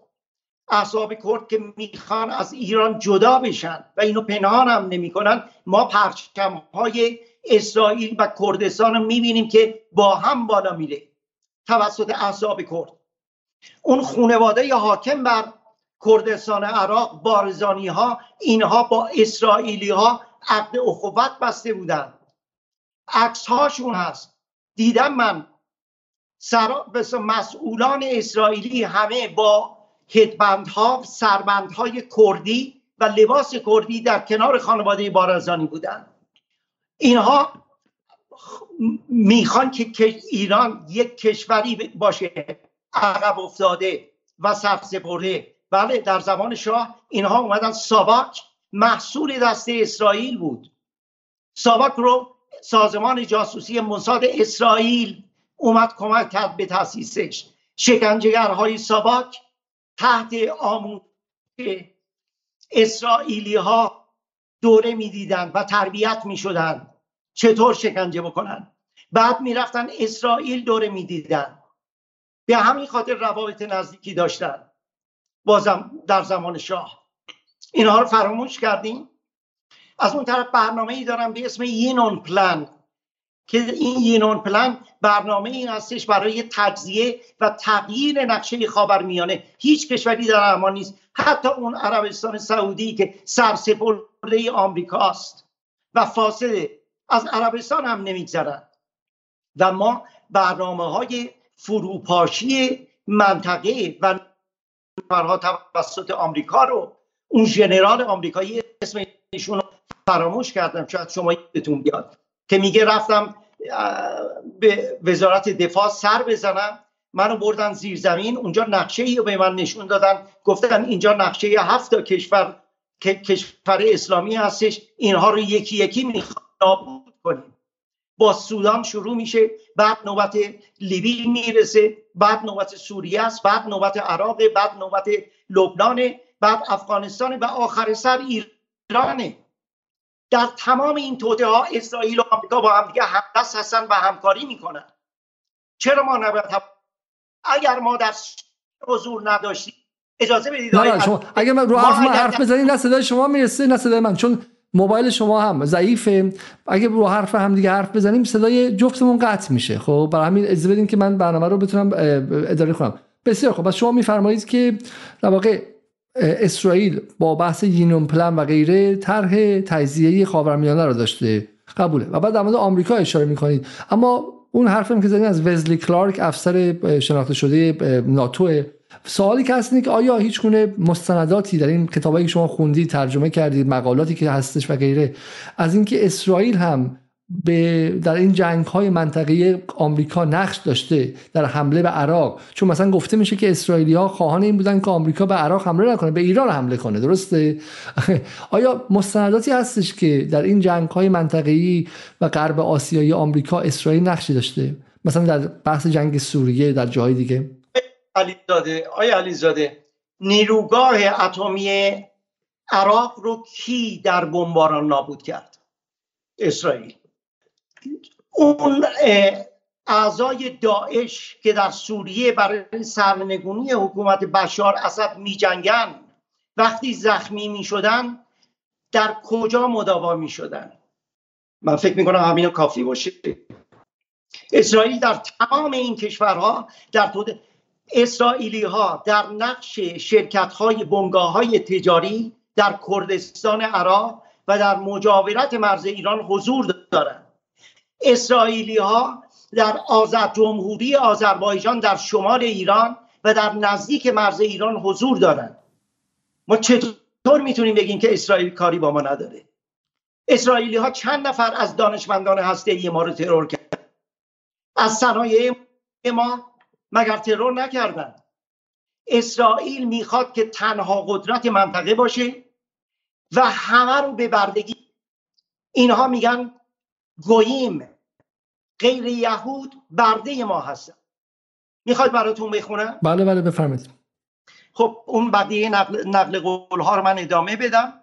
احزاب کرد که می‌خوان از ایران جدا بشن و اینو پنهان هم نمی‌کنن ما پرچم های اسرائیل و کردستان رو می‌بینیم که با هم بالا میره. توسط احزاب کرد. اون خونواده حاکم بر کردستان عراق بارزانی ها اینها با اسرائیلی ها عقد اخوت بسته بودن عکس هاشون هست. دیدم من سر... مسئولان اسرائیلی همه با هدبندها سربندهای کردی و لباس کردی در کنار خانواده بارزانی بودن اینها می‌خوان که ایران یک کشوری باشه. عقب افتاده و سبز سپرده. بله در زمان شاه اینها اومدن. ساواک محصول دست اسرائیل بود. ساواک رو سازمان جاسوسی موساد اسرائیل اومد کمک کرد به تاسیسش شکنجهگرهای ساواک تحت آموزش اسرائیلی ها دوره می‌دیدند و تربیت می‌شدند. چطور شکنجه بکنن؟ بعد می‌رفتن اسرائیل دوره می‌دیدن به همین خاطر روابط نزدیکی داشتن. بازم در زمان شاه. اینها رو فراموش کردیم. از اون طرف برنامه ای دارم به اسم یینون پلان که این یینون پلان برنامه این هستش برای تجزیه و تغییر نقشه خاورمیانه. هیچ کشوری در امان نیست. حتی اون عربستان سعودی که سرسپرده آمریکاست و فاصله. از عربستان هم نمیگذرن و ما برنامه های فروپاشی منطقه و فرها توسط آمریکا رو اون ژنرال آمریکایی اسم ایشون فراموش کردم شاید شما یادتون بیاد که میگه رفتم به وزارت دفاع سر بزنم منو بردن زیر زمین اونجا نقشه ای رو به من نشون دادن گفتن اینجا نقشه هفت تا کشور کشور اسلامی هستش اینها رو یکی یکی می‌خواد نابود کنیم. با سودان شروع میشه. بعد نوبت لیبی می‌رسه بعد نوبت سوریه است بعد نوبت عراق بعد نوبت لبنان بعد افغانستان و آخر سر ایرانه در تمام این توده ها اسرائیل و آمریکا با هم دیگه همدست هستن و همکاری می‌کنن. چرا ما نباید اگر ما در حضور نداشتیم اجازه بدید نه شما اگر من رو حرف من حرف بزنید نه صدای شما می‌رسه نه صدای من. چون موبایل شما هم ضعیفه. اگه رو حرف هم دیگه حرف بزنیم صدای جفتمون قطع میشه. خب برای همین اجازه بدین که من برنامه رو بتونم اداره کنم. بسیار خب بس شما میفرمایید که در واقع اسرائیل با بحث یینون پلن و غیره طرح تجزیه خاورمیانه رو داشته. قبوله. و بعد در مورد آمریکا اشاره می‌کنید. اما اون حرفم که زدین از وزلی کلارک افسر شناخته شده ناتو سوالی که هست که آیا هیچ گونه مستنداتی در این کتابایی که شما خوندید ترجمه کردید مقالاتی که هستش و غیره از اینکه اسرائیل هم به در این جنگ های منطقه آمریکا نقش داشته در حمله به عراق؟ چون مثلا گفته میشه که اسرائیلی ها خواهان این بودن که آمریکا به عراق حمله نکنه به ایران حمله کنه درسته؟ *laughs* آیا مستنداتی هستش که در این جنگ های منطقه‌ای و غرب آسیایی آمریکا اسرائیل نقشی داشته؟ مثلا در بحث جنگ سوریه در جاهای دیگه. علیزاده. آیا علیزاده نیروگاه اتمی عراق رو کی در بمباران نابود کرد؟ اسرائیل. اون اعضای داعش که در سوریه برای سرنگونی حکومت بشار اسد می جنگن وقتی زخمی می شدن در کجا مداوا می شدن من فکر می کنم کافی باشه. اسرائیل در تمام این کشورها در طول اسرائیلی ها در نقش شرکت های بنگاه های تجاری در کردستان عراق و در مجاورت مرز ایران حضور دارند. اسرائیلی ها در آزاد جمهوری آذربایجان در شمال ایران و در نزدیک مرز ایران حضور دارند. ما چطور می‌تونیم بگیم که اسرائیل کاری با ما نداره؟ اسرائیلی ها چند نفر از دانشمندان هسته ای ما رو ترور کرد از صنایع ما مگر ترور نکردن؟ اسرائیل می‌خواد که تنها قدرت منطقه باشه و همه رو به بردگی. اینها میگن گوییم غیر یهود برده ما هستن. می‌خواید براتون بخونم؟ بله بله بفرمایید. خب اون بقیه نقل, نقل قول ها رو من ادامه بدم.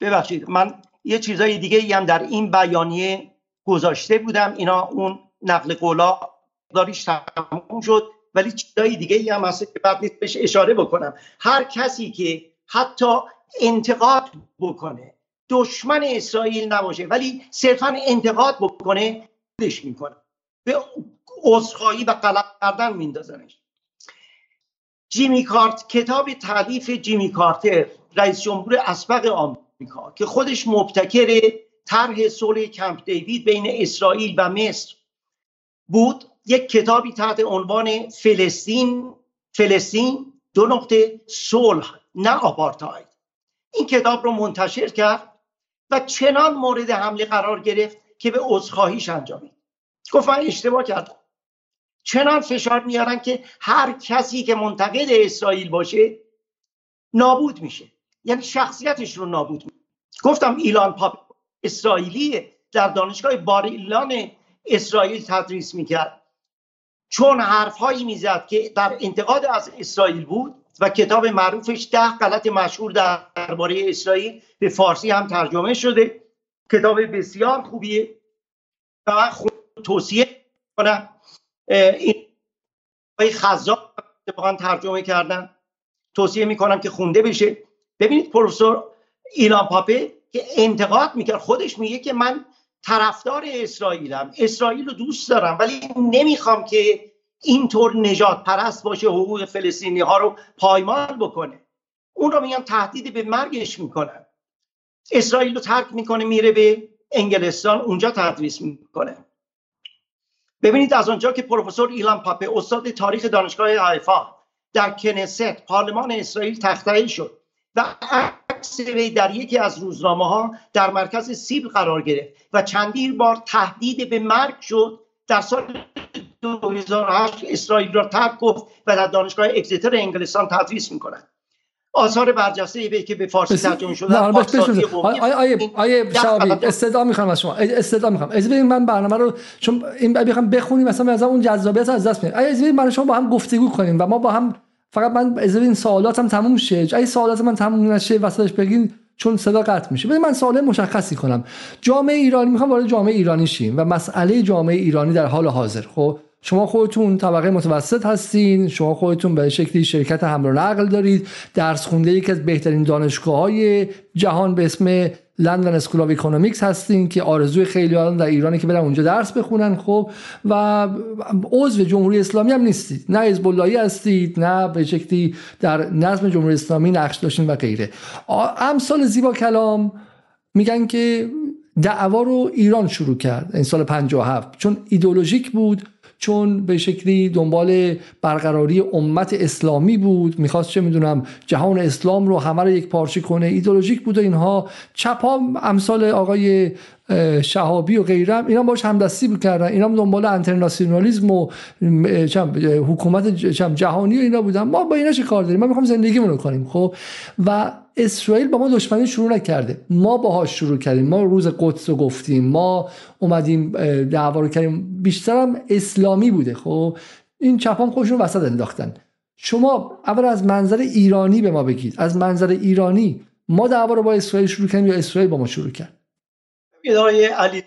ببخشید من یه چیزای دیگه هم در این بیانیه گذاشته بودم. اینا اون نقل قولا داریش تموم شد ولی چیزای دیگه هم هست که بعد نیست. بهش اشاره بکنم. هر کسی که حتی انتقاد بکنه دشمن اسرائیل نباشه ولی صرفا انتقاد بکنه دش می‌کنه. به عذرخواهی و غلط کردن میندازنش. جیمی کارت کتاب تعلیف جیمی کارتر رئیس جمهور اسبق آمریکا که خودش مبتکر طرح صلح کمپ دیوید بین اسرائیل و مصر بود. یک کتابی تحت عنوان فلسطین فلسطین دو نقطه صلح نه آپارتاید. این کتاب رو منتشر کرد و چنان مورد حمله قرار گرفت که به عذرخواهیش انجامید. گفت من اشتباه کردم. چنان فشار میارن که هر کسی که منتقد اسرائیل باشه نابود میشه. یعنی شخصیتش رو نابود گفتم ایلان پاپ اسرائیلی در دانشگاه باریلان اسرائیل تدریس می‌کرد. چون حرفهایی می‌زد که در انتقاد از اسرائیل بود و کتاب معروفش ده غلط مشهور درباره اسرائیل به فارسی هم ترجمه شده. کتاب بسیار خوبیه و خود توصیه کنم این خزا ترجمه کردن. توصیه می‌کنم که خونده بشه. ببینید پروفسور ایلان پاپه که انتقاد می‌کرد. خودش میگه که من طرفدار اسرائیلم. اسرائیل رو دوست دارم ولی نمی‌خوام که اینطور نجات پرست باشه حقوق فلسطینی ها رو پایمال بکنه. اون رو میگن تهدید به مرگش می‌کنن. اسرائیل رو ترک می‌کنه میره به انگلستان اونجا تدریس می‌کنه. ببینید از آنجا که پروفسور ایلان پاپه استاد تاریخ دانشگاه حیفا در کنست پارلمان اسرائیل تخته شد و عکس وی در یکی از روزنامه ها در مرکز سیبل قرار گرفت و چندین بار تهدید به مرگ شد. در سال 2008 اسرائیل را ترک گفت و در دانشگاه اگزیتر انگلستان تدریس می‌کنند آثار برجسته ای که به فارسی ترجمه شده آیه آیه شعبی استدعا می‌خوام از شما. استدعا می‌خوام. از من برنامه رو چون این بخونیم مثلا از اون جذابیت از دست میاد آیه از من شما با هم گفتگو کنیم و ما با هم فقط من از این سوالاتم تموم شه. اگه سوالات من تموم نشه وسطش بگین چون صدا قطع میشه. ببین من سوال مشخصی کنم. جامعه ایرانی می‌خوام وارد جامعه ایرانی شیم و مسئله جامعه ایرانی در حال حاضر. خب شما خودتون طبقه متوسط هستین شما خودتون به شکلی شرکت حمل و نقل دارید درس خونده یکی از بهترین دانشگاه های جهان به اسم London School of Economics هستین که آرزوی خیلی در ایرانی که برن اونجا درس بخونن خب و عضو جمهوری اسلامی هم نیستید. نه حزب هستید نه به شکلی در نظم جمهوری اسلامی نقش داشتین و غیره. امثال زیبا کلام میگن که دعوا رو ایران شروع کرد این سال 57 چون ایدئولوژیک بود چون به شکلی دنبال برقراری امت اسلامی بود. می‌خواست چه می‌دونم جهان اسلام رو همه رو یک پارچه کنه. ایدولوژیک بود و اینها. چپ ها امثال آقای شهابی و غیره اینا باش همدستی می‌کردن. اینا دنبال انترناسیونالیسم و حکومت جهانی و اینا بودن. ما با اینا چه کار داریم؟ ما می‌خوام زندگیمون رو کنیم خب؟ و اسرائیل با ما دشمنی شروع نکرده. ما باهاش شروع کردیم. ما روز قدس رو گفتیم. ما اومدیم دعوا رو کردیم. بیشترم اسلامی بوده خب؟ این چپان خودشون وسط انداختن. شما اول از منظر ایرانی به ما بگید. از منظر ایرانی ما دعوا رو با اسرائیل شروع کردیم یا اسرائیل با ما شروع کرد؟ علی.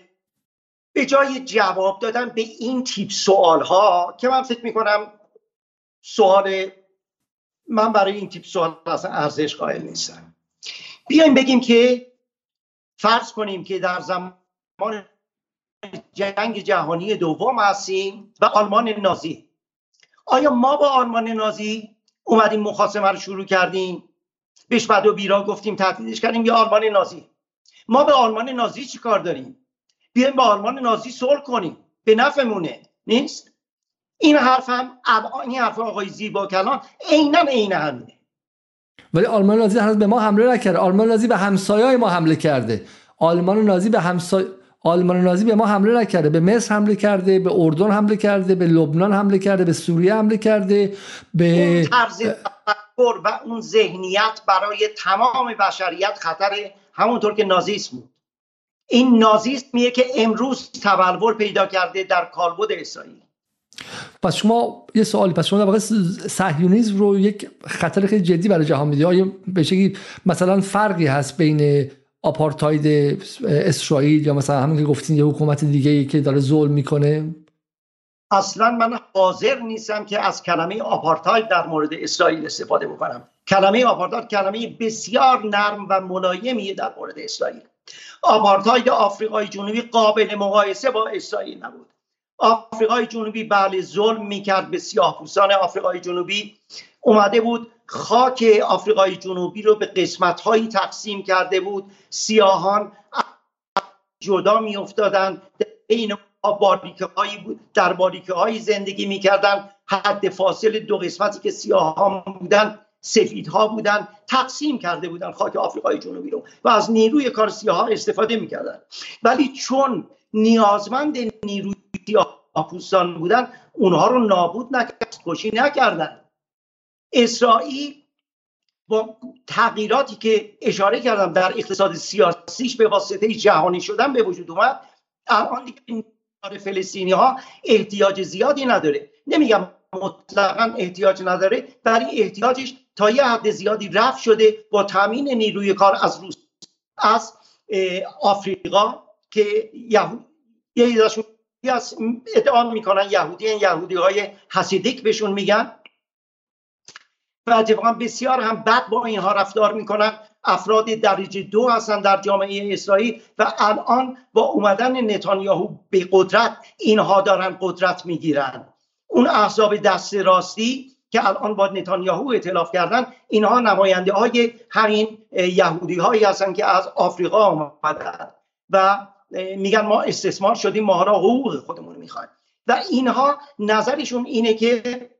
به جای جواب دادن به این تیپ سوال ها که من فکر می‌کنم سوال من برای این تیپ سوال اصلا ارزش قائل نیستم. بیایم بگیم که فرض کنیم که در زمان جنگ جهانی دوم هستیم و آلمان نازی. آیا ما با آلمان نازی اومدیم مخاسمه رو شروع کردیم؟ بهش بعد و بیرا گفتیم تهدیدش کردیم یا آلمان نازی؟ ما به آلمان نازی چی کار داریم؟ بیایم با آلمان نازی صلح کنیم. به نفعمونه. نیست؟ این حرف هم این حرف آقای زیبا کلان عینا عین همینه ولی آلمان نازی هنوز به ما حمله نکرده. آلمان نازی به همسایه ما حمله کرده. آلمان نازی به همسایه آلمان نازی به ما حمله نکرده. به مصر حمله کرده به اردن حمله کرده به لبنان حمله کرده به سوریه حمله کرده به اون طرز و اون ذهنیت برای تمام بشریت خطر همونطور که نازیسم بود. این نازیسمیه که امروز تبلور پیدا کرده در کالبد اسرائیل. پس شما یه سوالی پس شما در واقع صهیونیسم رو یک خطر خیلی جدی برای جهان می‌دید آیا به مثلا فرقی هست بین آپارتاید اسرائیل یا مثلا همین که گفتین یه حکومت دیگه ای که داره ظلم می‌کنه؟ اصلا من حاضر نیستم که از کلمه آپارتاید در مورد اسرائیل استفاده بکنم. کلمه آپارتاید کلمه بسیار نرم و ملایمیه در مورد اسرائیل. آپارتاید آفریقای جنوبی قابل مقایسه با اسرائیل نبود. آفریقای جنوبی بله ظلم می‌کرد به سیاه پوستان آفریقای جنوبی. اومده بود خاک آفریقای جنوبی رو به قسمت هایی تقسیم کرده بود. سیاهان جدا میافتادند. بین باریکه بود. در باریکه هایی زندگی می‌کردن. حد فاصل دو قسمتی که سیاهان بودن سفیدها بودن تقسیم کرده بودن خاک آفریقای جنوبی رو و از نیروی کار سیاه استفاده می‌کردن. ولی چون نیازمند نیروی سیاه بودن اونها رو نابود نکرد کشی نکردن. اسرائیل با تغییراتی که اشاره کردم در اقتصاد سیاسیش به واسطه جهانی شدن به وجود اومد. الان دیگه فلسطینی ها احتیاج زیادی نداره. نمیگم مطلقا احتیاج نداره برای احتیاجش تا یه حد زیادی رفت شده با تامین نیروی کار از روس از آفریقا که یهود یه ادعا می‌کنن یهودی یهودی های حسیدیک بهشون میگن. و اتفاقا بسیار هم بد با اینها رفتار می‌کنن. افراد درجه دو هستن در جامعه اسرائیل و الان با اومدن نتانیاهو به قدرت اینها دارن قدرت می‌گیرن. اون احزاب دست راستی که الان با نتانیاهو اطلاف کردن اینها نماینده های همین یهودی هایی هستن که از آفریقا آمدن و میگن ما استثمار شدیم ما را حقوق خودمون می‌خوایم. و اینها نظرشون اینه که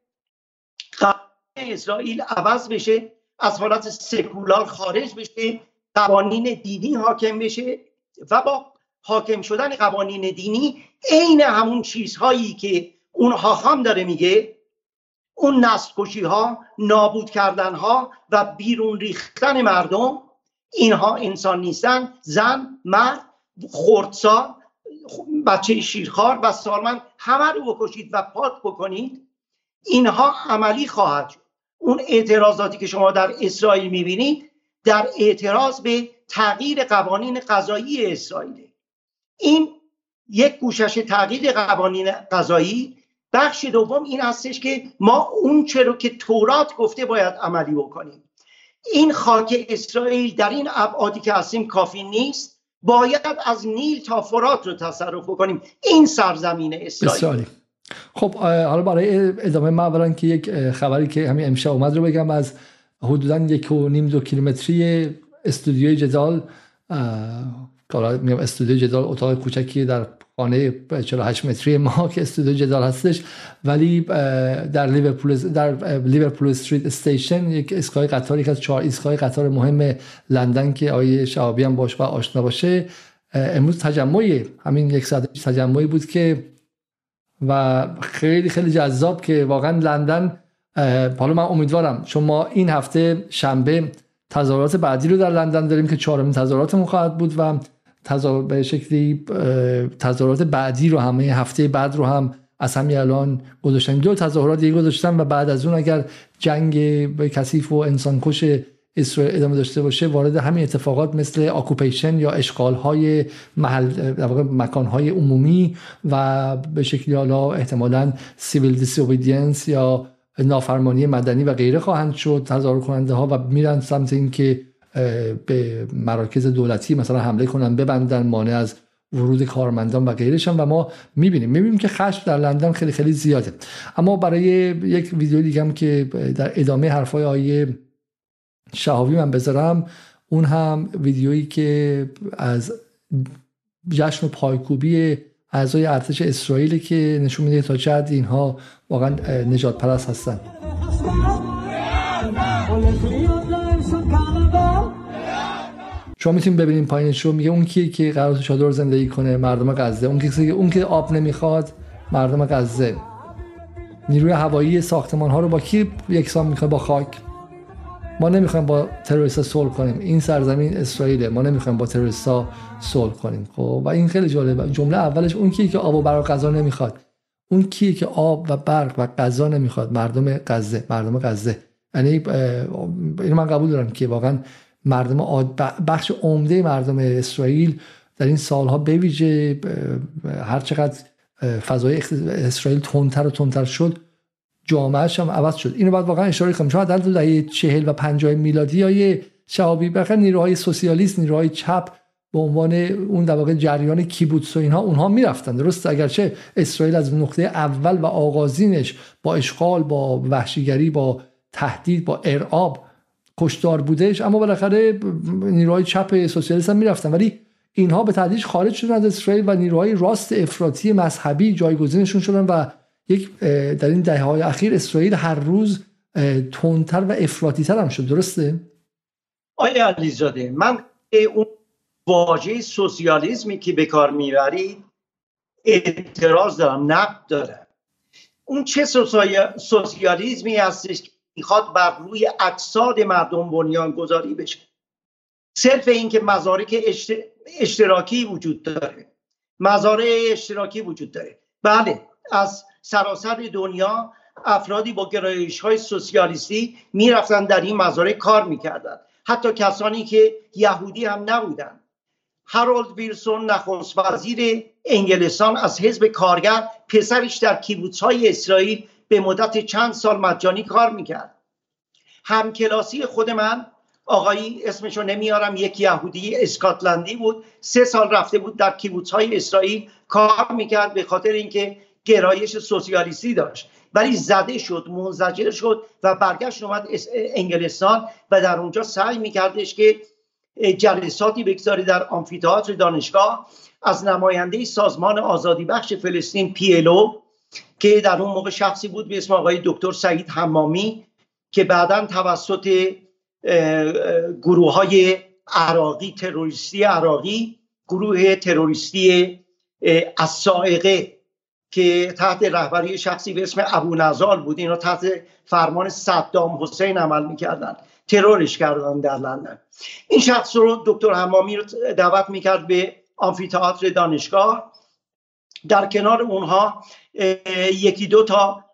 اسرائیل عوض بشه از حالت سکولار خارج بشه قوانین دینی حاکم بشه و با حاکم شدن قوانین دینی عین همون چیزهایی که اون هم داره میگه اون نسل ها نابود کردن ها و بیرون ریختن مردم اینها انسان نیستن زن مرد خردسال بچه شیرخوار و سالمند همه رو بکشید و پاک بکنید. اینها عملی خواهد شد. اون اعتراضاتی که شما در اسرائیل می‌بینید در اعتراض به تغییر قوانین قضایی اسرائیل این یک گوشش تغییر قوانین قضایی. بخش دوم این هستش که ما اون چرا که تورات گفته باید عملی بکنیم. این خاک اسرائیل در این ابعادی که هستیم کافی نیست. باید از نیل تا فرات رو تصرف بکنیم. این سرزمین اسرائیل. خب حالا برای ادامه اولا که یک خبری که همین امشب اومد رو بگم از حدودا یک و نیم دو کیلومتری استودیوی جدال میگم استودیو جدال اتاق کوچکی در خانه 48 متری ما *laughs* که استودیو جدال هستش ولی در لیورپول در Liverpool Street Station یک ایستگاه قطار یک از چهار ایستگاه قطار مهم لندن که آیه شعابی هم باش و آشنا باشه امروز تجمعی همین یک ساعت تجمعی بود که و خیلی خیلی جذاب که واقعا لندن حالا من امیدوارم چون ما این هفته شنبه تظاهرات بعدی رو در لندن داریم که چهارمین تظاهراتمون خواهد بود و به شکلی تظاهرات بعدی رو همه هفته بعد رو هم از همین الان گذاشتن. دو تظاهرات دیگه گذاشتن و بعد از اون اگر جنگ کثیف و انسانکش اسرائیل ادامه داشته باشه وارد همین اتفاقات مثل آکوپیشن یا اشغال های محل مکان های عمومی و به شکلی حالا احتمالا سیویل دیسوبیدینس یا نافرمانی مدنی و غیره خواهند شد تظاهر کننده ها و میرن سمت اینکه به مراکز دولتی مثلا حمله کنن ببندن مانع از ورود کارمندان و غیرشان و ما می‌بینیم. می‌بینیم که خشم در لندن خیلی خیلی زیاده. اما برای یک ویدیو دیگه هم که در ادامه حرفای آیه شهابی من بذارم. اون هم ویدیویی که از جشن و پایکوبی اعضای ارتش اسرائیل که نشون میده تا چه اینها واقعا نجات پرست هستن. شما می‌تونید ببینید پایینش رو میگه اون کیه که قرار تو چادر زندگی کنه؟ مردم غزه. اون که اون که آب نمی‌خواد مردم غزه. نیروی هوایی ساختمان ها رو با کی یکسان می‌کنه با خاک. ما نمی‌خوایم با تروریستا صلح کنیم. این سرزمین اسرائیله. ما نمی‌خوایم با تروریستا صلح کنیم. خب و این خیلی جالبه. جمله اولش اون کیه که آب و برق غذا نمی‌خواد. اون کیه که آب و برق و غذا نمی‌خواد. مردم غزه. مردم غزه. یعنی اینو من قبول دارم که واقعا مردم بخش عمده مردم اسرائیل در این سالها به ویژه هر چقدر فضای اسرائیل تندتر و تندتر شد جامعهش هم عوض شد. اینو باید واقعا اشاره کنم. چون در دهه چهل و پنجاه میلادی های شهابی بخیر نیروهای سوسیالیست نیروهای چپ به عنوان اون در واقع جریان کیبوتس و اینها اونها می‌رفتن. درست اگرچه اسرائیل از نقطه اول و آغازینش با اشغال با وحشیگری با تهدید با ارعاب کشدار بودش اما بالاخره نیروهای چپ سوسیالیست هم می‌رفتن. ولی اینها به تدریج خارج شدن از اسرائیل و نیروهای راست افراطی مذهبی جایگزینشون شدن و یک در این دهه های اخیر اسرائیل هر روز تندتر و افراطی هم شد. درسته؟ آیا علیزاده من اون واژه سوسیالیسمی که به کار می‌برید اعتراض دارم نقد دارم. اون چه سوسیالیسمی هستش که می‌خواد بر روی اجساد مردم بنیان گذاری بشه. صرف اینکه مزارک اشتراکی وجود داره. مزارع اشتراکی وجود داره. بله از سراسر دنیا افرادی با گرایش های سوسیالیستی می‌رفتن در این مزارع کار می‌کردن. حتی کسانی که یهودی هم نبودن. هارولد ویلسون نخست وزیر انگلستان از حزب کارگر پسرش در کیبوتس های اسرائیل به مدت چند سال مجانی کار می‌کرد. همکلاسی خود من آقایی اسمشو نمیارم یک یهودی اسکاتلندی بود سه سال رفته بود در کیبوتس های اسرائیل کار می‌کرد به خاطر اینکه گرایش سوسیالیستی داشت. ولی زده شد منزجر شد و برگشت اومد انگلستان و در اونجا سعی میکردش که جلساتی بگذاره در آمفیتئاتر دانشگاه. از نماینده سازمان آزادی بخش فلسطین پیلو که در اون موقع شخصی بود به اسم آقای دکتر سعید حمامی که بعدا توسط گروه های عراقی تروریستی عراقی گروه تروریستی السائقه که تحت رهبری شخصی به اسم ابو نزال بود. اینا تحت فرمان صدام حسین عمل می‌کردن. ترورش کردن در لندن. این شخص رو دکتر حمامی رو دعوت می‌کرد به آمفیتئاتر دانشگاه. در کنار اونها یکی دو تا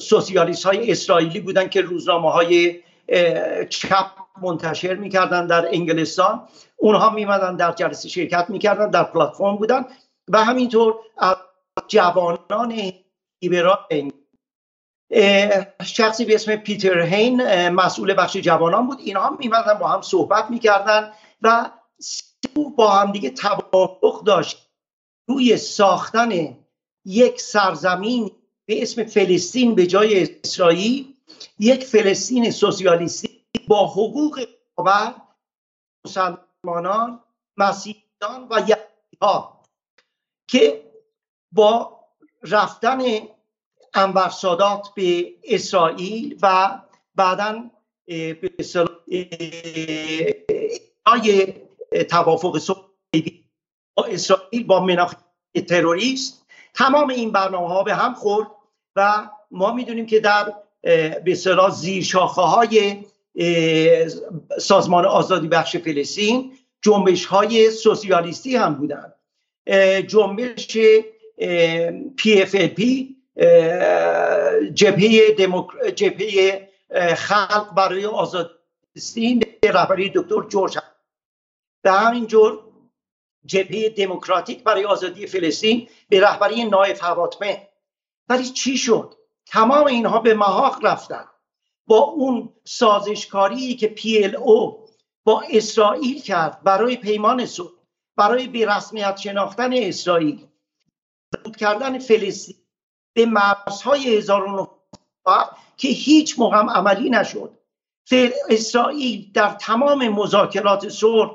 سوسیالیست های اسرائیلی بودن که روزنامه های چپ منتشر می‌کردن در انگلستان. اونها میمدن در جلسه شرکت می‌کردن در پلتفرم بودن. و همینطور جوانان لیبرال شخصی به اسم پیتر هین مسئول بخش جوانان بود. اینها میمدن با هم صحبت می‌کردن و با هم دیگه توافق داشت. روی ساختن یک سرزمین به اسم فلسطین به جای اسرائیل یک فلسطین سوسیالیستی با حقوق برابر مسلمانان مسیحیان و ها که با رفتن انور سادات به اسرائیل و بعدا به توافق با اسرائیل با مناخ تروریست. تمام این برنامه ها به هم خورد و ما می‌دونیم که در به اصطلاح زیر شاخه های سازمان آزادی بخش فلسطین جنبش های سوسیالیستی هم بودند. جنبش PFLP جبهه. جبهه خلق برای آزادی رهبری دکتر جورج حبش همین جور جبهه دموکراتیک برای آزادی فلسطین به رهبری نایف حواتمه ولی چی شد؟ تمام اینها به محاق رفتن. با اون سازشکاری که PLO با اسرائیل کرد برای پیمان صلح برای به رسمیت شناختن اسرائیل. بود کردن فلسطین به مرزهای 1900 که هیچ موقع عملی نشد. اسرائیل در تمام مذاکرات صلح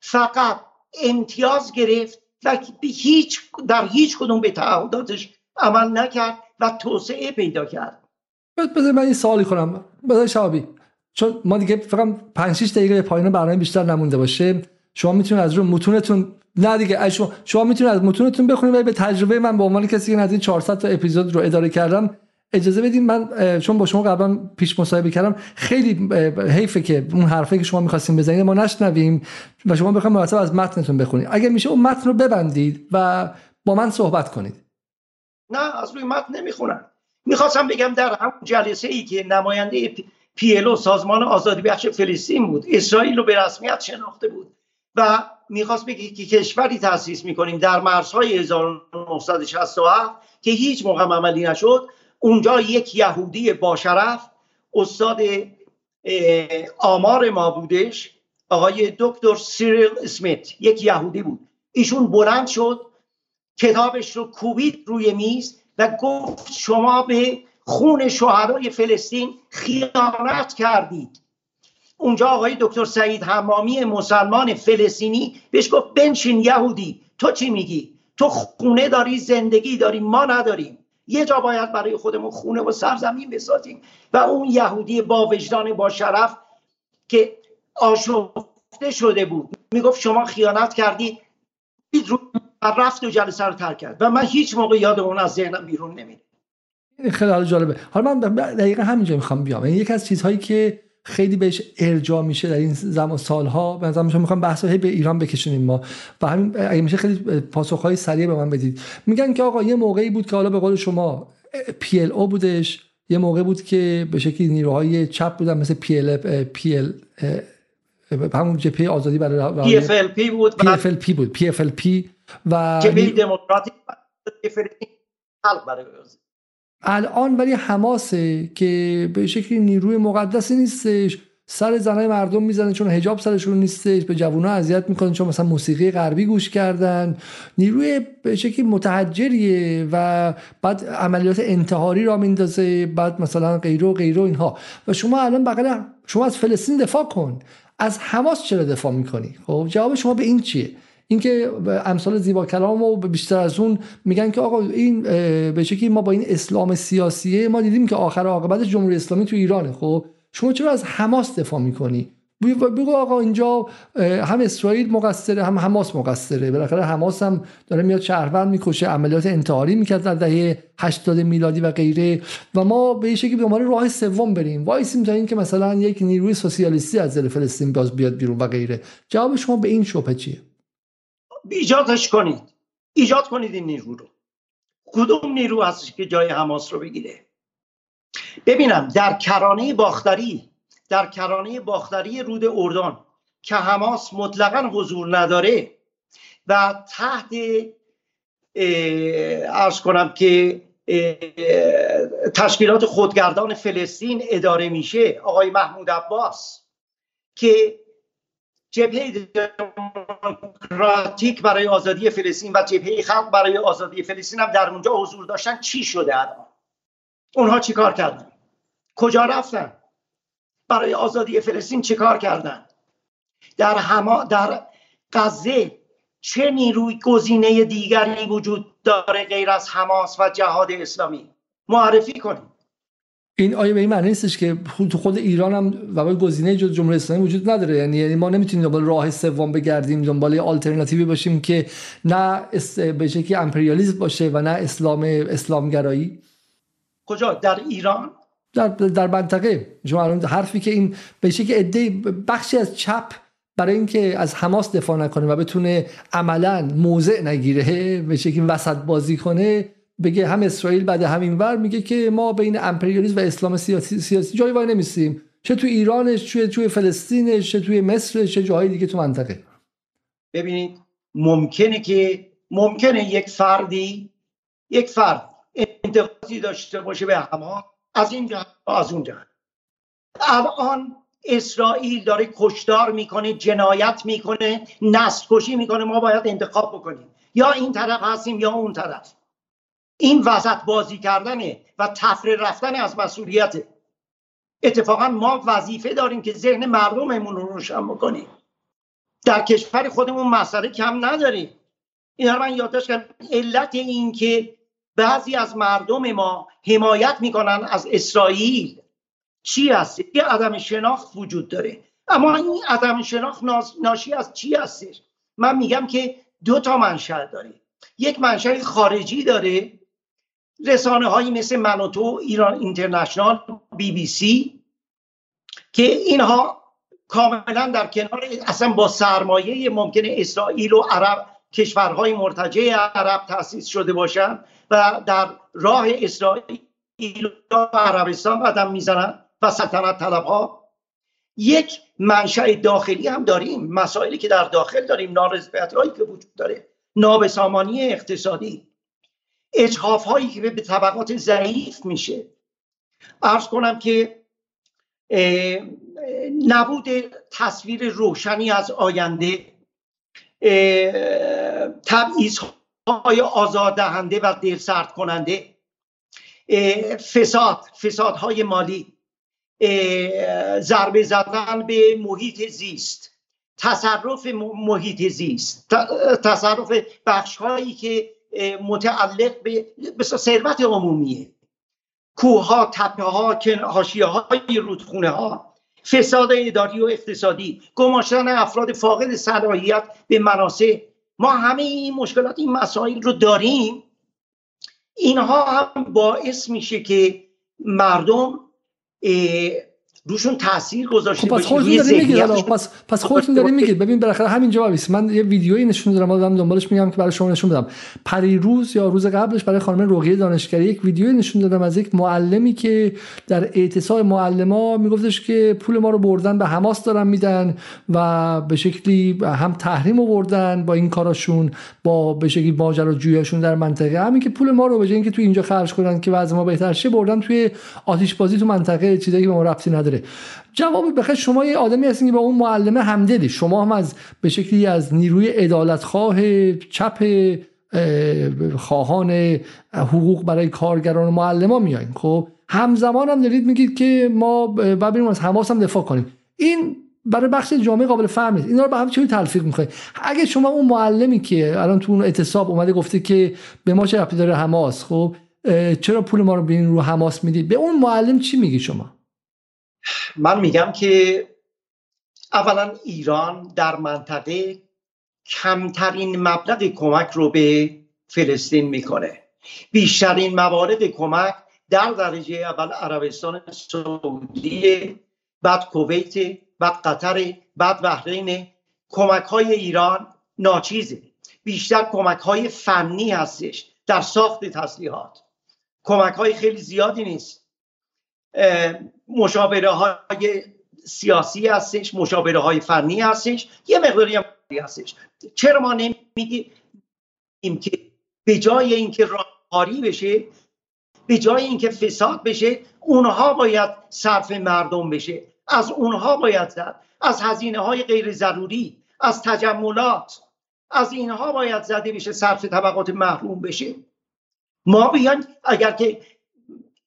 فقط امتیاز گرفت و هیچ در هیچ کدوم به تعهداتش عمل نکرد و توسعه پیدا کرد. بذار من این سوالی کنم. بذار شعبی چون ما دیگه فقط 5 6 دقیقه پایین برنامه بیشتر نمونده باشه. شما می‌تونید از رو متونتون نه دیگه شما, شما می‌تونید از متونتون بخونید و به تجربه من به عنوان کسی که نزدیک 400 تا اپیزود رو اداره کردم اجازه بدید من چون با شما قبلا پیش مصاحبه کردم خیلی حیفه که اون حرفی که شما می‌خواستیم بزنید ما نشنویم و شما بخواید مرتب از متنتون بخونید. اگر میشه اون متن رو ببندید و با من صحبت کنید. نه از روی متن نمی‌خونم می‌خواستم بگم در همون جلسه ای که نماینده پیلو سازمان آزادی بخش فلسطین بود اسرائیل رو به رسمیت شناخته بود. و می‌خواست بگه که کشوری تاسیس می‌کنیم در مرزهای 1967 که هیچ موقع عملی نشد. اونجا یک یهودی باشرف استاد آمار ما بودش آقای دکتر سیریل اسمیت. یک یهودی بود. ایشون بلند شد کتابش رو کوبید روی میز و گفت شما به خون شهدای فلسطین خیانت کردید. اونجا آقای دکتر سعید حمامی مسلمان فلسطینی بهش گفت بنشین یهودی. تو چی میگی؟ تو خونه داری زندگی داری ما نداریم. یه جا باید برای خودمون خونه و سرزمین بسازیم. و اون یهودی با وجدان با شرف که آشفته شده بود می‌گفت شما خیانت کردی. رفت و جلسه رو ترک کرد. و من هیچ موقع یاد اون از ذهنم بیرون نمیره خیلی جالبه. حالا من دقیقا همینجا می‌خوام بیام. یعنی یکی از چیزهایی که خیلی بهش ارجاع میشه در این زمان سالها. به نظر می‌خوام بحث به ایران بکشونیم ما. و همین اگه میشه خیلی پاسخهای سریع به من بدید. میگن که آقا یه موقعی بود که حالا به قول شما PLO بودش. یه موقع بود که به شکلی نیروهای چپ بودن مثل PL PL همون جبهه آزادی برای PFLP بود PFLP بود PFLP و جبهه دموکراتیک برای الان ولی حماسه که به شکلی نیروی مقدسی نیستش. سر زنای مردم می‌زنه چون هجاب سرشون نیستش. به جوونا اذیت می‌کنن چون مثلا موسیقی غربی گوش کردن. نیروی به شکلی متحجریه و بعد عملیات انتحاری را میندازه. بعد مثلا غیره و اینها. و شما الان بغل شما از فلسطین دفاع کن. از حماس چرا دفاع می‌کنی؟ خب جواب شما به این چیه؟ اینکه امثال زیبا کلام و بیشتر از اون میگن که آقا این به شکلی ما با این اسلام سیاسیه ما دیدیم که آخر عاقبت جمهوری اسلامی تو ایرانه. خب شما چرا از حماس دفاع می‌کنی؟ بگو آقا اینجا هم اسرائیل مقصره هم حماس مقصره. بالاخره حماس هم داره میاد شهروند می‌کشه عملیات انتحاری می‌کرد در دهه 80 میلادی و غیره. و ما به شکلی به عنوان راه سوم بریم. وایسیم تا اینکه مثلا یک نیروی سوسیالیستی از زیر فلسطین باز بیاد بیرون و غیره. جواب شما به این شبهه چیه؟ ایجادش کنید. ایجاد کنید این نیرو رو. کدوم نیرو هست که جای حماس رو بگیره؟ ببینم در کرانه باختری در کرانه باختری رود اردن که حماس مطلقا حضور نداره و تحت ارز کنم که تشکیلات خودگردان فلسطین اداره میشه آقای محمود عباس که جبهه دموکراتیک برای آزادی فلسطین و جبهه خلق برای آزادی فلسطین هم در اونجا حضور داشتن چی شده الان؟ اونها چیکار کردن؟ کجا رفتن؟ برای آزادی فلسطین چیکار کردن؟ در هما در غزه چه نیروی گزینه دیگری وجود داره غیر از حماس و جهاد اسلامی؟ معرفی کنید. این آیا به این معنی نیستش که تو خود ایران هم و گزینه جز جمهوری اسلامی وجود نداره؟ یعنی یعنی ما نمی‌تونیم دنبال راه سوم بگردیم دنبال آلترناتیوی باشیم که نه به شکلی امپریالیسم باشه و نه اسلام اسلامگرایی. کجا؟ در ایران؟ در در منطقه. شما حرفی که این به شکلی عده بخشی از چپ برای اینکه از حماس دفاع نکنه و بتونه عملا موضع نگیره به شکلی وسط بازی کنه بگه هم اسرائیل بعد همین ور میگه که ما بین امپریالیسم و اسلام سیاسی, سیاسی جایی وای نمیستیم چه تو ایرانش چه توی فلسطینش چه توی مصر چه جایی دیگه تو منطقه. ببینید ممکنه که ممکنه یک فردی یک فرد انتقادی داشته باشه به حماس از این جهت از اون جهت. الان اسرائیل داره کشدار می‌کنه جنایت می‌کنه نسل کشی می‌کنه ما باید انتخاب بکنیم. یا این طرف هستیم یا اون طرف. این وسط بازی کردنه و تفره رفتن از مسئولیت اتفاقا ما وظیفه داریم که ذهن مردممون رو روشن بکنیم. در کشور خودمون مسئله کم نداریم. این رو من یادداشت کردم. علت این که بعضی از مردم ما حمایت می‌کنن از اسرائیل. چی هست؟ یه عدم شناخت وجود داره. اما این عدم شناخت ناشی از چی هستش؟ من میگم که دو تا منشأ داره. یک منشأ خارجی داره. رسانه هایی مثل منوتو ایران اینترنشنال بی بی سی که اینها کاملا در کنار اصلا با سرمایه ممکن اسرائیل و عرب کشورهای مرتجع عرب تأسیس شده باشند و در راه اسرائیل و عربستان قدم می‌زنند و سلطنت طلب ها یک منشأ داخلی هم داریم مسائلی که در داخل داریم نارضایتی که وجود داره نابسامانی اقتصادی. اجحاف هایی که به طبقات ضعیف میشه. ارز کنم که نبود تصویر روشنی از آینده تبعیض های آزاردهنده و دلسرد کننده فساد فسادهای مالی ضربه زدن به محیط زیست تصرف محیط زیست تصرف بخش هایی که متعلق به ثروت عمومیه. کوه ها تپه ها حاشیه های رودخونه ها فساد اداری و اقتصادی گماشتن افراد فاقد صلاحیت به مناسع ما همه این مشکلات این مسائل رو داریم. اینها هم باعث میشه که مردم روشون تاثیر گذاشته خب پس خودتون دارین میگید پس پس خودتون دارین میگید. ببین بالاخره همین جوابی من یه ویدیویی نشون دادم دارم دنبالش میگم که برای شما نشون بدم. پریروز یا روز قبلش برای خانم رقیه دانشگری یک ویدیویی نشون دادم از یک معلمی که در اعتصاب معلما میگفتش که پول ما رو بردن به حماس دارن میدن و به شکلی هم تحریم آوردن با این کاراشون با به شکلی ماجراجوییشون در منطقه. همین که پول ما رو به جای اینکه تو اینجا خرج کنن که وضع ما بهتر شه بردن توی آتش بازی تو منطقه چیزایی که ما ربطی نداره. جواب بخیر شما یه آدمی هستین که با اون معلمه همدلی. شما هم از به شکلی از نیروی عدالتخواه چپ خواهان حقوق برای کارگران و معلمان میایین. خب همزمان هم دارید میگید که ما بریم از حماس هم دفاع کنیم. این برای بخش جامعه قابل فهم نیست. اینا رو به هم چه تلفیق می‌خواید اگه شما اون معلمی که الان تو اون اعتصاب اومده گفته که به ما چه ربطی داره حماس خب چرا پول ما رو بین رو حماس می‌دید به اون معلم چی میگی شما؟ من میگم که اولا ایران در منطقه کمترین مبلغ کمک رو به فلسطین می‌کنه. بیشترین موارد کمک در درجه اول عربستان سعودی بعد کویت بعد قطر بعد بحرین. کمک های ایران ناچیزه. بیشتر کمک های فنی هستش در ساخت تسلیحات. کمک های خیلی زیادی نیست. مشاوره های سیاسی هستش مشاوره های فنی هستش یه مقداری هم هستش. چرا ما نمیگیم که به جای اینکه راهکاری بشه به جای اینکه فساد بشه اونها باید صرف مردم بشه. از اونها باید زد. از هزینه های غیر ضروری از تجملات از اینها باید زده بشه صرف طبقات محروم بشه. ما بیان اگر که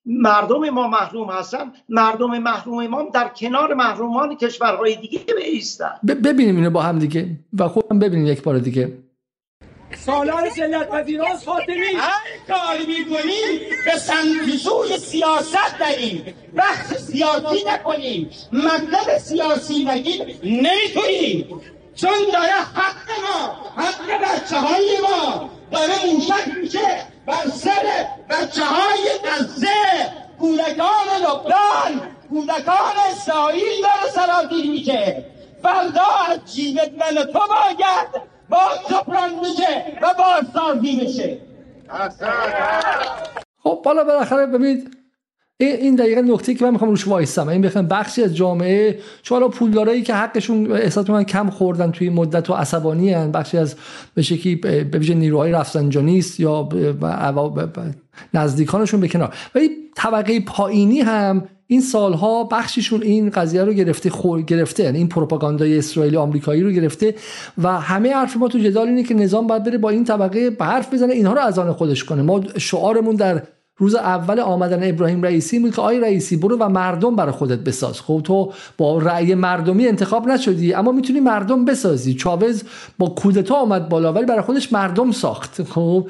مردم ما محروم هستن. مردم محروم ما در کنار محرومان کشورهای دیگه بیستن. ببینیم اینو با هم دیگه و خودم ببینیم یک بار دیگه. سالار سلت پذیراز فاطمی هر کاری می‌کنیم به سنفیزوی سیاست داریم. وقت سیاسی نکنیم. مطلب سیاسی نگیم نمی‌تونیم. چون داره حق ما حق بچه های ما. داره موشک میشه بر سر بچه های غزه کودکان لبنان. کودکان اسرائیل داره سرازیر میشه. فردا از جیبت من تو باید با سپران میشه و بازسازی بشه خب بالا بالاخره ببینید این دقیقا نکته که من می‌خوام روش وایستم این بخوام بخشی از جامعه چون پولدارایی که حقشون احساس من کم خوردن توی مدت و عصبانی هن. بخشی از به شکلی به ویژه نیروهای رفسنجانیست یا نزدیکانشون به کنار. ولی طبقه پایینی هم این سالها بخشیشون این قضیه رو گرفته خور گرفته. یعنی این پروپاگاندای اسرائیلی آمریکایی رو گرفته و همه حرف ما تو جدال اینه که نظام باید بره با این طبقه به حرف بزنه اینها رو از آن خودش کنه. ما شعارمون در روز اول آمدن ابراهیم رئیسی بود که آی رئیسی برو و مردم برای خودت بساز. خب تو با رأی مردمی انتخاب نشدی اما می‌تونی مردم بسازی. چاوز با کودتا آمد بالا ولی برای خودش مردم ساخت. خب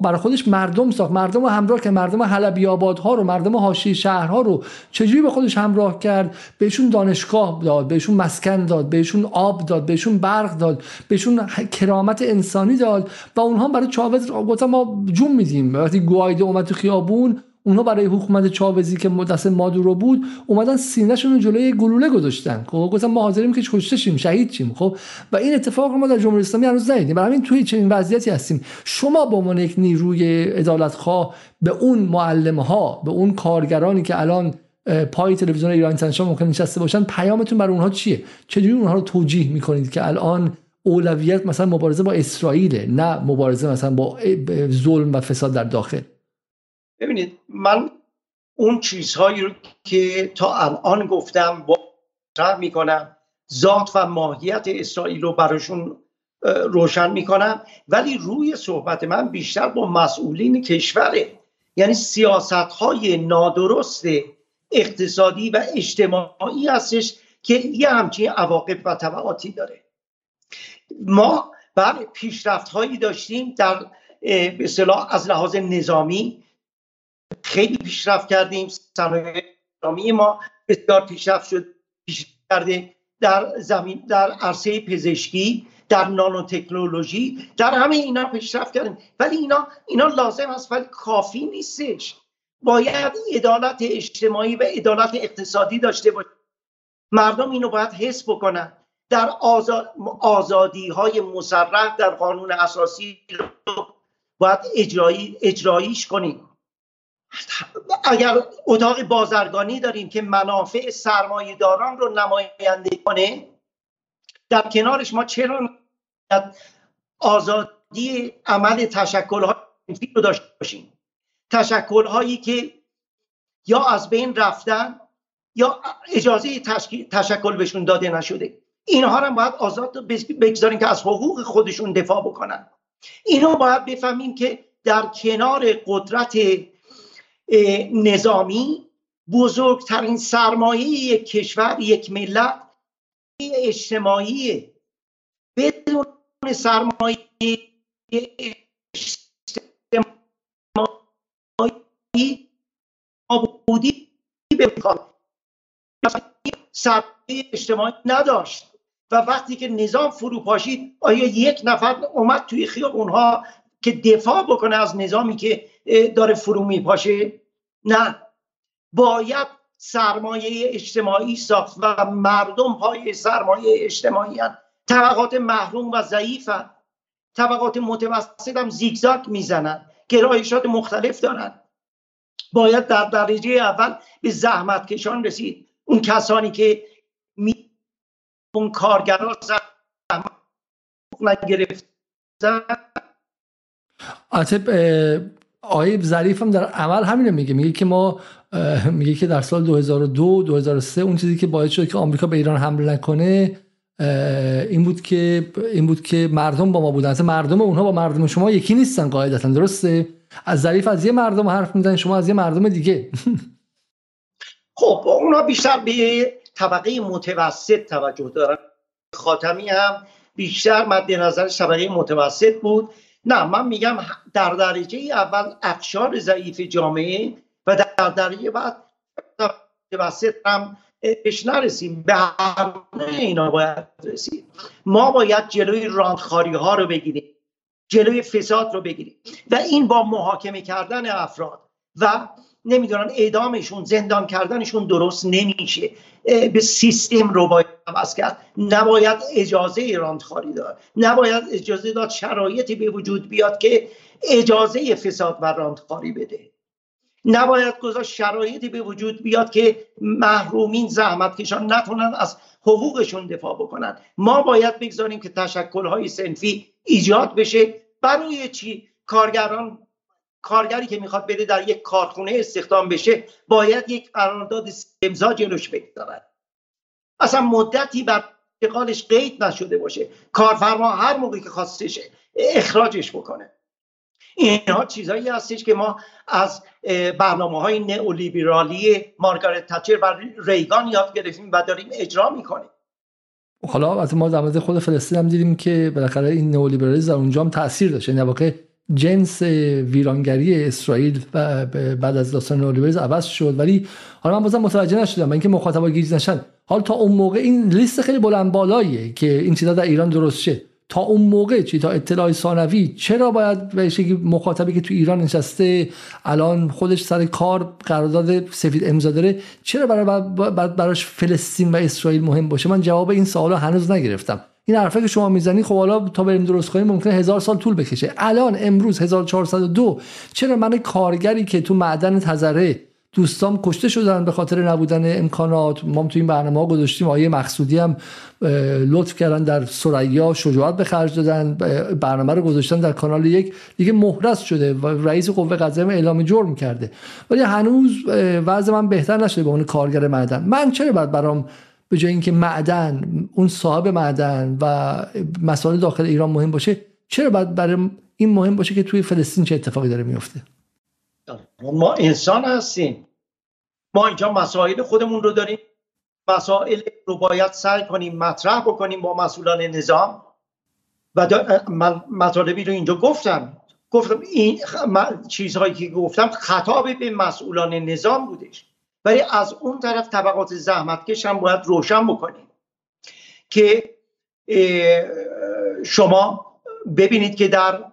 برای خودش مردم ساخت. مردم رو همراه که مردم حلبی آبادها رو مردم حاشیه شهرها رو چجوری به خودش همراه کرد؟ بهشون دانشگاه داد بهشون مسکن داد بهشون آب داد بهشون برق داد بهشون کرامت انسانی داد. و اونها برای چاوز گفتم ما جون میدیم. وقتی گوایده اومد تو خیابون خیابون اونها برای حکومت چاوزی که دست مادورو بود اومدن سینهشون رو جلوی گلوله گذاشتن. خب گفتن ما حاضریم که کشته شیم شهید شیم. خب و این اتفاق رو ما در جمهوری اسلامی هنوز ندیدیم. برای همین توی چنین وضعیتی هستیم. شما به عنوان یک نیروی عدالتخواه به اون معلم ها به اون کارگرانی که الان پای تلویزیون ایران اینترنشنال ممکن نشسته باشن پیامتون برای اونها چیه؟ چجوری اونها رو توجیه می‌کنید که الان اولویت مثلا مبارزه با اسرائیل نه مبارزه مثلا با ظلم و فساد در داخل؟ ببینید من اون چیزهایی رو که تا الان گفتم با می‌کنم ذات و ماهیت اسرائیل رو براشون روشن می‌کنم ولی روی صحبت من بیشتر با مسئولین کشوره یعنی سیاست های نادرست اقتصادی و اجتماعی هستش که یه همچین عواقب و طبعاتی داره. ما بر پیشرفت هایی داشتیم در به از لحاظ نظامی خیلی پیشرفت کردیم. صنایع ما بسیار پیشرفت شد پیشرفت کرده در زمین در عرصه پزشکی در نانو تکنولوژی در همه اینا پیشرفت کردیم. ولی اینا اینا لازم است ولی کافی نیستش. باید عدالت اجتماعی و عدالت اقتصادی داشته باشیم مردم اینو باید حس بکنن. در آزادی های مسرح در قانون اساسی باید اجرایی اجراییش کنیم. اگر اتاق بازرگانی داریم که منافع سرمایه داران رو نماینده کنه در کنارش ما چرا آزادی عمل تشکل های رو داشته باشیم. تشکل هایی که یا از بین رفتن یا اجازه تشکل بهشون داده نشده. اینها رو باید آزاد بگذاریم که از حقوق خودشون دفاع بکنن. اینو باید بفهمیم که در کنار قدرت نظامی بزرگترین سرمایه یک کشور یک ملت اجتماعی. بدون سرمایه اجتماعی آبودی به سرمایه اجتماعی نداشت. و وقتی که نظام فرو پاشید آیا یک نفر اومد توی خیابون ها که دفاع بکنه از نظامی که داره فرو میپاشه؟ نه. باید سرمایه اجتماعی ساخت و مردم پای سرمایه اجتماعی هن. طبقات محروم و ضعیف طبقات متوسط هم زیگزاگ می‌زنن گرایشات مختلف دارن باید در درجه اول به زحمت کشان رسید. اون کسانی که می اون کارگران زحمت نگرفتن. عاطب آیه ظریف هم در عمل همینو میگه. میگه که ما میگه که در سال 2002 2003 اون چیزی که باعث شد که آمریکا به ایران حمله نکنه این بود که این بود که مردم با ما بودن. اصلا مردم اونها با مردم شما یکی نیستن قاعدتا. درسته؟ از ظریف از یه مردم حرف می‌زنن شما از یه مردم دیگه. *laughs* خب اونا بیشتر به طبقه متوسط توجه دارن. خاتمی هم بیشتر مد نظر طبقه متوسط بود. نه من میگم در درجه اول اقشار ضعیف جامعه و در درجه بعد متوسط هم بهش نرسیم به هر اینا باید رسیم. ما باید جلوی راندخاری ها رو بگیریم جلوی فساد رو بگیریم و این با محاکمه کردن افراد و نمی‌دونم اعدامشون زندان کردنشون درست نمیشه. به سیستم رو باید عوض کرد نباید اجازه راندخاری داد نباید اجازه داد شرایطی به وجود بیاد که اجازه فساد و راندخاری بده. نباید گذاشت شرایطی به وجود بیاد که محرومین زحمت کشان نتونن از حقوقشون دفاع بکنن. ما باید بگذاریم که تشکلهای سنفی ایجاد بشه. برای چی؟ کارگران کارگری که می‌خواد بده در یک کارخونه استخدام بشه باید یک قرارداد امضا جلوش بگذارد. اصلا مدتی بر انتقالش قید نشده باشه. کارفرما هر موقعی که خواستش اخراجش بکنه. اینها چیزهایی هستش که ما از برنامه های نئولیبرالی مارگارت تچر و ریگان یاد گرفتیم و داریم اجرا می‌کنیم. حالا از ما در خود فلسطین هم دیدیم که بالاخره این نئولیبرالیسم در اونجا هم تاثیر داشته یعنی جنس ویرانگری اسرائیل و بعد از داستان نولیبرز عوض شد. ولی حالا من بازم متوجه نشدم. اینکه مخاطبا گیج نشن. حالا تا اون موقع این لیست خیلی بلند بالاییه که این چیزا در ایران درست شه. تا اون موقع چی؟ تا اطلاع ثانوی چرا باید بهش مخاطبی که تو ایران نشسته الان خودش سر کار قرارداد سفید امضا داره چرا برای براش فلسطین و اسرائیل مهم باشه؟ من جواب این سوالا هنوز نگرفتم. این حرفه که شما می‌زنی خب حالا تا بریم درست کنیم ممکنه هزار سال طول بکشه. الان امروز 1402 چرا من کارگری که تو معدن تزره دوستام کشته شدن به خاطر نبودن امکانات. ما تو این برنامه گذاشتیم آیه مقصودی هم لطف کردن در سریا شجاعت به خرج دادن برنامه رو گذاشتن در کانال یک. دیگه مهرس شده و رئیس قوه قضاییه اعلام جرم کرده. ولی هنوز وضع من بهتر نشده به عنوان کارگر معدن. من چرا باید برام به جای اینکه معدن اون صاحب معدن و مسائل داخل ایران مهم باشه چرا باید برای این مهم باشه که توی فلسطین چه اتفاقی داره میفته؟ ما انسان هستیم. ما اینجا مسائل خودمون رو داریم. مسائل رو باید سعی کنیم مطرح بکنیم با مسئولان نظام. و مطالبی رو اینجا گفتم. گفتم این چیزهایی که گفتم خطاب به مسئولان نظام بودش. ولی از اون طرف طبقات زحمتکش هم باید روشن بکنیم. که شما ببینید که در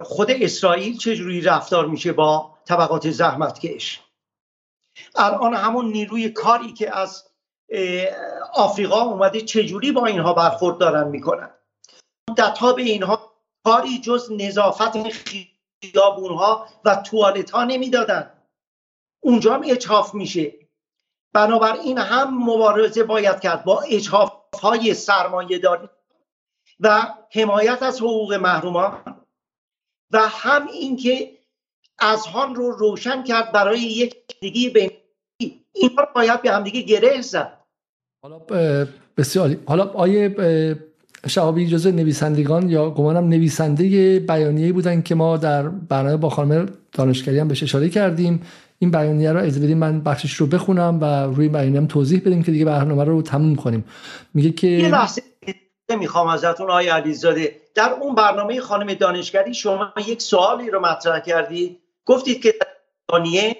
خود اسرائیل چجوری رفتار میشه با طبقات زحمتکش. الان همون نیروی کاری که از آفریقا اومده چجوری با اینها برخورد دارن می‌کنن؟ مدت به اینها کاری جز نظافت خیابون ها و توالت ها نمی‌دادن. اونجا هم اچاف میشه. بنابراین هم مبارزه باید کرد با اچاف های سرمایه داری و حمایت از حقوق محرومان و هم اینکه اذهان رو روشن کرد برای یک دیگه بین اینها باید به همدیگه گره زد. حالا بسیاری حالا آیه شعبی اجازه نویسندگان یا گمانم نویسنده بیانیه بودن که ما در برنامه با خانم دانشگری هم بهش اشاره کردیم. این بیانیه رو از بدیم من بخشش رو بخونم و روی بیانیه هم توضیح بدیم که دیگه برنامه رو تموم کنیم. میگه که یه لحظه می‌خوام ازتون آقای علیزاده. در اون برنامه خانم دانشگری شما یک سوالی رو مطرح کردید. گفتید که بیانیه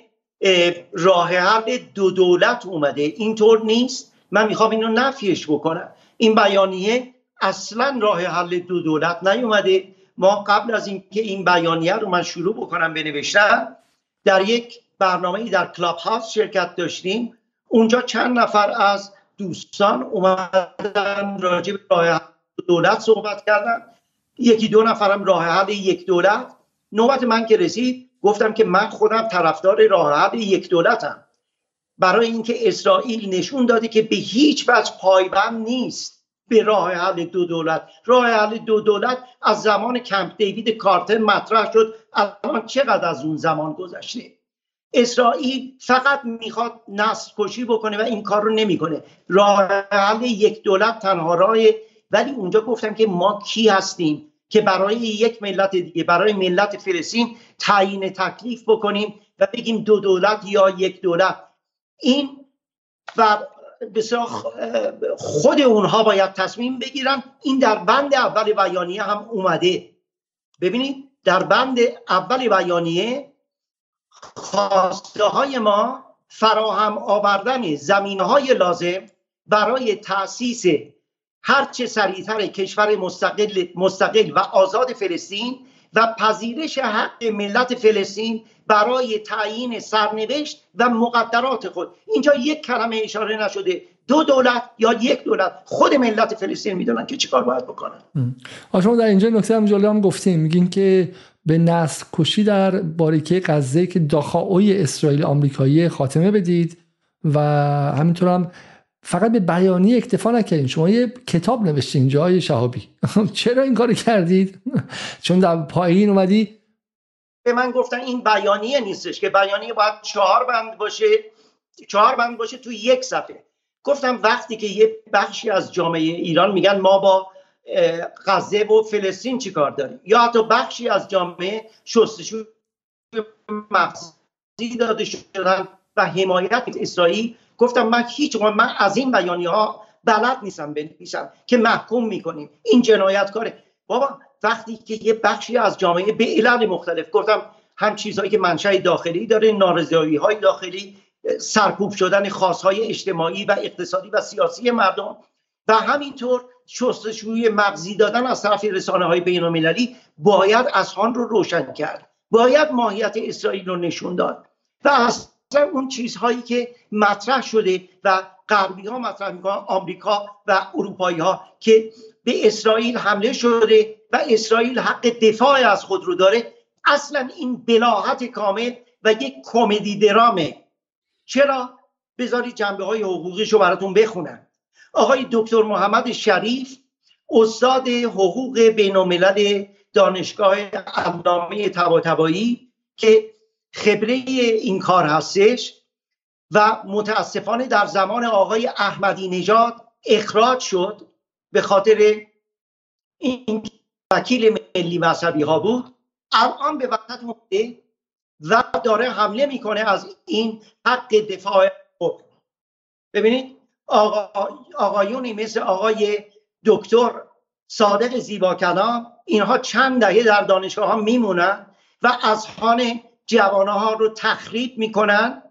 راه حل دو دولت اومده. اینطور نیست. من می‌خوام اینو نفیش بکنم. این بیانیه اصلا راه حل دو دولت نیومده. ما قبل از اینکه این بیانیه رو من شروع بکنم بنوشتم در یک برنامه در کلاب هاوس شرکت داشتیم. اونجا چند نفر از دوستان اومدن راجع به راه حل دولت صحبت کردن. یکی دو نفرم راه حل یک دولت. نوبت من که رسید گفتم که من خودم طرفدار راه حل یک دولتم. برای اینکه اسرائیل نشون داده که به هیچ وجه پایبند نیست به راه حل دو دولت. راه حل دو دولت از زمان کمپ دیوید کارتر مطرح شد. الان چقدر از اون زمان گذشته؟ اسرائیل فقط می‌خواد نسل کشی بکنه و این کار رو نمی‌کنه. راه حل یک دولت تنها راه ولی اونجا گفتم که ما کی هستیم؟ که برای یک ملت دیگه برای ملت فلسطین تعیین تکلیف بکنیم و بگیم دو دولت یا یک دولت. این و بسیار خود اونها باید تصمیم بگیرن. این در بند اول بیانیه هم اومده. ببینید در بند اول بیانیه خواسته های ما فراهم آوردن زمین های لازم برای تأسیس هرچه سریعتر کشور مستقل, مستقل و آزاد فلسطین و پذیرش حق ملت فلسطین برای تعیین سرنوشت و مقدرات خود. اینجا یک کلمه اشاره نشده. دو دولت یا یک دولت. خود ملت فلسطین می‌دونن که چیکار باید بکنن. شما در اینجا نکته هم جلو هم گفتیم. میگین که به نسل کشی در باریکه غزه که داخاوی اسرائیل آمریکایی خاتمه بدید و همینطور هم فقط به بیانیه اکتفا نکردین. شما یه کتاب نوشتین جای شهابی. *laughs* چرا این کار کردید؟ *laughs* چون در پایین اومدی؟ به من گفتن این بیانیه نیستش که بیانیه باید چهار بند باشه چهار بند باشه تو یک صفحه. گفتم وقتی که یه بخشی از جامعه ایران میگن ما با غزه و فلسطین چیکار داریم؟ یا حتی بخشی از جامعه شستشو مغزی داده شدن و حمایت اسرائیل گفتم من هیچ من از این بیانی ها بلد نیستم بنویسم که محکوم می‌کنیم. این جنایت کاره. بابا وقتی که یه بخشی از جامعه به علل مختلف گفتم هم چیزهایی که منشأ داخلی داره نارضایی های داخلی سرکوب شدن خاصهای اجتماعی و اقتصادی و سیاسی مردم و همینطور شستشوی مغزی دادن از طرف رسانه های بین المللی باید آن رو روشن کرد. باید ماهیت اسرائیل رو نشون داد. و اصلا اون چیزهایی که مطرح شده و غربی ها مطرح می‌کنن آمریکا و اروپایی ها که به اسرائیل حمله شده و اسرائیل حق دفاع از خود رو داره اصلا این بلاحت کامل و یک کمدی درامه. چرا؟ بذاری جنبه های حقوقیش رو براتون بخونم. آقای دکتر محمد شریف استاد حقوق بین دانشگاه علامه تباتبایی که خبره این کار هستش و متاسفانه در زمان آقای احمدی نژاد اخراج شد به خاطر این وکیل ملی مذهبی ها بود. الان به وقت مونده و داره حمله می‌کنه از این حق دفاع خود. ببینید آقا، آقایونی مثل آقای دکتر صادق زیبا کلام اینها چند دهه در دانشگاه ها میمونن و از خانه جوانه ها رو تخریب می‌کنن.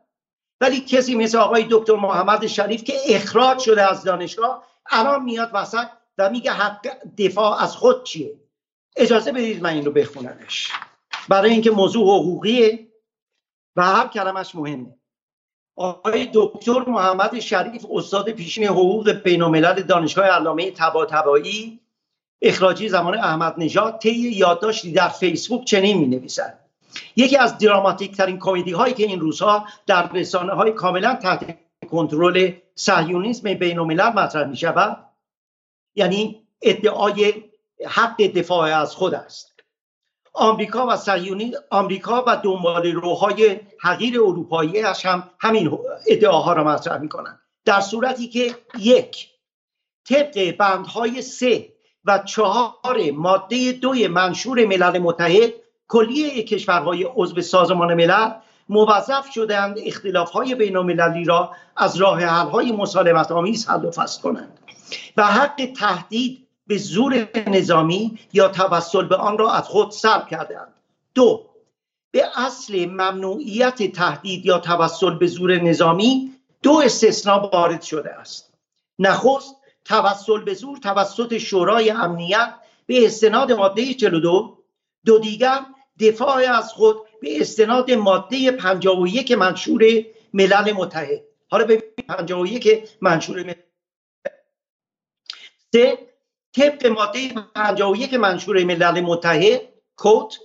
ولی کسی مثل آقای دکتر محمد شریف که اخراج شده از دانشگاه الان میاد وسط و میگه حق دفاع از خود چیه؟ اجازه بدید من این رو بخونمش. برای اینکه موضوع حقوقیه و هر کلمش مهمه. آقای دکتر محمد شریف استاد پیشین حقوق بین دانشگاه علامه طباطبایی اخراجی زمان احمد نژاد طی یادداشتی در فیسبوک چنین می نویسد یکی از دراماتیک ترین کمدی هایی که این روزها در رسانه های کاملا تحت کنترل صهیونیسم بین مطرح می شود یعنی ادعای حق دفاع از خود است. آمریکا و صهیونی آمریکا و دنبال روهای حقیر اروپایی هم همین ادعاها را مطرح می کنند در صورتی که یک طبق بندهای سه و چهار ماده دوی منشور ملل متحد کلیه کشورهای عضو سازمان ملل موظف شدند اختلاف های بین المللی را از راه حل های مسالمت آمیز حل و فصل کنند و حق تهدید به زور نظامی یا توسل به آن را از خود سلب کردند دو به اصل ممنوعیت تهدید یا توسل به زور نظامی دو استثناء وارد شده است. نخست توسل به زور توسط شورای امنیت به استناد ماده 42 دو دیگر دفاع از خود به استناد ماده 51 منشور ملل متحد. حالا ببینید 51 منشور ملل. سه طبق ماده 51 منشور ملل متحد کوت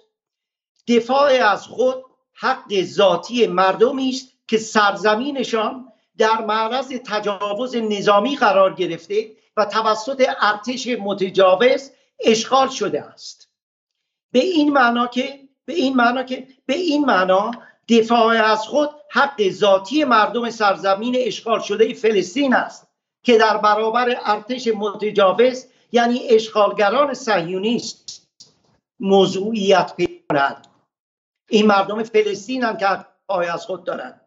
دفاع از خود حق ذاتی مردمی است که سرزمینشان در معرض تجاوز نظامی قرار گرفته و توسط ارتش متجاوز اشغال شده است. به این معنا که به این معنا که به این معنا دفاع از خود حق ذاتی مردم سرزمین اشغال شده فلسطین است که در برابر ارتش متجاوز یعنی اشغالگران صهیونیست موضوعیت پیدا این مردم فلسطین هم که دفاع از خود دارند.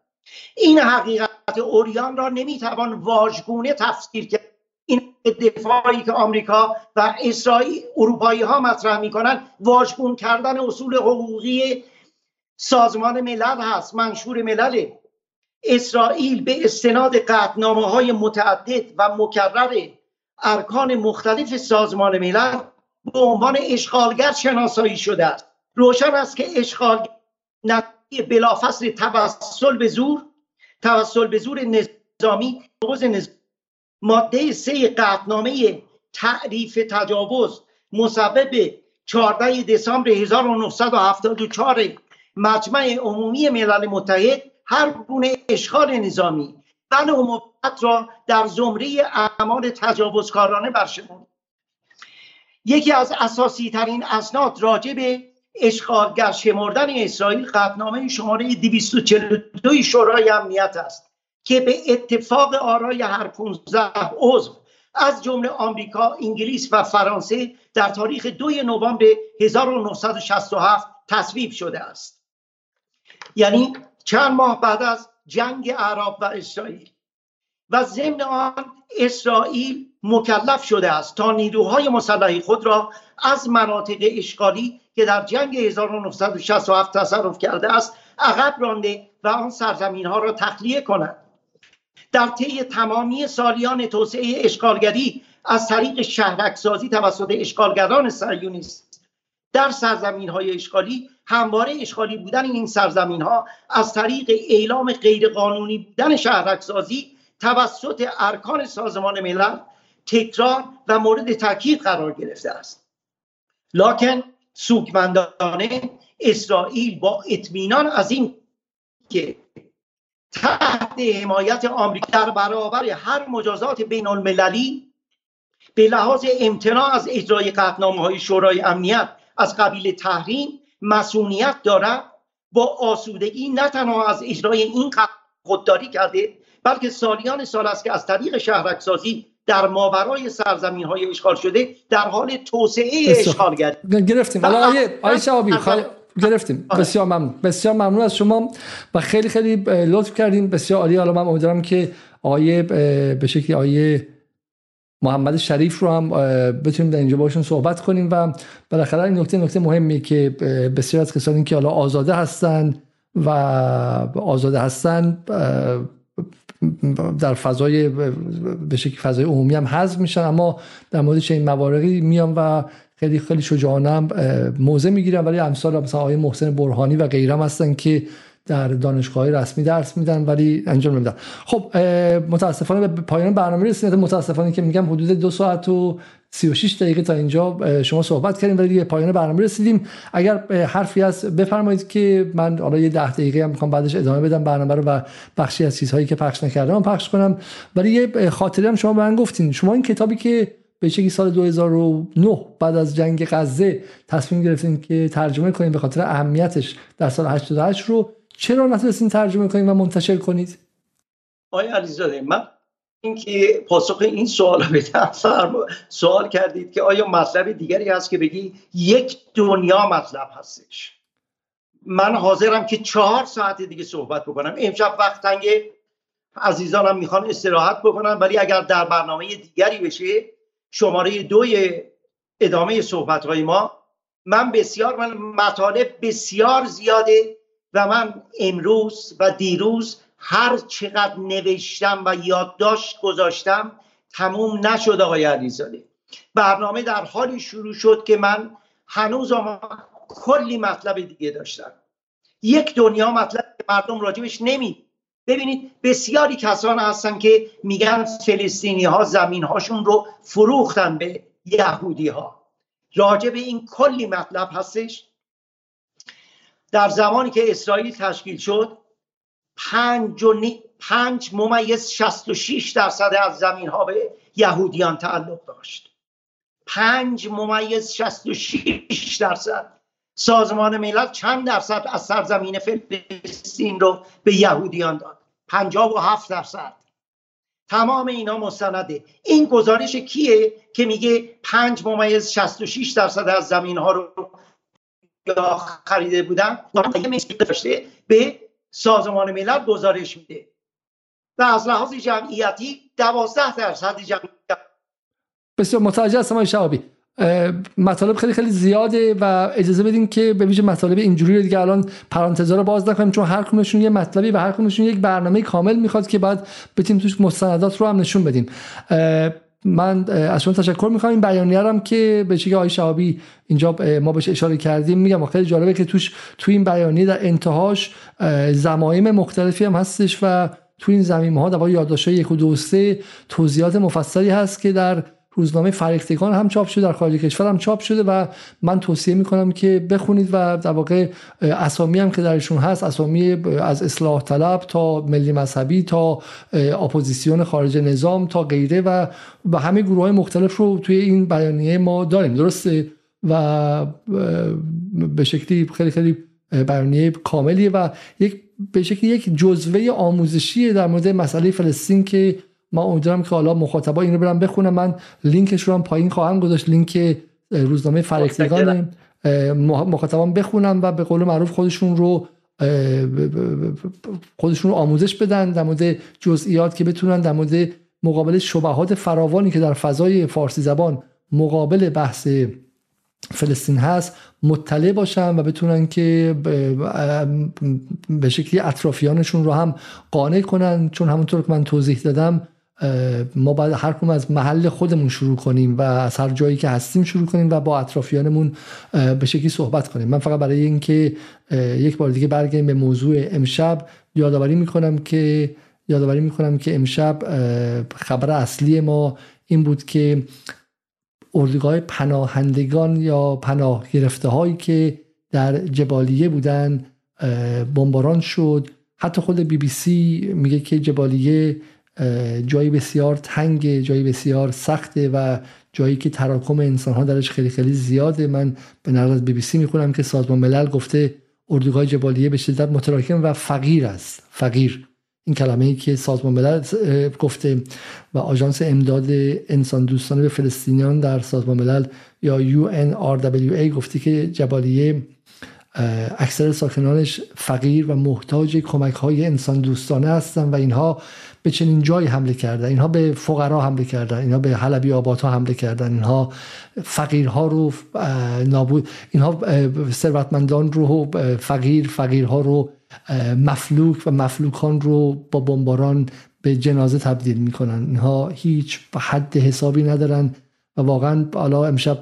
این حقیقت اوریان را نمی‌توان واژگونه تفسیر کرد. این دفاعی که آمریکا و اسرائیل اروپایی ها مطرح می‌کنن واژگون کردن اصول حقوقی سازمان ملل هست منشور ملل اسرائیل به استناد قطنامه های متعدد و مکرر ارکان مختلف سازمان ملل به عنوان اشغالگر شناسایی شده است. روشن است که اشغال نتیجه بلافصل توسل به زور توسل به زور نظامی ماده سه قطنامه تعریف تجاوز مسبب 14 دسامبر 1974 مجمع عمومی ملل متحد هر گونه اشغال نظامی. بن و را در زمره اعمال تجاوزکارانه برشمرد. یکی از اساسی ترین اسناد راجع به اشغالگر شمردن اسرائیل قطنامه شماره 242 شورای امنیت است. که به اتفاق آرای هر 15 عضو از جمله آمریکا، انگلیس و فرانسه در تاریخ 2 نوامبر 1967 تصویب شده است. یعنی چند ماه بعد از جنگ عرب و اسرائیل. و ضمن آن اسرائیل مکلف شده است تا نیروهای مسلحی خود را از مناطق اشغالی که در جنگ 1967 تصرف کرده است عقب رانده و آن سرزمین ها را تخلیه کند. در طی تمامی سالیان توسعه اشغالگری از طریق شهرکسازی توسط اشغالگران صهیونیست در سرزمین های اشغالی همواره اشغالی بودن این سرزمین ها از طریق اعلام غیرقانونی بودن شهرکسازی توسط ارکان سازمان ملل تکرار و مورد تاکید قرار گرفته است. لکن سوگمندانه اسرائیل با اطمینان از این که تحت حمایت آمریکا در برابر هر مجازات بین المللی به لحاظ امتناع از اجرای قطنامه های شورای امنیت از قبیل تحریم مسئولیت دارد. با آسودگی نه تنها از اجرای این خودداری کرده بلکه سالیان سال است که از طریق شهرکسازی در ماورای سرزمین های اشغال شده در حال توسعه اشغالگری. گرفتیم. حالا آیه آیه گرفتیم. بسیار ممنون. بسیار ممنون از شما. و خیلی خیلی لطف کردیم. بسیار عالی. حالا من امیدوارم که آیه به شکلی آیه محمد شریف رو هم بتونیم در اینجا باشون صحبت کنیم و بالاخره این نکته نکته مهمی که بسیار از کسانی که حالا آزاده هستن و آزاده هستن در فضای به شکل فضای عمومی هم حذف میشن. اما در مورد چنین مواردی میان و خیلی خیلی شجاعانه موضع می‌گیرن ولی امثال مثلا آقای محسن برهانی و غیرم هستن که در دانشگاه رسمی درس میدن ولی انجام نمیدن. خب متاسفانه به پایان برنامه رسیدیم. متاسفانه که میگم حدود دو ساعت و 36 دقیقه تا اینجا شما صحبت کردیم ولی به پایان برنامه رسیدیم. اگر حرفی هست بفرمایید که من حالا یه ده دقیقه هم می‌خوام بعدش ادامه بدم برنامه رو و بخشی از چیزهایی که پخش نکردم پخش کنم. ولی یه خاطری هم شما به من گفتین. شما این کتابی که به چگی سال 2009 بعد از جنگ غزه تصمیم گرفتین که ترجمه کنید به خاطر اهمیتش در سال 88 رو. چرا نتونستین ترجمه کنید و منتشر کنید؟ آیا علیزاده من اینکه پاسخ این سوال بدم سوال کردید که آیا مطلب دیگری هست که بگی یک دنیا مطلب هستش؟ من حاضرم که چهار ساعت دیگه صحبت بکنم. امشب وقت تنگه. عزیزانم می‌خوان استراحت بکنن ولی اگر در برنامه دیگری بشه شماره دوی ادامه صحبت های ما. من بسیار من مطالب بسیار زیاده و من امروز و دیروز هر چقدر نوشتم و یادداشت گذاشتم تموم نشد آقای علیزاده. برنامه در حالی شروع شد که من هنوز کلی مطلب دیگه داشتم. یک دنیا مطلب مردم راجبش نمی ببینید بسیاری کسان هستن که میگن فلسطینی ها زمین هاشون رو فروختن به یهودی ها راجب این کلی مطلب هستش. در زمانی که اسرائیل تشکیل شد پنج, و پنج ممیز 66 درصد از زمین ها به یهودیان تعلق داشت. پنج ممیز 66 درصد. سازمان ملل چند درصد از سرزمین فلسطین رو به یهودیان داد؟ پنجاب و هفت درصد. تمام اینا مستنده. این گزارش کیه که میگه پنج ممیز 66 درصد از زمین ها رو خریده بودن؟ داشته به سازمان ملل گزارش میده. و از لحاظ جمعیتی دوازده درصد جمعیت. بسیار متوجه هستم شعبی مطالب خیلی خیلی زیاده و اجازه بدین که به ویژه مطالب اینجوری رو دیگه الان پرانتزا رو باز نکنیم چون هر یه مطلبی و هر یک برنامه کامل می‌خواد که بعد بتیم توش مستندات رو هم نشون بدیم. من از شما تشکر می‌کنم این بیانیه هم که به چیگه آقای شهابی اینجا ما بهش اشاره کردیم. میگم خیلی جالبه که توش تو این بیانیه در انتهاش ضمایم مختلفی هم هستش و تو این ضمیمه ها در یادداشت یک و دو سه توضیحات مفصلی هست که در روزنامه فرهیختگان هم چاپ شده در خارج کشور هم چاپ شده و من توصیه می‌کنم که بخونید و در واقع اسامی هم که درشون هست اسامی از اصلاح طلب تا ملی مذهبی تا اپوزیسیون خارج نظام تا غیره و و همه گروه های مختلف رو توی این بیانیه ما داریم. درسته؟ و به شکلی خیلی خیلی بیانیه کاملیه و یک به شکلی یک جزوه آموزشی در مورد مسئله فلسطین که ما امیدوارم که حالا مخاطبا اینو برم بخونم من لینکش رو هم پایین خواهم گذاشت. لینک روزنامه فرهیختگان مخاطبان بخونم و به قول معروف خودشون رو خودشون رو آموزش بدن در مورد جزئیات که بتونن در مورد مقابل شبهات فراوانی که در فضای فارسی زبان مقابل بحث فلسطین هست مطلع باشن و بتونن که به شکلی اطرافیانشون رو هم قانع کنن. چون همونطور که من توضیح دادم ما باید هر کم از محل خودمون شروع کنیم و از هر جایی که هستیم شروع کنیم و با اطرافیانمون به شکلی صحبت کنیم. من فقط برای اینکه یک بار دیگه برگردیم به موضوع امشب. یادآوری می‌کنم که یادآوری می‌کنم که امشب خبر اصلی ما این بود که اردوگاه پناهندگان یا پناه گرفته هایی که در جبالیه بودن بمباران شد. حتی خود بی بی سی میگه که جبالیه جایی بسیار تنگ جایی بسیار سخته و جایی که تراکم انسان ها درش خیلی خیلی زیاده. من به نقل از بی بی سی می‌خونم که سازمان ملل گفته اردوگاه جبالیه به شدت متراکم و فقیر است. فقیر. این کلمه ای که سازمان ملل گفته و آژانس امداد انسان دوستانه به فلسطینیان در سازمان ملل یا UNRWA گفته که جبالیه اکثر ساکنانش فقیر و محتاج کمک های انسان دوستانه هستند و اینها به چنین جایی حمله کردن. اینها به فقرا حمله کردن. اینها به حلبی آباد ها حمله کردن. اینها فقیرها رو نابود اینها ثروتمندان رو فقیر فقیرها رو مفلوک و مفلوکان رو با بمباران به جنازه تبدیل می‌کنن. اینها هیچ حد حسابی ندارن و واقعا حالا امشب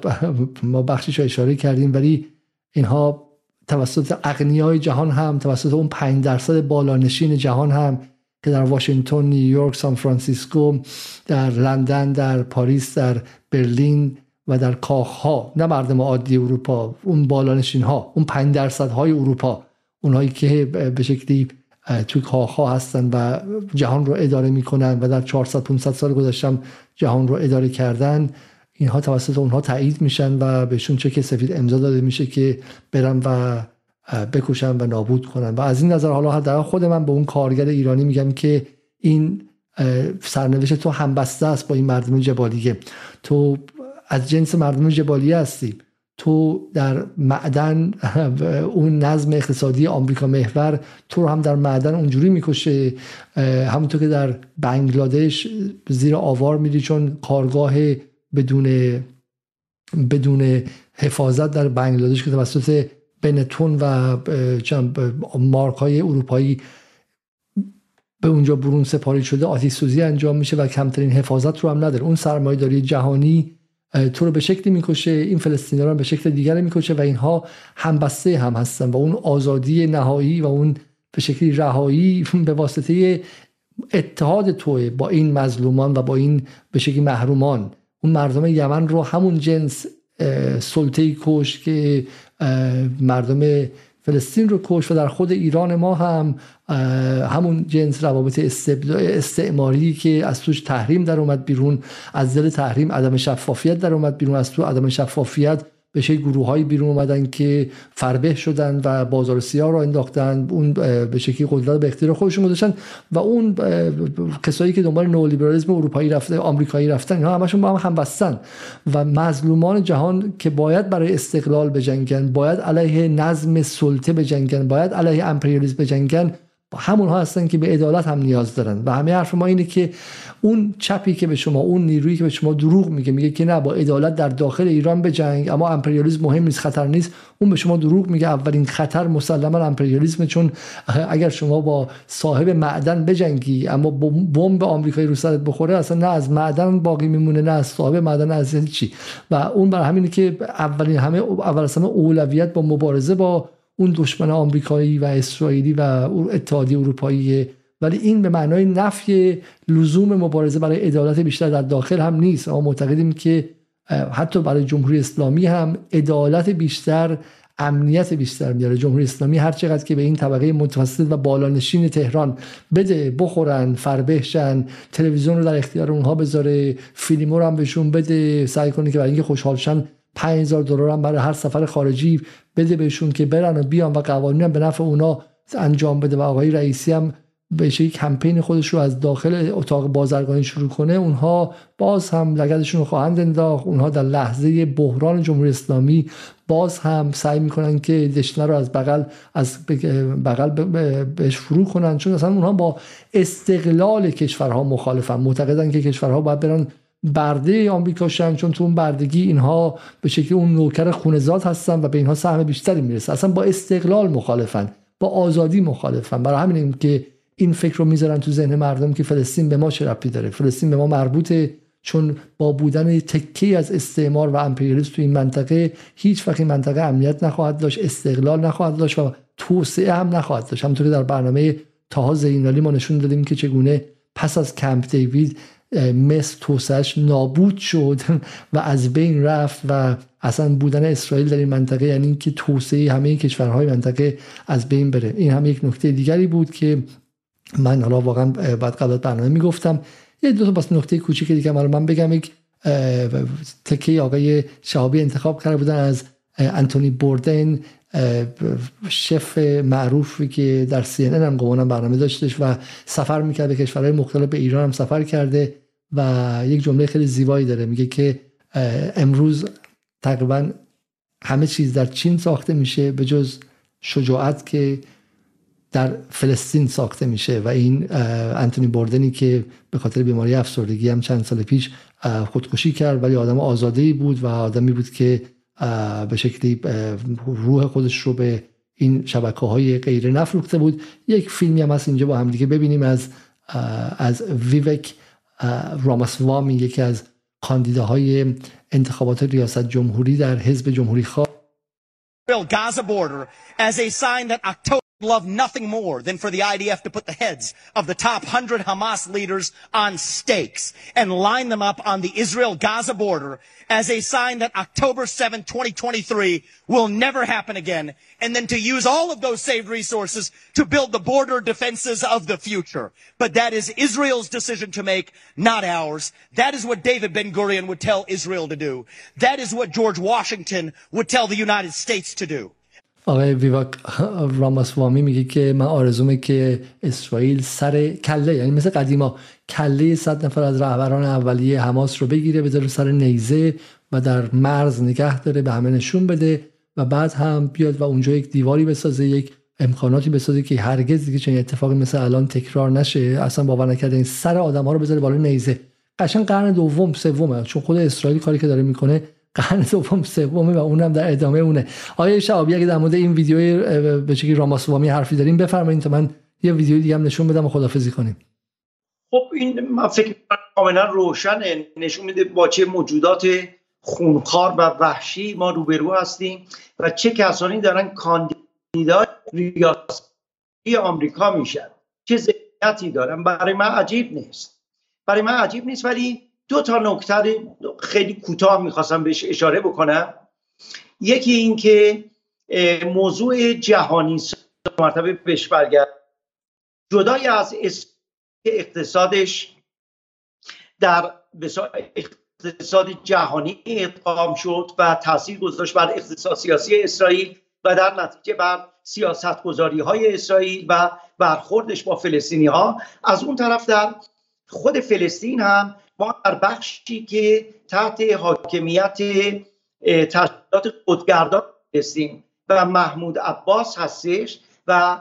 ما بخشش اشاره کردیم ولی اینها توسط اغنیای جهان هم توسط اون 5 درصد بالانشین جهان هم که در واشنگتن، نیویورک، سان فرانسیسکو، در لندن، در پاریس، در برلین و در کاخها نه مردم عادی اروپا اون بالانشین ها اون 5 درصد های اروپا اونهایی که به شکلی توی کاخها هستن و جهان رو اداره می‌کنن و در 400 500 سال گذشتم جهان رو اداره کردن. اینها توسط اونها تایید میشن و بهشون چک سفید امضا داده میشه که برن و بکشن و نابود کنن. و از این نظر حالا در خود من به اون کارگر ایرانی میگم که این سرنوشت تو همبسته است با این مردم جبالیه. تو از جنس مردم جبالیه هستی. تو در معدن اون نظم اقتصادی آمریکا محور تو رو هم در معدن اونجوری می‌کشه همونطور که در بنگلادش زیر آوار میری چون کارگاه بدون بدون حفاظت در بنگلادش که توسط بنتون و مارک های اروپایی به اونجا برون سپاری شده آتیش سوزی انجام میشه و کمترین حفاظت رو هم نداره. اون سرمایه داری جهانی تو رو به شکلی می‌کشه این فلسطینی رو به شکل دیگر می‌کشه و اینها همبسته هم هستن و اون آزادی نهایی و اون به شکلی رهایی *laughs* به واسطه اتحاد توه با این مظلومان و با این به شکلی محرومان. اون مردم یمن رو همون جنس سلطه کش که مردم فلسطین رو کش و در خود ایران ما هم همون جنس روابط استعماری که از توش تحریم در اومد بیرون از دل تحریم عدم شفافیت در اومد بیرون از تو عدم شفافیت به شکل گروه های بیرون اومدن که فربه شدن و بازار سیاه را انداختن اون به شکلی قدرت به اختیار خودشون گذاشتن و اون کسایی که دنبال نولیبرالیسم اروپایی رفته آمریکایی رفتن اینا همشون با هم هم بستن و مظلومان جهان که باید برای استقلال بجنگن باید علیه نظم سلطه بجنگن باید علیه امپریالیسم بجنگن همون ها هستن که به عدالت هم نیاز دارن. و همه حرف ما اینه که اون چپی که به شما اون نیرویی که به شما دروغ میگه میگه که نه با عدالت در داخل ایران به جنگ اما امپریالیسم مهم نیست خطر نیست. اون به شما دروغ میگه اولین خطر مسلما امپریالیسم چون اگر شما با صاحب معدن بجنگی اما بمب آمریکایی رو سرت بخوره اصلا نه از معدن باقی میمونه نه از صاحب معدن از چی و اون برای همینه که اولین همه اول همه اولویت با مبارزه با اون دشمن آمریکایی و اسرائیلی و اتحادیه اروپایی ولی این به معنای نفی لزوم مبارزه برای عدالت بیشتر در داخل هم نیست. ما معتقدیم که حتی برای جمهوری اسلامی هم عدالت بیشتر امنیت بیشتر میاره. جمهوری اسلامی هر چقدر که به این طبقه متوسط و بالانشین تهران بده بخورن فربهشن تلویزیون رو در اختیار اونها بذاره فیلمو رو هم بهشون بده سعی کنه که برای اینکه خوشحالشن 5000 دلار هم برای هر سفر خارجی بده بهشون که برن و بیان و قوانین هم به نفع اونا انجام بده و آقای رئیسی هم به کمپین خودش رو از داخل اتاق بازرگانی شروع کنه. اونها باز هم لگدشون رو خواهند انداخت. اونها در لحظه بحران جمهوری اسلامی باز هم سعی می‌کنن که دشنه رو از بغل از بغل بهش فرو کنن. چون اصلا اونها با استقلال کشورها مخالفن. معتقدن که کشورها باید برن برده آمریکا شن چون تو اون بردگی اینها به شکلی اون نوکر خونزاد هستن و به اینها سهم بیشتری می‌رسه. اصلا با استقلال مخالفن با آزادی مخالفن. برای همین که این فکر رو می‌ذارن تو ذهن مردم که فلسطین به ما چه ربطی داره؟ فلسطین به ما مربوطه. چون با بودن تکی از استعمار و امپریالیسم تو این منطقه هیچ وقت منطقه امنیت نخواهد داشت استقلال نخواهد داشت و توسعه هم نخواهد داشت. همونطور که در برنامه تاها زینالی ما نشون دادیم که چگونه پس از کمپ دیوید مصر توسعش نابود شد و از بین رفت و اصلا بودن اسرائیل در این منطقه یعنی اینکه توسعه همه کشورهای منطقه از بین بره. این هم یک نکته دیگری بود که من حالا واقعا بعد قبل برنامه می‌گفتم. یه دو تا بس نکته کوچیک دیگه من من بگم. یک تکه آقای شهابی انتخاب کرده بودن از انتونی بوردن شف معروفی که در سی هم گمانم برنامه داشتش و سفر می‌کرده کشورهای مختلف به ایران هم سفر کرده. و یک جمله خیلی زیبایی داره. میگه که امروز تقریبا همه چیز در چین ساخته میشه به جز شجاعت که در فلسطین ساخته میشه و این انتونی بوردنی که به خاطر بیماری افسردگی هم چند سال پیش خودکشی کرد ولی آدم آزاده بود و آدمی بود که به شکلی روح خودش رو به این شبکه های غیر نفروخته بود. یک فیلمی هم هست اینجا با هم دیگه ببینیم از از ویوک. راماسوامی یکی از کاندیداهای انتخابات ریاست جمهوری در حزب جمهوری خواه Love nothing more than for the IDF to put the heads of the top 100 Hamas leaders on stakes and line them up on the Israel-Gaza border as a sign that October 7, 2023 will never happen again, and then to use all of those saved resources to build the border defenses of the future. But that is Israel's decision to make, not ours. That is what David Ben-Gurion would tell Israel to do. That is what George Washington would tell the United States to do. آقای ویواک راماسوامی میگه که من آرزومه که اسرائیل سر کله یعنی مثل قدیما کله صد نفر از رهبران اولیه حماس رو بگیره بذاره سر نیزه و در مرز نگه داره به همه نشون بده و بعد هم بیاد و اونجا یک دیواری بسازه یک امکاناتی بسازه که هرگز دیگه چنین اتفاقی مثل الان تکرار نشه. اصلا باور نکرده این سر آدم ها رو بذاره بالا نیزه. قشنگ قرن دوم سومه. چون خود اسرائیل کاری که داره می‌کنه قرن دوم سومه و اونم در ادامه اونه. آیا شعبی اگه در مورد این ویدیو به شکلی راماسوامی حرفی داریم بفرمایید تا من یه ویدیو دیگه هم نشون بدم و خدافزی کنیم. خب این من فکر کاملا روشنه. نشون میده با چه موجودات خونخوار و وحشی ما روبرو هستیم و چه کسانی دارن کاندیدای ریاستی آمریکا میشن. چه ذهنیتی دارن؟ برای من عجیب نیست. برای من عجیب نیست ولی دو تا نکته خیلی کوتاه می‌خواستم بهش اشاره بکنم. یکی این که موضوع جهانی مرتبه بهش برگرد. جدای از اقتصادش در اقتصاد جهانی ادغام شد و تاثیر گذاشت بر اقتصاد سیاسی اسرائیل و در نتیجه بر سیاست گذاری های اسرائیل و برخوردش با فلسطینی ها از اون طرف در خود فلسطین هم ما در بخشی که تحت حاکمیت تشکیلات خودگردان هستیم و محمود عباس هستش و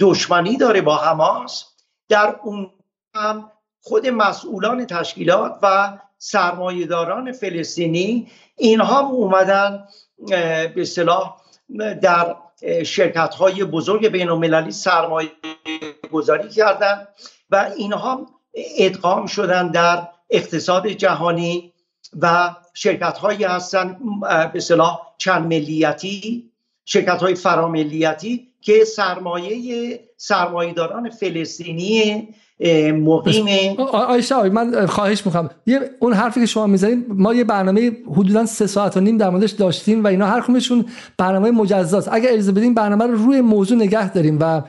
دشمنی داره با حماس در اون هم خود مسئولان تشکیلات و سرمایهداران فلسطینی اینها اومدن به اصطلاح در شرکت های بزرگ بین المللی سرمایه گذاری کردن و اینها ادغام شدن در اقتصاد جهانی و شرکت هایی هستن به صلاح چند ملیتی شرکت های فراملیتی که سرمایه سرمایهداران فلسطینی مقیم آیشا من خواهش می‌کنم یه اون حرفی که شما می‌زنید ما یه برنامه حدودا سه ساعت و نیم در موردش داشتیم و اینا هر کدومشون برنامه مجزاست. اگر اجازه بدیم برنامه رو روی موضوع نگه داریم و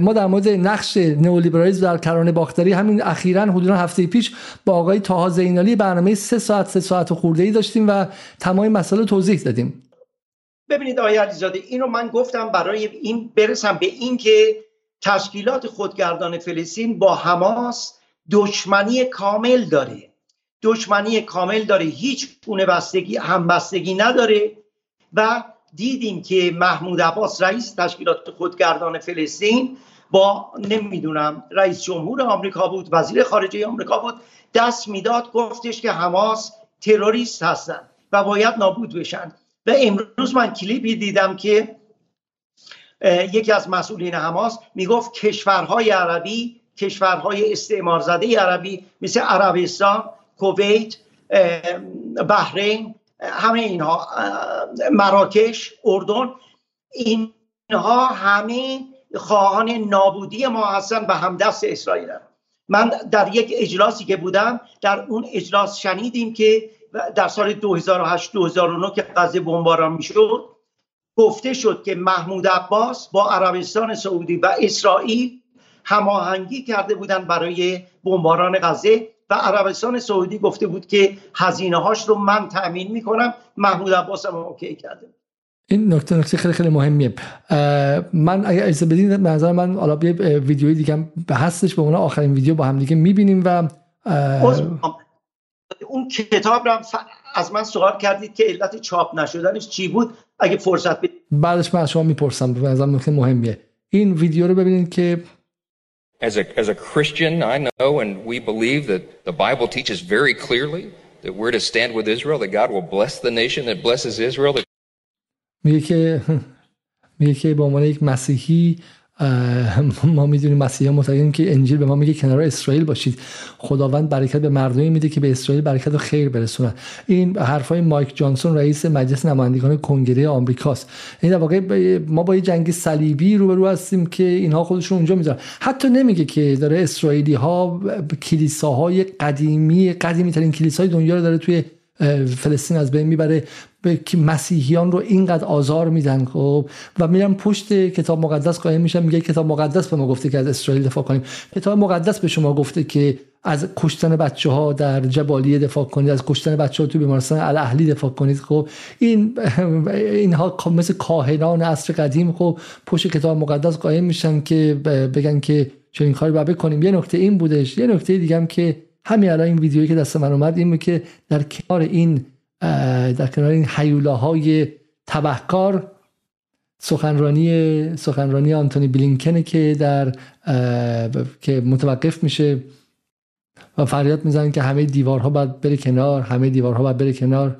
ما در مورد نقش نئولیبرالیسم در کرانه باختری همین اخیرا حدودا هفته پیش با آقای تاها زینالی برنامه سه ساعت سه ساعت و خورده ای داشتیم و تمام مسئله توضیح دادیم. ببینید آقای علیزاده اینو من گفتم برای این برسم به این که تشکیلات خودگردان فلسطین با حماس دشمنی کامل داره. دشمنی کامل داره. هیچ گونه بستگی همبستگی نداره و دیدیم که محمود عباس رئیس تشکیلات خودگردان فلسطین با نمی‌دونم رئیس جمهور آمریکا بود وزیر خارجه آمریکا بود دست می‌داد گفتش که حماس تروریست هستن و باید نابود بشن. و امروز من کلیپی دیدم که یکی از مسئولین حماس می‌گفت کشورهای عربی کشورهای استعمار زده عربی مثل عربستان کویت بحرین همه اینها مراکش اردن اینها همه خواهان نابودی ما هستن به همدست اسرائیل من در یک اجلاسی که بودم در اون اجلاس شنیدیم که در سال 2008 2009 که غزه بمباران می‌شد گفته شد که محمود عباس با عربستان سعودی و اسرائیل هماهنگی کرده بودند برای بمباران غزه. و عربستان سعودی گفته بود که هزینه هاش رو من تأمین می‌کنم. محمود عباس هم اوکی کرده این نکته نکته خیلی خیلی مهمیه. من اگر اجازه بدین به نظر من حالا یه ویدیوی دیگه به هستش به اون آخرین ویدیو با هم دیگه می‌بینیم و اون کتاب رو از من سوال کردید که علت چاپ نشدنش چی بود؟ اگه فرصت بدید بعدش من از شما می‌پرسم به نظر نکته مهمیه. این ویدیو رو ببینید که As a, as a Christian, I know and we believe that the Bible teaches very clearly that we're to stand with Israel, that God will bless the nation that blesses Israel. میگه که میگه که به عنوان یک مسیحی *laughs* ما می‌دونیم مسیحا معتقدیم که انجیل به ما میگه کنار اسرائیل باشید. خداوند برکت به مردمی میده که به اسرائیل برکت و خیر برسونن این حرفای مایک جانسون رئیس مجلس نمایندگان کنگره آمریکاست. این در واقع ما با یه جنگ صلیبی روبرو هستیم که اینها خودشون اونجا می‌ذارن. حتی نمیگه که داره اسرائیلی ها کلیساهای قدیمی قدیمی ترین کلیسای دنیا رو داره توی فلسطین از بین می‌بره. مسیحیان رو اینقدر آزار میدن خب؟ و میرن پشت کتاب مقدس قایم میشن. میگه کتاب مقدس به ما گفته که از اسرائیل دفاع کنیم. کتاب مقدس به شما گفته که از کشتن بچه ها در جبالیه دفاع کنید از کشتن بچه ها تو بیمارستان الاهلی دفاع کنید خب؟ این *laughs* اینها مثل کاهنان عصر قدیم خب؟ پشت کتاب مقدس قایم میشن که بگن که چنین کاری باید بکنیم. یه نکته این بودش. یه نکته دیگه هم که همین الان این ویدیویی که دست من اومد این که در کنار این در کنار این حیولاهای تبهکار سخنرانی سخنرانی آنتونی بلینکنه که در که متوقف میشه و فریاد می‌زنن که همه دیوارها باید بره کنار همه دیوارها باید بره کنار.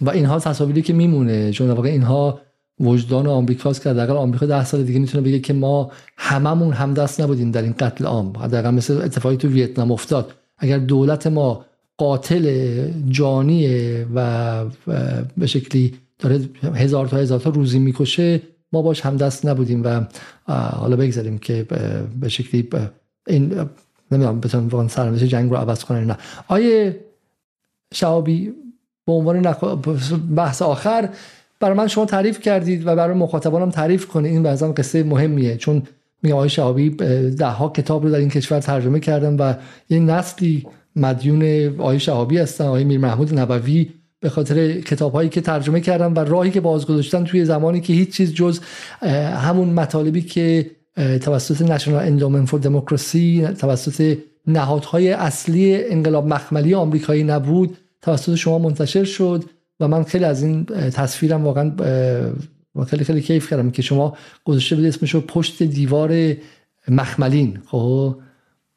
و اینها تصاویری که میمونه. چون واقع اینها وجدان آمریکاست که حداقل آمریکا ده سال دیگه می‌تونه بگه که ما هممون همدست نبودیم در این قتل عام. حداقل مثل اتفاقی تو ویتنام افتاد. اگر دولت ما قاتل جانیه و به شکلی داره هزار تا هزار تا روزی می‌کشه ما باش همدست نبودیم و حالا بگذاریم که به شکلی این نمی‌دونم بتونم واقعا سرنوشت جنگ رو عوض کنه نه. آیه شعابی به عنوان بحث آخر برای من شما تعریف کردید و برای مخاطبانم تعریف کنید. این بعضا قصه مهمیه. چون میگم آقای شعابی ده ها کتاب رو در این کشور ترجمه کردن و یه نسلی مدیون آقای شهابی هستن. آقای میر محمود نبوی به خاطر کتاب هایی که ترجمه کردن و راهی که باز گذاشتن توی زمانی که هیچ چیز جز همون مطالبی که توسط National Endowment for Democracy توسط نهادهای اصلی انقلاب مخملی آمریکایی نبود توسط شما منتشر شد. و من خیلی از این تصویرم واقعا خیلی خیلی کیف کردم که شما گذاشته بود اسمشو پشت دیوار مخملین. خب؟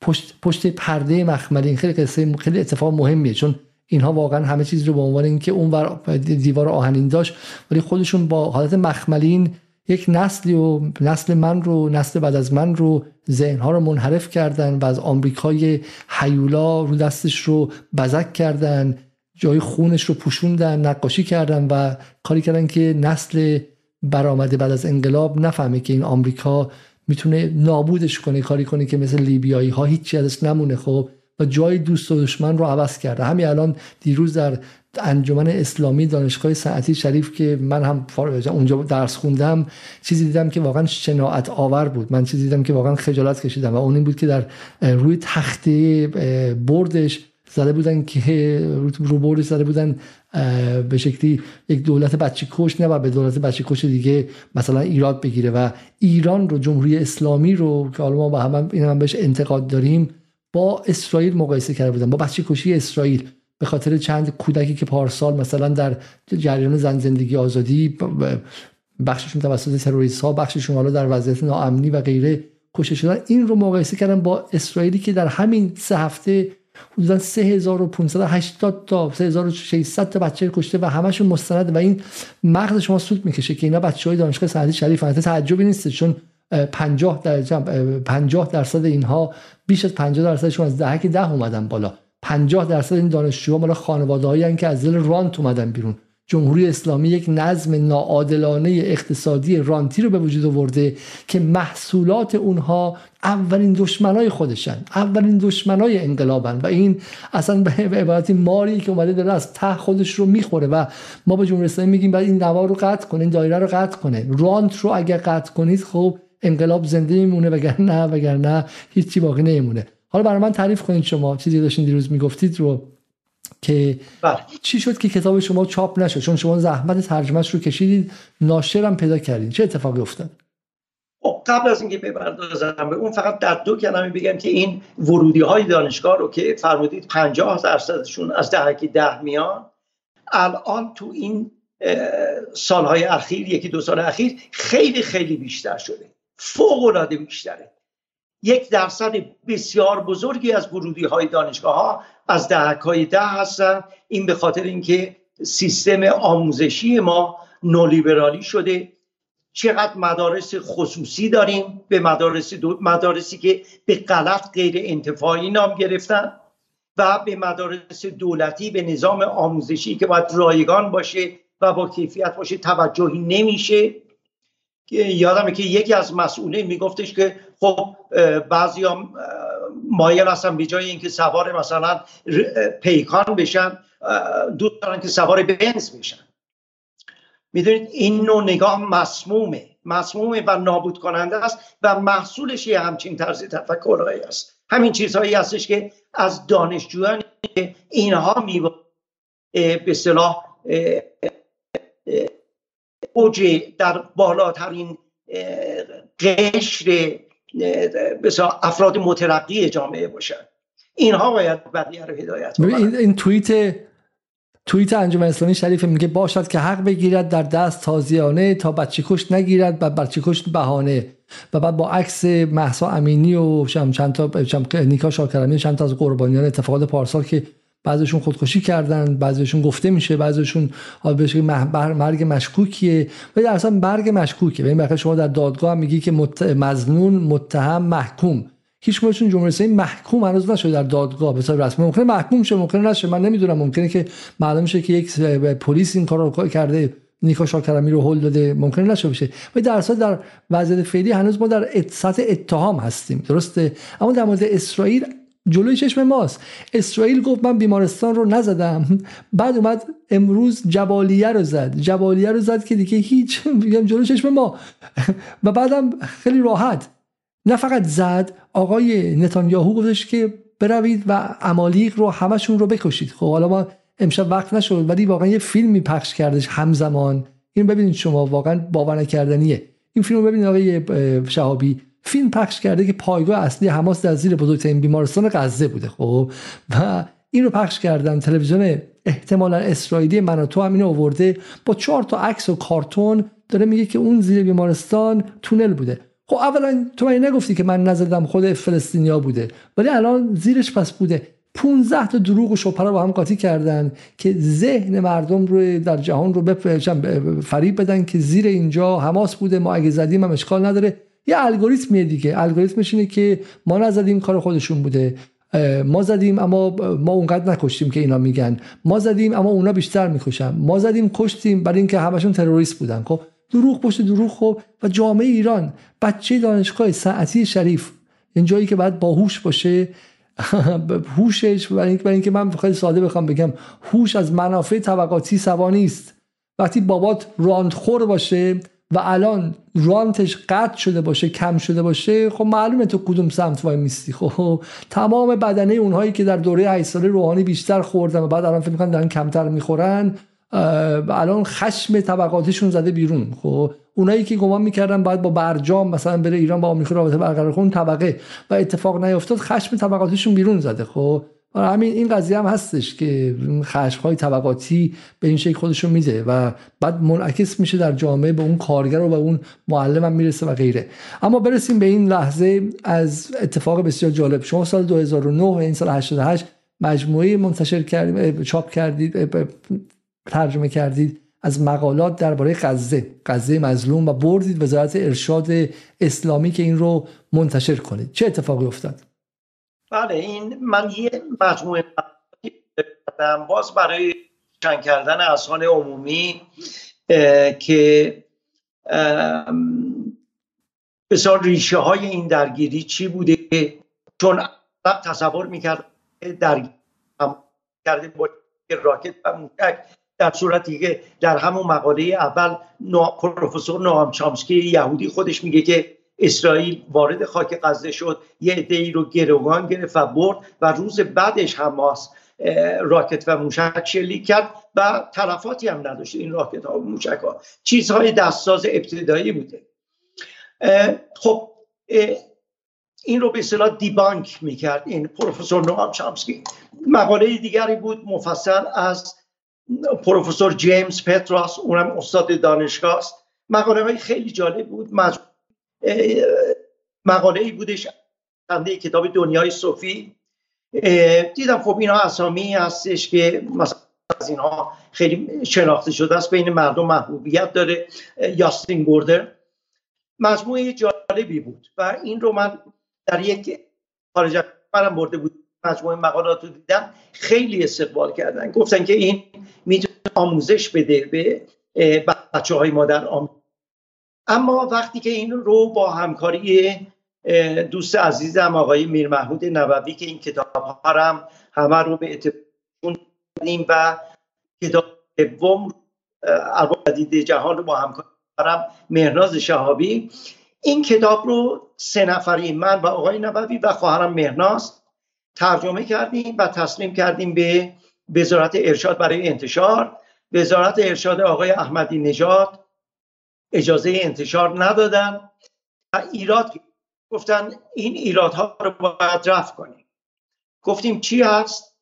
پشت, پشت پرده مخملین. خیلی قصه خیلی اتفاق مهمیه چون اینها واقعا همه چیز رو به عنوان اینکه اون دیوار آهنین داشت ولی خودشون با حالت مخملین یک نسلی و نسل من رو نسل بعد از من رو ذهنها رو منحرف کردن و از آمریکای حیولا رو دستش رو بزک کردن. جای خونش رو پوشوندن نقاشی کردن و کاری کردن که نسل برآمده بعد از انقلاب نفهمه که این آمریکا می‌تونه نابودش کنه کاری کنه که مثل لیبیایی ها هیچی ازش نمونه خب؟ و جای دوست و دشمن رو عوض کرده. همین الان دیروز در انجمن اسلامی دانشگاه ساعتی شریف که من هم اونجا درس خوندم چیزی دیدم که واقعا شناعت آور بود. من چیزی دیدم که واقعا خجالت کشیدم و اون این بود که در روی تخته بردش زده بودن که رو بردش زده بودن به شکلی یک دولت بچه کش نه به دولت بچه کش دیگه مثلا ایراد بگیره و ایران رو جمهوری اسلامی رو که حالا ما با هم این هم بهش انتقاد داریم با اسرائیل مقایسه کرده بودن با بچه کشی اسرائیل. به خاطر چند کودکی که پارسال مثلا در جریان زن زندگی آزادی بخششون توسط تروریست ها بخششون حالا در وضعیت ناامنی و غیره کشته شدن این رو مقایسه کردن با اسرائیلی که در همین سه هفته حدودا 3580 تا 3600 تا بچه کشته و همشون مستند و این مغز شما سود می‌کشه که اینا بچه های دانشگاه سعدی شریف هستن. تعجبی نیست چون 50 در 50 درصد اینها بیش از 50 درصدشون از دهک ده اومدن بالا 50 درصد این دانشجوها مال خانواده‌ای که از زیر رانت اومدن بیرون. جمهوری اسلامی یک نظم ناعادلانه اقتصادی رانتی رو به وجود آورده که محصولات اونها اولین دشمنای خودشن اولین دشمنای انقلابن و این اصلا به عبارتی ماری که اومده داره از ته خودش رو می‌خوره و ما به جمهوری اسلامی میگیم باید این نوا رو قطع کنه این دایره رو قطع کنه. رانت رو اگر قطع کنید خب انقلاب زنده میمونه وگرنه وگرنه هیچی باقی نمیمونه. حالا برای من تعریف کنید شما چیزی داشتین دیروز می‌گفتید رو. که بله. چی شد که کتاب شما چاپ نشد؟ چون شما زحمت ترجمهش رو کشیدید ناشرم پیدا کردید چه اتفاقی افتاد؟ خب، قبل از اینکه بپردازم به اون فقط در دو کلمه بگم که این ورودی های دانشگاه رو که فرمودید 50 درصدشون از دهکی ده میان الان تو این سالهای اخیر یکی دو سال اخیر خیلی خیلی بیشتر شده. فوق العاده بیشتره. یک درصد بسیار بزرگی از ورودی های دانشگاه ها از دهک های ده هستن این به خاطر اینکه سیستم آموزشی ما نولیبرالی شده. چقدر مدارس خصوصی داریم؟ به مدارس مدارسی که به غلط غیر انتفاعی نام گرفتن و به مدارس دولتی به نظام آموزشی که باید رایگان باشه و با کیفیت باشه توجهی نمیشه. یادمه که یکی از مسئوله میگفتش که خب بعضی هم مایل هستن به جای اینکه سوار مثلا پیکان بشن دوست دارن که سوار بنز بشن. می‌دونید این نوع نگاه مسمومه. مسمومه و نابود کننده است و محصولش یه همچین طرز تفکرهایی است. همین چیزهایی هستش که از دانشجویان اینها می به صلاح اوج در بالاترین قشر افراد مترقی جامعه باشن. اینها باید بقیه رو هدایت این, این توییت توییت انجام اسلامی شریف میگه باشد که حق بگیرد در دست تازیانه تا بچه کش نگیرد و بچه کش بهانه و بعد با عکس محسا امینی و چند تا نیکا شاکرمی چند تا از قربانیان اتفاقات پارسال که بعضیشون خودکشی کردن بعضیشون گفته میشه بعضیشون بهش مرگ مشکوکیه. و در اصلا مرگ مشکوکه. ببین شما در دادگاه میگی که مزنون متهم محکوم. هیچ کدومشون جمهوری اسلامی محکوم هنوز نشده در دادگاه. به صورت رسمی ممکنه محکوم شه ممکنه نشه. من نمی‌دونم. ممکنه که معلوم شه که یک پلیس این کار رو کرده نیکا شاکرمی رو هل داده. ممکنه نشه بشه. و در اصل در وضعیت فعلی هنوز ما در سطح اتهام هستیم. درسته؟ اما در مورد اسرائیل جلوی چشم ماست. اسرائیل گفت من بیمارستان رو نزدم. بعد اومد امروز جبالیه رو زد. جبالیه رو زد که دیگه هیچ میگم جلوی چشم ما. و بعدم خیلی راحت. نه فقط زد آقای نتانیاهو گفتش که بروید و امالیق رو همشون رو بکشید. خب حالا ما امشب وقت نشد ولی واقعا یه فیلمی پخش کردش همزمان. این ببینید شما واقعا باور نکردنیه. این فیلم رو ببینید آقای شهابی. فیلم پخش کرده که پایگاه اصلی حماس در زیر بزرگترین بیمارستان غزه بوده خب؟ و این رو پخش کردن تلویزیون احتمالا اسرائیلی من تو همین آورده. با چهار تا عکس و کارتون داره میگه که اون زیر بیمارستان تونل بوده. خب اولا تو من نگفتی که من نزدم خود فلسطینیا بوده؟ ولی الان زیرش پس بوده. 15 تا دروغ و شپره با هم قاطی کردن که ذهن مردم رو در جهان رو فریب بدن که زیر اینجا حماس بوده ما اگه زدیم هم اشکال نداره. یه الگوریتمیه دیگه. الگوریتمش اینه که ما نزدیم کار خودشون بوده. ما زدیم اما ما اونقدر نکشتیم که اینا میگن. ما زدیم اما اونا بیشتر می‌کشن. ما زدیم کشتیم برای اینکه همشون تروریست بودن. خب دروغ پشت دروغ خب. و جامعه ایران بچه دانشگاه ساعتی شریف این جایی که باید باهوش باشه. *laughs* هوشش برای اینکه من خیلی ساده بخوام بگم هوش از منافع طبقاتی سوا نیست. وقتی بابات راندخور باشه و الان رانتش قطع شده باشه کم شده باشه خب معلومه تو کدوم سمت وای میستی. خب تمام بدنه اونهایی که در دوره 8 ساله روحانی بیشتر خوردن و بعد الان فکر می‌کنن دارن کمتر می‌خورن الان خشم طبقاتشون زده بیرون. خب اونایی که گمان می‌کردن باید با برجام مثلا بره ایران با آمریکا رابطه برقرار کنه طبقه. و اتفاق نیفتاد خشم طبقاتشون بیرون زده. خب همین این قضیه هم هستش که خشم های طبقاتی به این شکل خودشون میده و بعد منعکس میشه در جامعه به اون کارگر و به اون معلم هم می‌رسه و غیره. اما برسیم به این لحظه از اتفاق بسیار جالب. شما سال 2009 و این سال 88 مجموعه منتشر کردید چاپ کردید ترجمه کردید از مقالات درباره غزه غزه مظلوم و بردید وزارت ارشاد اسلامی که این رو منتشر کنید چه اتفاقی افتاد؟ بله این من یه مجموعه باز برای چند کردن اذهان عمومی که بسیار ریشه های این درگیری چی بوده؟ چون تصور می‌کرد درگیری کرده با راکت و موشک در صورتی که در همون مقاله اول پروفسور نوام چامسکی یهودی خودش میگه که اسرائیل وارد خاک غزه شد یه عده رو گروگان گرفت و برد و روز بعدش حماس راکت و موشک شلیک کرد و طرفاتی هم نداشت این راکت ها و موشک ها چیزهای دستساز ابتدایی بوده. خب این رو به اصطلاح دیبانک می‌کرد این پروفسور نوام چامسکی مقاله دیگری بود مفصل از پروفسور جیمز پتراس اونم استاد دانشگاه است. مقاله های خیلی جالب بود. مقاله ای بودش خنده کتاب دنیای صوفی. دیدم خب اینا اسامی هستش که مثلا از اینها خیلی شناخته شده است بین مردم محبوبیت داره. یاستین گوردر. مجموعه جالبی بود و این رو من در یک خارج منم برده بود. مجموعه مقالات رو دیدم خیلی استقبال کردن. گفتن که این می‌تونه آموزش بده به بچه های ما در آمریکا. اما وقتی که این رو با همکاری دوست عزیزم آقای میر محمود نووی که این کتاب هم همه رو به اتفاق و کتاب دوم ارباب جدید جهان رو با همکاری مهناز شهابی. این کتاب رو سه نفری من و آقای نووی و خواهرم مهناز ترجمه کردیم و تسلیم کردیم به وزارت ارشاد برای انتشار. وزارت ارشاد آقای احمدی نژاد اجازه انتشار ندادن و ایراد گفتن این ایرادها رو باید رفع کنیم. گفتیم چی هست؟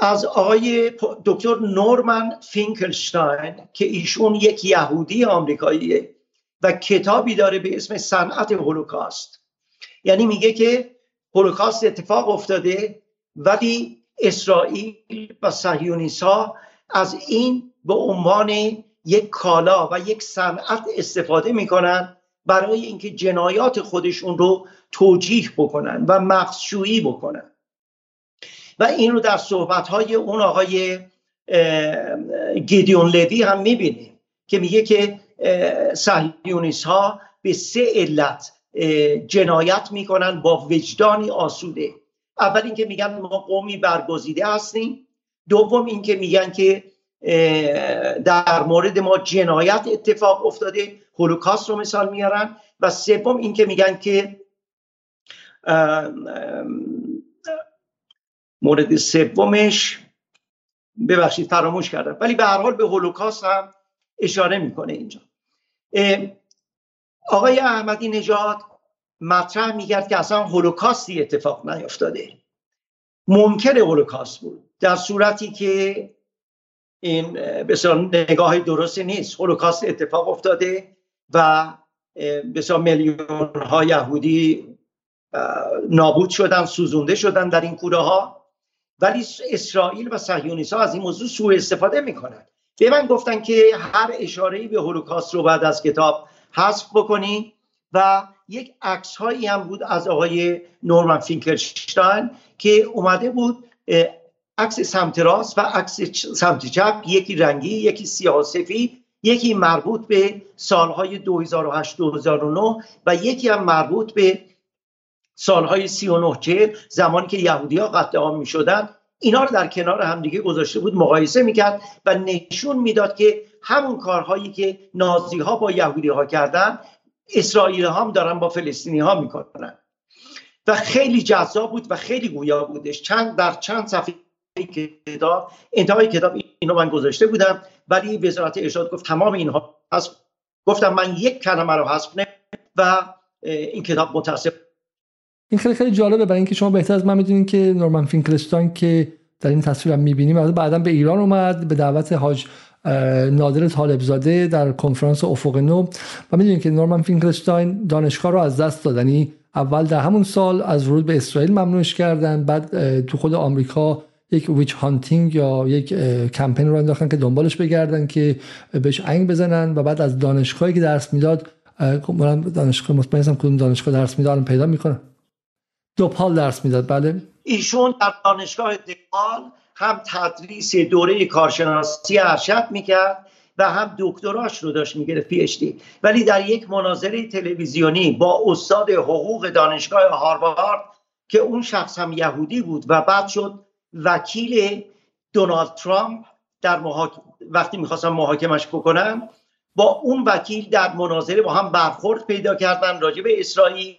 از آقای دکتر نورمن فینکلشتاین که ایشون یک یهودی آمریکاییه و کتابی داره به اسم صنعت هولوکاست. یعنی میگه که هولوکاست اتفاق افتاده ولی اسرائیل و صهیونیست ها از این به عنوان یک کالا و یک صنعت استفاده می‌کنن برای اینکه جنایات خودشون رو توجیه بکنن و مخصوعی بکنن. و این رو در صحبت های اون آقای گیدیون لوی هم می‌بینیم که میگه که صهیونیست ها به سه علت جنایت می‌کنن با وجدانی آسوده. اول اینکه میگن ما قومی برگزیده هستیم. دوم اینکه میگن که در مورد ما جنایت اتفاق افتاده هولوکاست رو مثال میارن و سوم اینکه میگن که مورد سومش ببخشید فراموش کردم ولی به هر حال به هولوکاست هم اشاره می‌کنه اینجا. آقای احمدی نژاد مطرح می‌کرد که اصلا هولوکاستی اتفاق نیفتاده. ممکن هولوکاست بود در صورتی که این بسیار نگاه درستی نیست. هولوکاست اتفاق افتاده و بسیار میلیون ها یهودی نابود شدن سوزونده شدن در این کوره ها. ولی اسرائیل و صهیونیست ها از این موضوع سوء استفاده می‌کنن. به من گفتن که هر اشاره به هولوکاست رو بعد از کتاب حذف بکنی و یک عکس هایی هم بود از آقای نورمن فینکلشتاین که اومده بود عکس سمت راست و عکس سمت چپ یکی رنگی یکی سیاه یکی مربوط به سالهای 2008 2009 و یکی هم مربوط به سالهای 39 40 زمانی که یهودی ها قتل می شدن اینا رو در کنار همدیگه گذاشته بود مقایسه می‌کرد و نشون می‌داد که همون کارهایی که نازی ها با یهودی ها کردن اسرائیل هم دارن با فلسطینی ها می‌کنن. و خیلی جذاب بود و خیلی گویا بودش. چند در چند صفحه کتاب انتهای کتاب اینو من گذاشته بودم ولی وزارت ارشاد گفت تمام اینها هست گفتم من یک کلمه رو حذف و این کتاب متاسف این خیلی خیلی جالبه. برای اینکه شما بهتر از من می‌دونین که نورمن فینکلستاین که در این تصویر هم می‌بینیم بعدا به ایران اومد به دعوت حاج نادر طالبزاده در کنفرانس افق نو. و می‌دونید که نورمن فینکلستاین دانشگاه رو از دست دادن یعنی اول در همون سال از ورود به اسرائیل ممنوعش کردن بعد تو خود آمریکا یک witch hunting یا یک کمپین رو انداختن که دنبالش بگردن که بهش انگ بزنن و بعد از دانشگاهی که درس می‌داد دانشگاه مطمئن کدوم دانشگاه درس می‌داد پیدا می‌کنن دوپال درس می‌داد بله. ایشون در دانشگاه دوپال هم تدریس دوره کارشناسی ارشد می‌کرد و هم دکتراش رو داشت می‌گرفت پی ولی در یک مناظره تلویزیونی با استاد حقوق دانشگاه هاروارد که اون شخص هم یهودی بود و بعد شد وکیل دونالد ترامپ در وقتی می‌خواستم محاکمش بکنم با اون وکیل در مناظره با هم برخورد پیدا کردن راجع به اسرائیل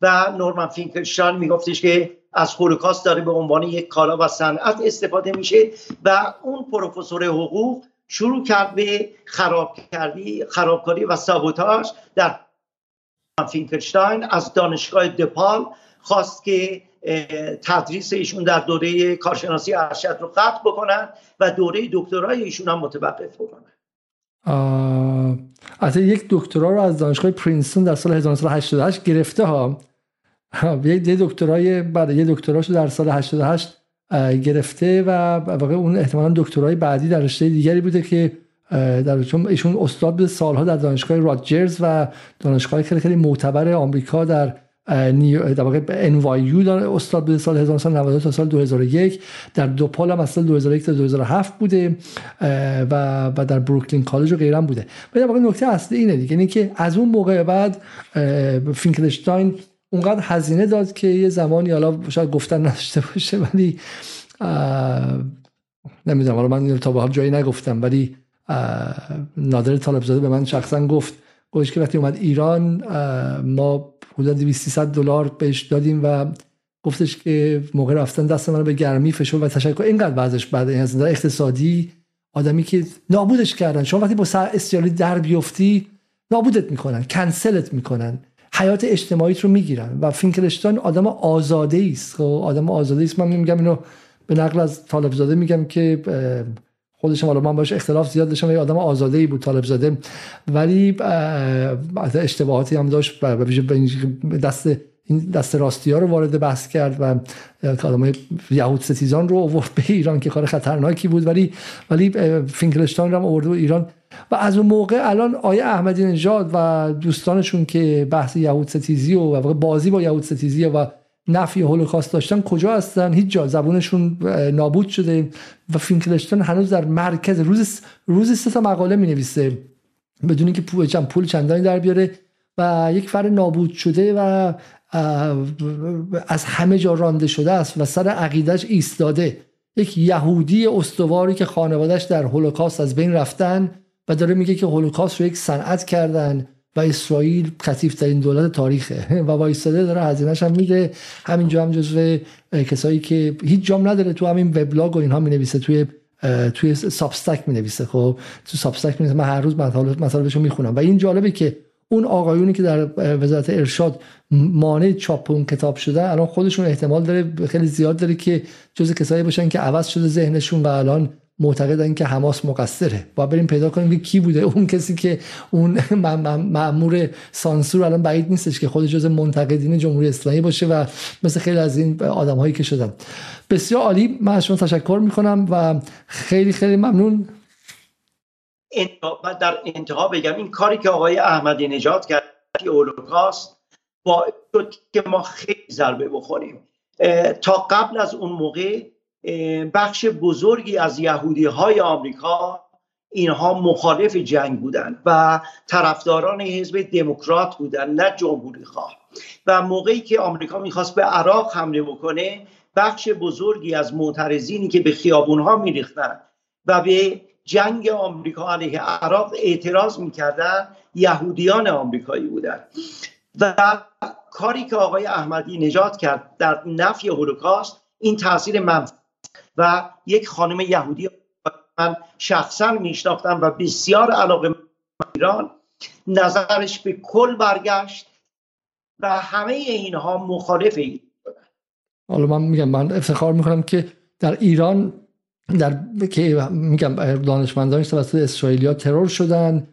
و نورمن فینکلشتاین میگفتش که از هولوکاست داره به عنوان یک کالا و صنعت استفاده میشه و اون پروفسور حقوق شروع کرد به خراب کردی خرابکاری و سابوتاژ در فینکلشتاین. از دانشگاه دپال خواست که تدریس ایشون در دوره کارشناسی ارشد رو قطع بکنن و دوره دکترای ایشون هم متوقف بکنن. از یک دکترا رو از دانشگاه پرینستون در سال 1988 گرفته ها. *laughs* یه دکترای بعد یه دکتراش در سال 88 گرفته و واقع اون احتمالا دکترای بعدی در رشته دیگری بوده که در چون ایشون استاد به سالها در دانشگاه راجرز و دانشگاه خیلی خیلی معتبر آمریکا در در واقع NYU داره استاد به سال 1992 تا سال 2001 در دوپال هم از سال 2001 تا 2007 بوده و و در بروکلین کالج و غیره بوده. ولی واقع نکته اصلی اینه دیگه اینه که از اون موقع بعد فینکلشتاین اونقدر هزینه داد که یه زمانی حالا شاید گفتن نداشته باشه ولی نمی‌دونم حالا من تا به حال جایی نگفتم ولی نادر طالبزاده به من شخصا گفت گوش که وقتی اومد ایران ما حدود 200 دلار بهش دادیم و گفتش که موقع رفتن دست من رو به گرمی فشرد و تشکر. اینقدر بعدش بعد از اقتصادی. آدمی که نابودش کردن. شما وقتی با سر استیالی در بیفتی نابودت می‌کنن کنسلت می‌کنن. حیات اجتماعیت رو می‌گیرن. و فینکلشتان آدم آزاده است خب آدم آزاده است من میگم اینو به نقل از طالب زاده میگم که خودش حالا من باش اختلاف زیاد داشتم یه آدم آزاده ای بود طالب زاده. ولی اشتباهاتی هم داشت دست این دست راستی ها رو وارد بحث کرد و آدم یهود ستیزان رو آورد به ایران که کار خطرناکی بود. ولی ولی فینکلشتان رو هم آورده ایران. و از اون موقع الان آیه احمدی نژاد و دوستانشون که بحث یهود ستیزی و بازی با یهود ستیزی و نفی هولوکاست داشتن کجا هستن؟ هیچ جا. زبونشون نابود شده. و فینکلشتون هنوز در مرکز روز روز سه تا مقاله می نویسه بدون اینکه پول چند پول چندانی در بیاره. و یک فر نابود شده و از همه جا رانده شده است و سر عقیدش ایستاده. یک یهودی استواری که خانوادش در هولوکاست از بین رفتن و داره میگه که هولوکاست رو یک صنعت کردن. و اسرائیل خطیف ترین دولت تاریخه. *laughs* و وایستاده داره هزینهش هم میده. همینجا هم جزو کسایی که هیچ جام نداره تو همین وبلاگ و اینها می نویسه توی توی سابستک می نویسه خب تو سابستک می نویسه من هر روز مطالبشو می‌خونم. و این جالبه که اون آقایونی که در وزارت ارشاد مانع چاپ اون کتاب شده الان خودشون احتمال داره خیلی زیاد داره که جز کسایی باشن که عوض شده ذهنشون و الان معتقدن که حماس مقصره. با بریم پیدا کنیم که کی بوده. اون کسی که اون مأمور سانسور الان بعید نیستش که خود جز منتقدین جمهوری اسلامی باشه و مثل خیلی از این آدم هایی که شدن. بسیار عالی. من از شما تشکر می‌کنم و خیلی خیلی ممنون. در انتها بگم این کاری که آقای احمدی نجات کرد اولوکاست با که ما خیلی ضربه بخوریم. تا قبل از اون موقع بخش بزرگی از یهودی های آمریکا اینها مخالف جنگ بودند و طرفداران حزب دموکرات بودند نه جمهوری خواه و موقعی که آمریکا می‌خواست به عراق حمله بکنه بخش بزرگی از معترضینی که به خیابونها میریختن و به جنگ آمریکا علیه عراق اعتراض می‌کردن یهودیان آمریکایی بودند و کاری که آقای احمدی نجات کرد در نفی هولوکاست این تاثیر منفی و یک خانم یهودی من شخصا میشناختم و بسیار علاقه ایران. نظرش به کل برگشت و همه اینها مخالف این. حالا من میگم من افتخار می‌کنم که در ایران در که میگم دانشمندانش توسط اسرائیلیا ترور شدن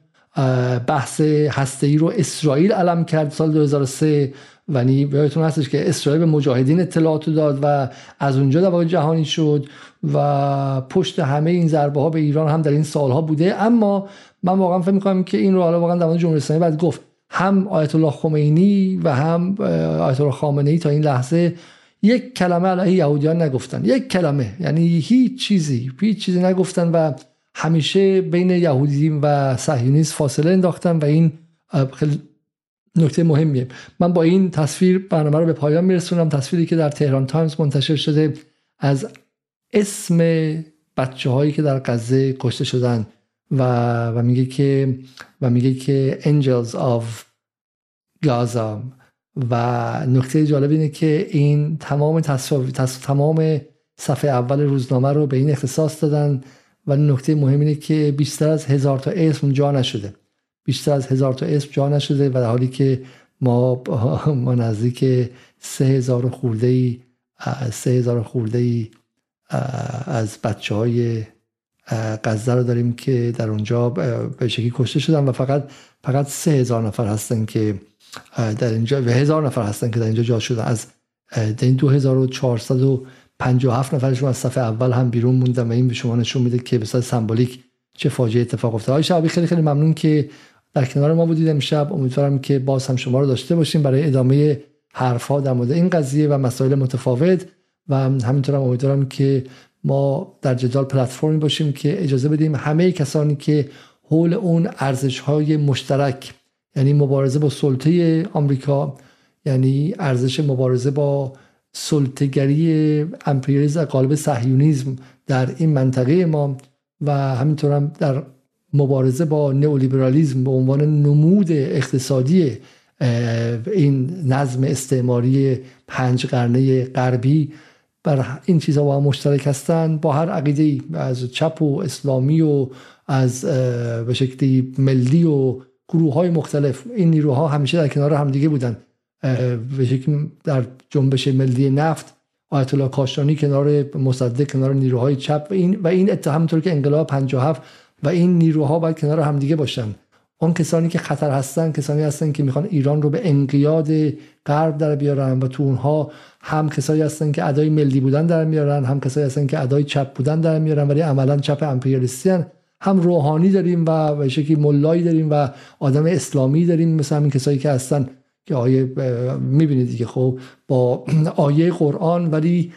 بحث هسته رو اسرائیل علم کرد سال 2003 و یادتون هستش که اسرائیل به مجاهدین اطلاعات داد و از اونجا در جهانی شد و پشت همه این ضربه ها به ایران هم در این سالها بوده. اما من واقعا فکر می‌کنم که این رو حالا واقعا در جمهوری اسلامی بعد گفت. هم آیت الله خمینی و هم آیت الله خامنه ای تا این لحظه یک کلمه علیه یهودیان نگفتن. یک کلمه. یعنی هیچ چیزی هیچ چیزی نگفتن و همیشه بین یهودی و صهیونیست فاصله انداختن و این خیلی نکته مهمیه. من با این تصویر برنامه رو به پایان میرسونم. تصویری که در تهران تایمز منتشر شده از اسم بچه هایی که در غزه کشته شدن و, و میگه که و میگه که Angels of Gaza. و نکته جالب اینه که این تمام تصویر تمام صفحه اول روزنامه رو به این اختصاص دادن. و نکته مهم اینه که بیشتر از هزار تا اسم جا نشده. بیشتر از هزار تا اسم جا نشده و در حالی که ما *laughs* ما نزدیک سه هزار خورده ای سه هزار خورده ای از بچه های غزه رو داریم که در اونجا به شکلی کشته شدن و فقط فقط سه هزار نفر هستن که در اینجا و هزار نفر هستن که در اینجا جا شدن. از این 2457 نفرشون از صفحه اول هم بیرون موندن و این به شما نشون میده که به سمبولیک چه فاجعه اتفاق افتاد آقای شعبی خیلی خیلی ممنون که در کنار ما بودید امشب. امیدوارم که باز هم شما رو داشته باشیم برای ادامه حرفها در مورد این قضیه و مسائل متفاوت. و همینطور هم امیدوارم که ما در جدال پلتفرمی باشیم که اجازه بدیم همه کسانی که حول اون ارزش های مشترک یعنی مبارزه با سلطه آمریکا یعنی ارزش مبارزه با سلطگری امپریالیسم قالب صهیونیسم در این منطقه ما و همینطور هم در مبارزه با نئولیبرالیسم به عنوان نمود اقتصادی این نظم استعماری پنج قرنه غربی بر این چیزها با هم مشترک هستند با هر عقیده از چپ و اسلامی و از به شکلی ملی و گروه های مختلف. این نیروها همیشه در کنار همدیگه بودن. به شکل در جنبش ملی نفت آیت الله کاشانی کنار مصدق کنار نیروهای چپ و این و این اتهام طور که انقلاب 57 و این نیروها باید کنار همدیگه باشن. اون کسانی که خطر هستن کسانی هستن که می‌خوان ایران رو به انقیاد غرب در بیارن و تو اونها هم کسایی هستن که ادای ملی بودن در میارن هم کسایی هستن که ادای چپ بودن در میارن ولی عملا چپ امپریالیستی هم روحانی داریم و به شکلی ملایی داریم و آدم اسلامی داریم مثل همین کسایی که هستن که آیه می‌بینید دیگه. خب با *clears throat* آیه قرآن ولی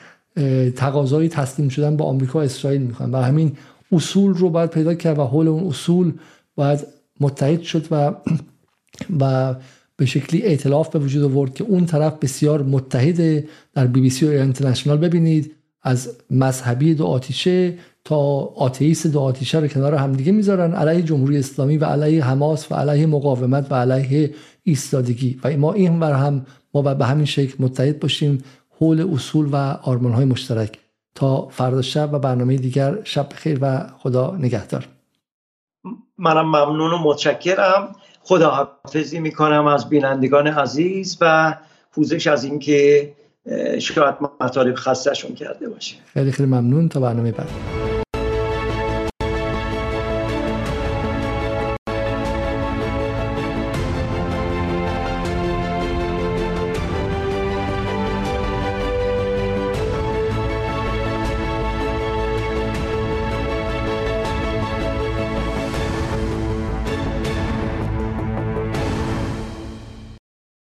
تقاضای تسلیم شدن با آمریکا و اسرائیل می‌خوان. و همین اصول رو باید پیدا کرد و حول اون اصول باید متحد شد و *clears throat* و به شکلی اعتلاف به وجود آورد که اون طرف بسیار متحده در بی بی سی و اینترنشنال ببینید از مذهبی دو آتیشه تا آتئیست دو آتیشه رو کنار همدیگه می‌ذارن علیه جمهوری اسلامی و علیه حماس و علیه مقاومت و علیه ایستادگی. و ما این بر هم ما به همین شکل متحد باشیم حول اصول و آرمان های مشترک. تا فردا شب و برنامه دیگر. شب خیر و خدا نگهدار. منم ممنون و متشکرم. خدا حافظی می‌کنم از بینندگان عزیز و پوزش از اینکه شاید مطالب خستشون کرده باشه. خیلی خیلی ممنون. تا برنامه بعد.